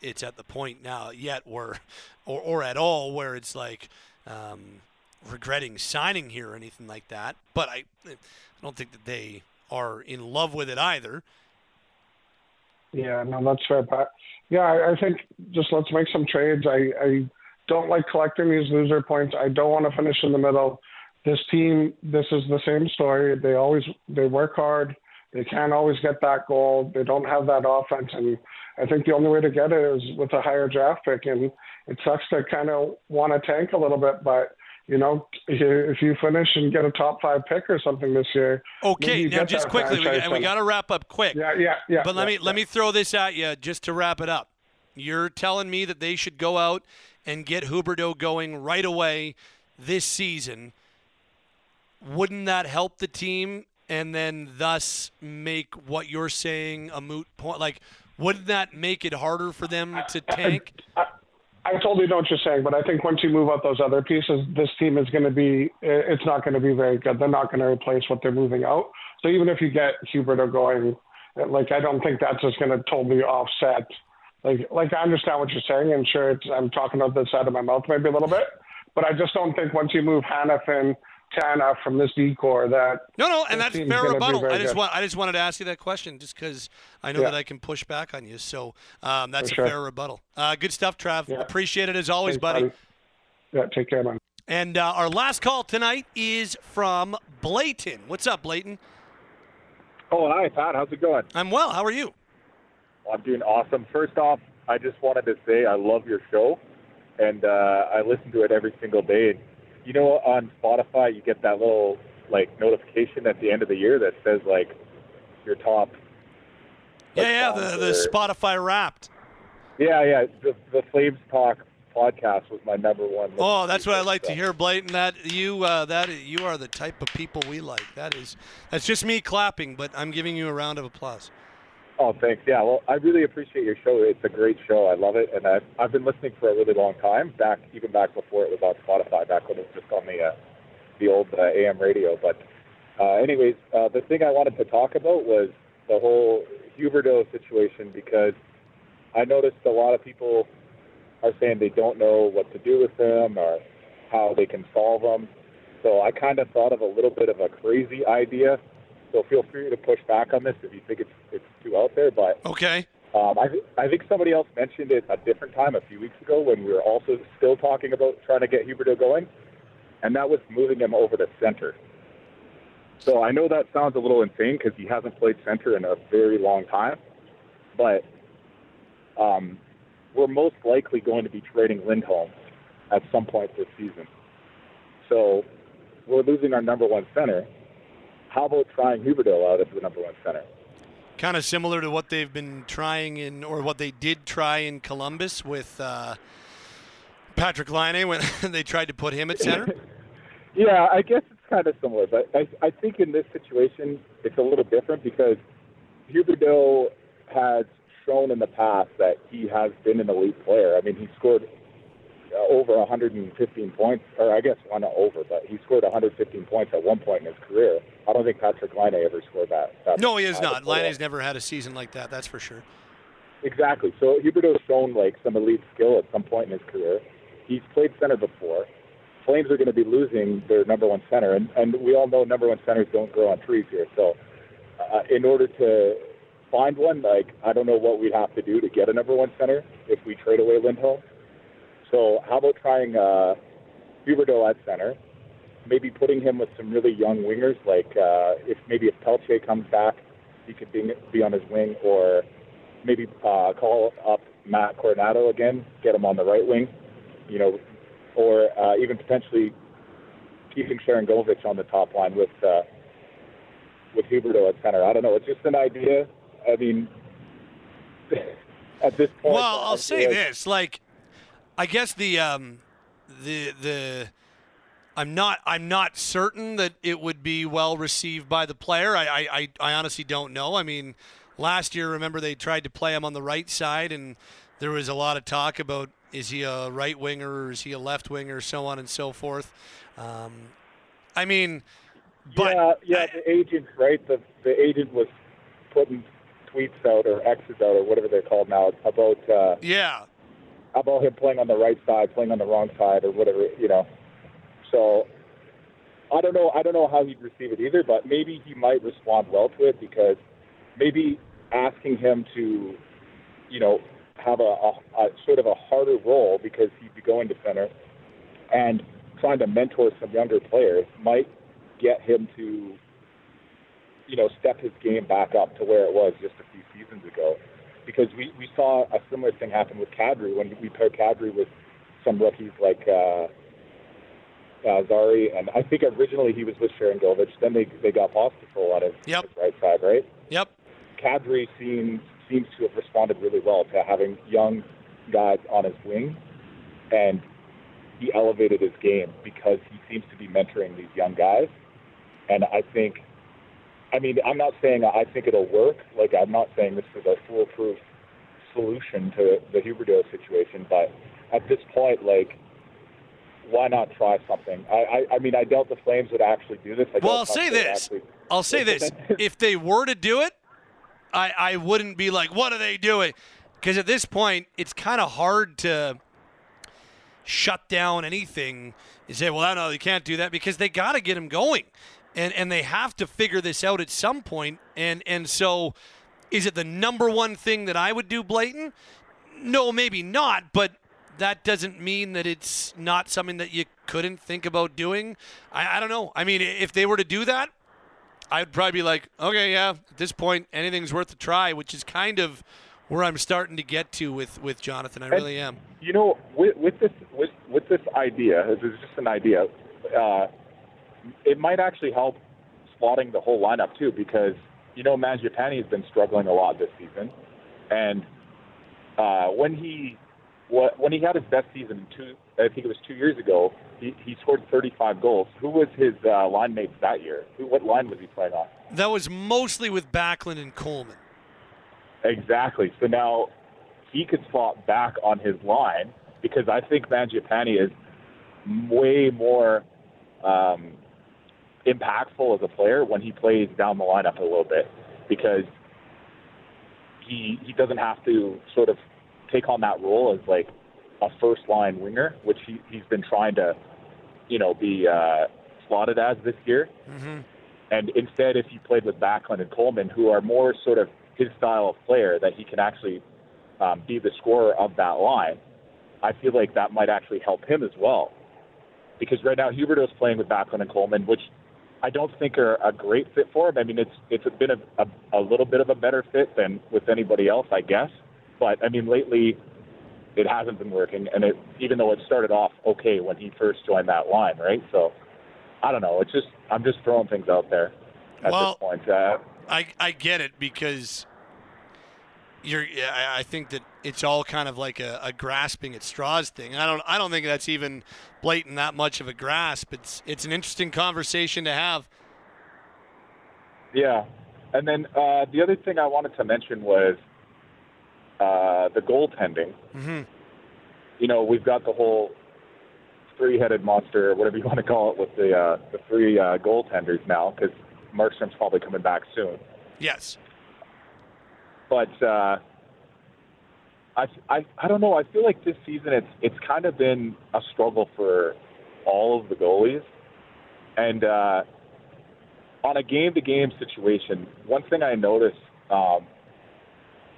it's at the point now yet where, or or at all where it's like um, regretting signing here or anything like that. But I, I don't think that they are in love with it either. Yeah, no, that's fair, Pat. Yeah, I, I think just let's make some trades. I, I don't like collecting these loser points. I don't want to finish in the middle. This team, this is the same story. They always they work hard. They can't always get that goal. They don't have that offense, and I think the only way to get it is with a higher draft pick. And it sucks to kind of want to tank a little bit, but you know, if you, finish and get a top five pick or something this year. Okay, now just quickly, we, and we got to wrap up quick. Yeah, yeah, yeah. But let yeah, me let me throw this at you just to wrap it up. You're telling me that they should go out and get Huberdeau going right away this season. Wouldn't that help the team and then thus make what you're saying a moot point? Like, wouldn't that make it harder for them to tank? I, I totally know what you're saying, but I think once you move out those other pieces, this team is going to be, it's not going to be very good. They're not going to replace what they're moving out. So even if you get Huberdeau going, like, I don't think that's just going to totally offset. Like, like I understand what you're saying, and sure, I'm talking out the side of my mouth maybe a little bit, but I just don't think once you move Hanifin Tanev from this decor that no no and that's fair rebuttal i just good. want i just wanted to ask you that question just because i know Yeah. that i can push back on you so um, that's For a fair rebuttal uh, good stuff trav Yeah. appreciate it as always Thanks, buddy. Yeah, take care, man. and uh, our last call tonight is from blayton what's up blayton Oh, hi, Pat. How's it going? i'm well how are you I'm doing awesome. First off, I just wanted to say I love your show, and uh, I listen to it every single day. You know, on Spotify, you get that little like notification at the end of the year that says like your top. yeah yeah the, the spotify wrapped Yeah, yeah. The, the Flames Talk podcast was my number one. Oh, that's what I like to hear, Blayton. That you, uh, that you are the type of people we like. That is, that's just me clapping, but I'm giving you a round of applause. Oh, thanks. Yeah, well, I really appreciate your show. It's a great show. I love it, and I've I've been listening for a really long time. Back even back before it was on Spotify. Back when it was just on the uh, the old uh, AM radio. But uh, anyways, uh, the thing I wanted to talk about was the whole Huberdeau situation because I noticed a lot of people are saying they don't know what to do with him or how they can solve him. So I kind of thought of a little bit of a crazy idea. So feel free to push back on this if you think it's it's too out there. But Okay. um, I, th- I think somebody else mentioned it a different time a few weeks ago when we were also still talking about trying to get Huberdeau going, and that was moving him over to center. So I know that sounds a little insane because he hasn't played center in a very long time, but um, we're most likely going to be trading Lindholm at some point this season. So we're losing our number one center. How about trying Huberdeau out as the number one center? Kind of similar to what they've been trying in, or what they did try in Columbus with uh, Patrik Laine when they tried to put him at center. Yeah, I guess it's kind of similar, but I, I think in this situation it's a little different because Huberdeau has shown in the past that he has been an elite player. I mean, he scored over 115 points, or I guess not over, but he scored 115 points at one point in his career. I don't think Patrik Laine ever scored that. that No, he has not. Laine's never had a season like that. That's for sure. Exactly. So Huberdeau's shown like some elite skill at some point in his career. He's played center before. Flames are going to be losing their number one center, and, and we all know number one centers don't grow on trees here. So, uh, in order to find one, like I don't know what we'd have to do to get a number one center if we trade away Lindholm. So, how about trying uh, Huberdeau at center? Maybe putting him with some really young wingers, like uh, if maybe if Pelletier comes back, he could be, be on his wing, or maybe uh, call up Matt Coronato again, get him on the right wing, you know, or uh, even potentially keeping Sharangovich on the top line with uh, with Huberdeau at center. I don't know. It's just an idea. I mean, at this point, Well, I'll say this: like, I guess the um, the the I'm not I'm not certain that it would be well received by the player. I I, I, honestly don't know. I mean, last year, remember they tried to play him on the right side, and there was a lot of talk about is he a right winger or is he a left winger, so on and so forth. Um, I mean, but yeah, yeah, the agent, right? The the agent was putting tweets out or X's out or whatever they're called now about uh, yeah, about him playing on the right side, playing on the wrong side, or whatever, you know. So I don't know. I don't know how he'd receive it either, but maybe he might respond well to it because maybe asking him to, you know, have a, a, a sort of a harder role because he'd be going to center and trying to mentor some younger players might get him to, you know, step his game back up to where it was just a few seasons ago. Because we, we saw a similar thing happen with Kadri when we paired Kadri with some rookies like uh, uh, Zary, and I think originally he was with Sharangovich. Then they they got Pospisil on his, Yep. his right side, right? Yep. Kadri seems seems to have responded really well to having young guys on his wing, and he elevated his game because he seems to be mentoring these young guys. And I think, I mean, I'm not saying I think it'll work. Like I'm not saying this is a foolproof solution to the Huberdeau situation, but at this point, like. Why not try something? I, I, I mean, I doubt the Flames would actually do this. I Well, I'll say this. actually- I'll say this. if they were to do it, I, I wouldn't be like, what are they doing? Because at this point, it's kind of hard to shut down anything and say, well, no, you can't do that because they got to get them going. And, and they have to figure this out at some point. And, and so is it the number one thing that I would do, Blayton? No, maybe not. But that doesn't mean that it's not something that you couldn't think about doing. I, I don't know. I mean, if they were to do that, I'd probably be like, okay, yeah, at this point, anything's worth a try, which is kind of where I'm starting to get to with, with Jonathan. I really am. You know, with, with this with with this idea, this is just an idea. Uh, it might actually help slotting the whole lineup too, because you know Mangiapane has been struggling a lot this season, and uh, when he when he had his best season in two, I think it was two years ago, he, he scored 35 goals. Who was his uh, line mates that year? Who, what line was he playing on? That was mostly with Backlund and Coleman. Exactly. So now he could slot back on his line because I think Mangiapane is way more um, impactful as a player when he plays down the lineup a little bit because he he doesn't have to sort of take on that role as like a first line winger, which he he's been trying to you know be uh, slotted as this year. Mm-hmm. And instead, if he played with Backlund and Coleman, who are more sort of his style of player, that he can actually um, be the scorer of that line, I feel like that might actually help him as well. Because right now, Huberdeau's playing with Backlund and Coleman, which I don't think are a great fit for him. I mean, it's it's been a, a, a little bit of a better fit than with anybody else, I guess. But I mean, lately it hasn't been working, and it even though it started off okay when he first joined that line, right? So I don't know. It's just I'm just throwing things out there at Well- this point. Uh, I, I get it because you're. Yeah, I, I think that it's all kind of like a, a grasping at straws thing. I don't. I don't think that's even Blayton that much of a grasp. It's it's an interesting conversation to have. Yeah, and then uh, the other thing I wanted to mention was uh, the goaltending. Mm-hmm. You know, we've got the whole three-headed monster, whatever you want to call it, with the uh, the three uh, goaltenders now, because Markstrom's probably coming back soon. Yes. But uh, I, I I don't know. I feel like this season it's it's kind of been a struggle for all of the goalies, and uh, on a game-to-game situation, one thing I notice um,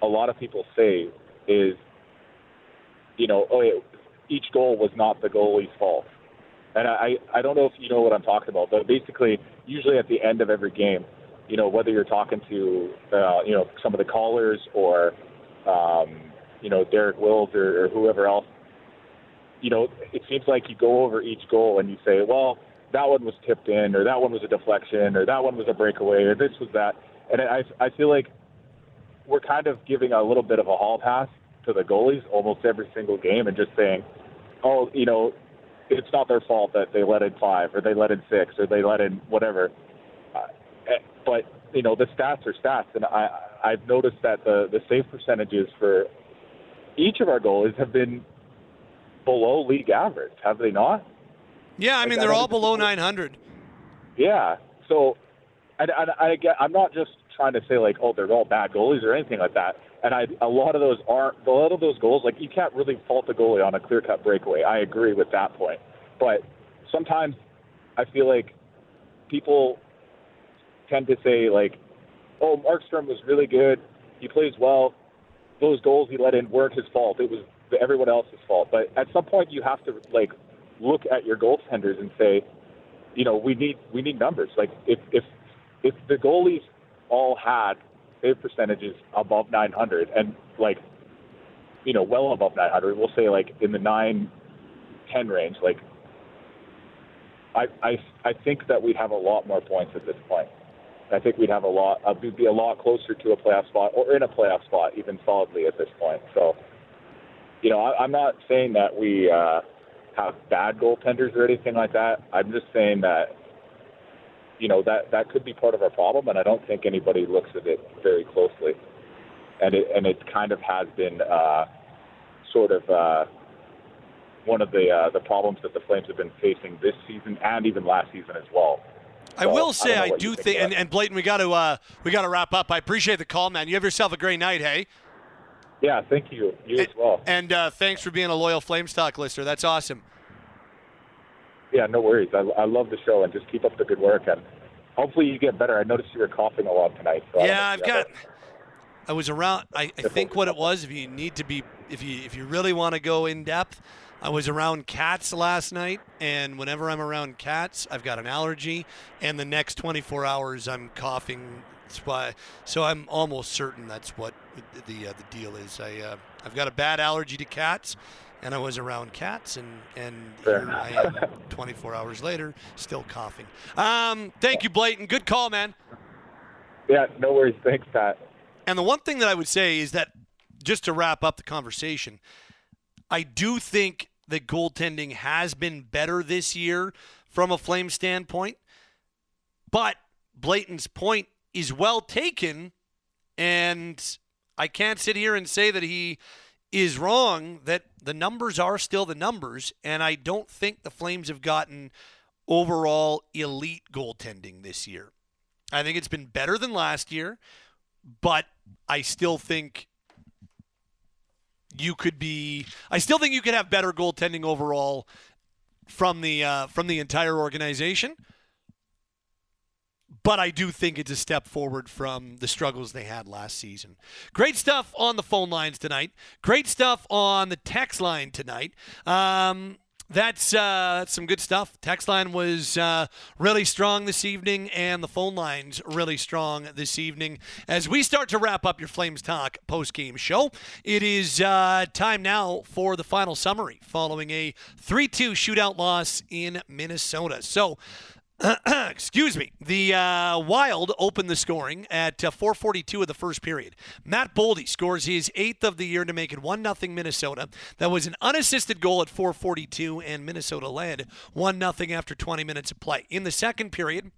a lot of people say is, you know, oh, it, each goal was not the goalie's fault. And I, I don't know if you know what I'm talking about, but basically, usually at the end of every game, you know, whether you're talking to, uh, you know, some of the callers or, um, you know, Derek Wills or, or whoever else, you know, it seems like you go over each goal and you say, well, that one was tipped in, or that one was a deflection, or that one was a breakaway, or this was that. And I, I feel like we're kind of giving a little bit of a hall pass to the goalies almost every single game and just saying, oh, you know, it's not their fault that they let in five or they let in six or they let in whatever. But you know, the stats are stats, and I I've noticed that the the save percentages for each of our goalies have been below league average, have they not? Yeah, I mean they're all below 900. Yeah. So, and, and I get, I'm not just trying to say like, oh, they're all bad goalies or anything like that. And I, a lot of those aren't. A lot of those goals, like you can't really fault the goalie on a clear-cut breakaway. I agree with that point. But sometimes I feel like people tend to say like, "Oh, Markstrom was really good. He plays well. Those goals he let in weren't his fault. It was everyone else's fault." But at some point, you have to like look at your goaltenders and say, you know, we need we need numbers. Like if if if the goalies all had save percentages above 900 and like you know well above 900, we'll say like in the 9 10 range, like I I I think that we'd have a lot more points at this point. I think we'd have a lot, uh, we'd be a lot closer to a playoff spot or in a playoff spot, even solidly at this point. So, you know, I, I'm not saying that we uh, have bad goaltenders or anything like that. I'm just saying that, you know, that that could be part of our problem, and I don't think anybody looks at it very closely. And it and it kind of has been uh, sort of uh, one of the uh, the problems that the Flames have been facing this season and even last season as well. I will say I, I do think, and, and Blayton, we got to uh, we got to wrap up. I appreciate the call, man. You have yourself a great night, hey. Yeah, thank you. You and, as well. And uh, thanks for being a loyal Flames Talk listener. That's awesome. Yeah, no worries. I, I love the show, and just keep up the good work, and hopefully you get better. I noticed you were coughing a lot tonight. So yeah, I've got. I was around. I, I think what it was. If you need to be, if you if you really want to go in depth, I was around cats last night, and whenever I'm around cats, I've got an allergy, and the next 24 hours I'm coughing. Why, so I'm almost certain that's what the uh, the deal is. I uh, I've got a bad allergy to cats, and I was around cats, and and here I am 24 hours later, still coughing. Um, thank you, Blayton. Good call, man. Yeah, no worries. Thanks, Pat. And the one thing that I would say is that, just to wrap up the conversation, I do think that goaltending has been better this year from a flame standpoint. But Blayton's point is well taken. And I can't sit here and say that he is wrong, that the numbers are still the numbers. And I don't think the Flames have gotten overall elite goaltending this year. I think it's been better than last year, but I still think you could be. I still think you could have better goaltending overall from the uh, from the entire organization. But I do think it's a step forward from the struggles they had last season. Great stuff on the phone lines tonight. Great stuff on the text line tonight. Um, that's uh, that's some good stuff. Text line was uh, really strong this evening, and the phone lines really strong this evening. As we start to wrap up your Flames Talk post game show, it is uh, time now for the final summary following a 3 2 shootout loss in Minnesota. So, excuse me. The uh, Wild opened the scoring at uh, 4:42 of the first period. Matt Boldy scores his eighth of the year to make it one 0 Minnesota. That was an unassisted goal at 4:42, and Minnesota led one 0 after 20 minutes of play. In the second period.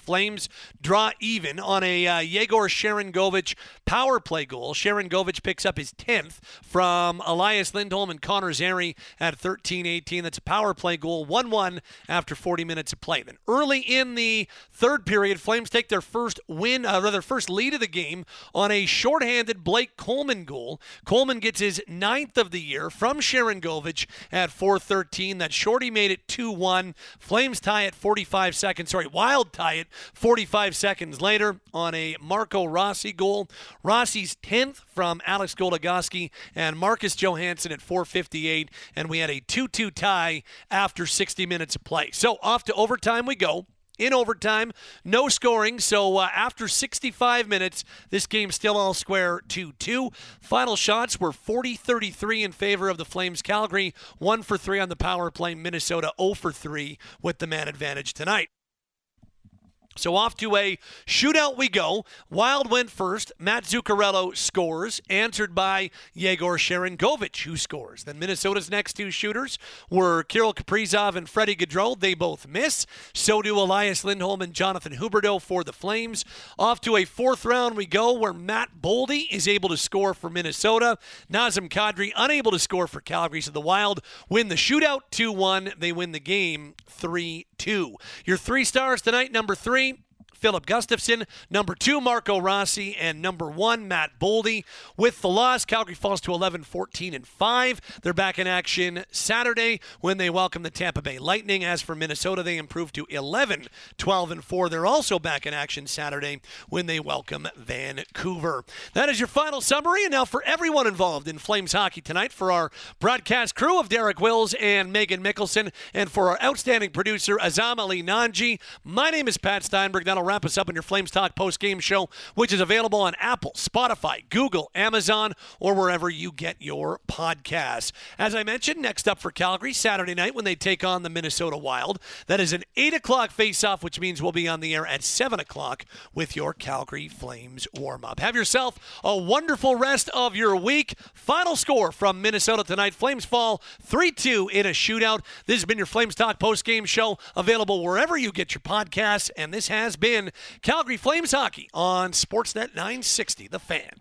Flames draw even on a uh, Yegor Sharangovich power play goal. Sharangovich picks up his 10th from Elias Lindholm and Connor Zary at 13-18. That's a power play goal, 1-1 after 40 minutes of play. Then early in the third period, Flames take their first win, uh, rather first lead of the game on a shorthanded Blake Coleman goal. Coleman gets his ninth of the year from Sharangovich at 4-13. That shorty made it 2-1. Flames tie at 45 seconds. Sorry, Wild tie it 45 seconds later on a Marco Rossi goal. Rossi's 10th from Alex Goligoski and Marcus Johansson at 458. And we had a 2 2 tie after 60 minutes of play. So off to overtime we go in overtime. No scoring. So uh, after 65 minutes, this game still all square 2 2. Final shots were 40 33 in favor of the Flames. Calgary 1 for 3 on the power play. Minnesota 0 for 3 with the man advantage tonight. So off to a shootout we go. Wild went first. Matt Zuccarello scores, answered by Yegor Sharangovich, who scores. Then Minnesota's next two shooters were Kirill Kaprizov and Freddie Gaudreau. They both miss. So do Elias Lindholm and Jonathan Huberdeau for the Flames. Off to a fourth round we go, where Matt Boldy is able to score for Minnesota. Nazem Kadri unable to score for Calgary. So the Wild win the shootout 2-1. They win the game 3-2. Your three stars tonight, number three. Filip Gustavsson, number two, Marco Rossi, and number one, Matt Boldy. With the loss, Calgary falls to 11, 14, and 5. They're back in action Saturday when they welcome the Tampa Bay Lightning. As for Minnesota, they improve to 11, 12, and 4. They're also back in action Saturday when they welcome Vancouver. That is your final summary. And now for everyone involved in Flames hockey tonight, for our broadcast crew of Derek Wills and Megan Mickelson, and for our outstanding producer, Azam Ali Nanji, my name is Pat Steinberg. That'll wrap us up in your Flames Talk post game show, which is available on Apple, Spotify, Google, Amazon, or wherever you get your podcasts. As I mentioned, next up for Calgary, Saturday night when they take on the Minnesota Wild. That is an 8 o'clock face-off, which means we'll be on the air at 7 o'clock with your Calgary Flames warm-up. Have yourself a wonderful rest of your week. Final score from Minnesota tonight. Flames fall 3-2 in a shootout. This has been your Flames Talk post-game show, available wherever you get your podcasts. And this has been Calgary Flames Hockey on Sportsnet 960, The Fan.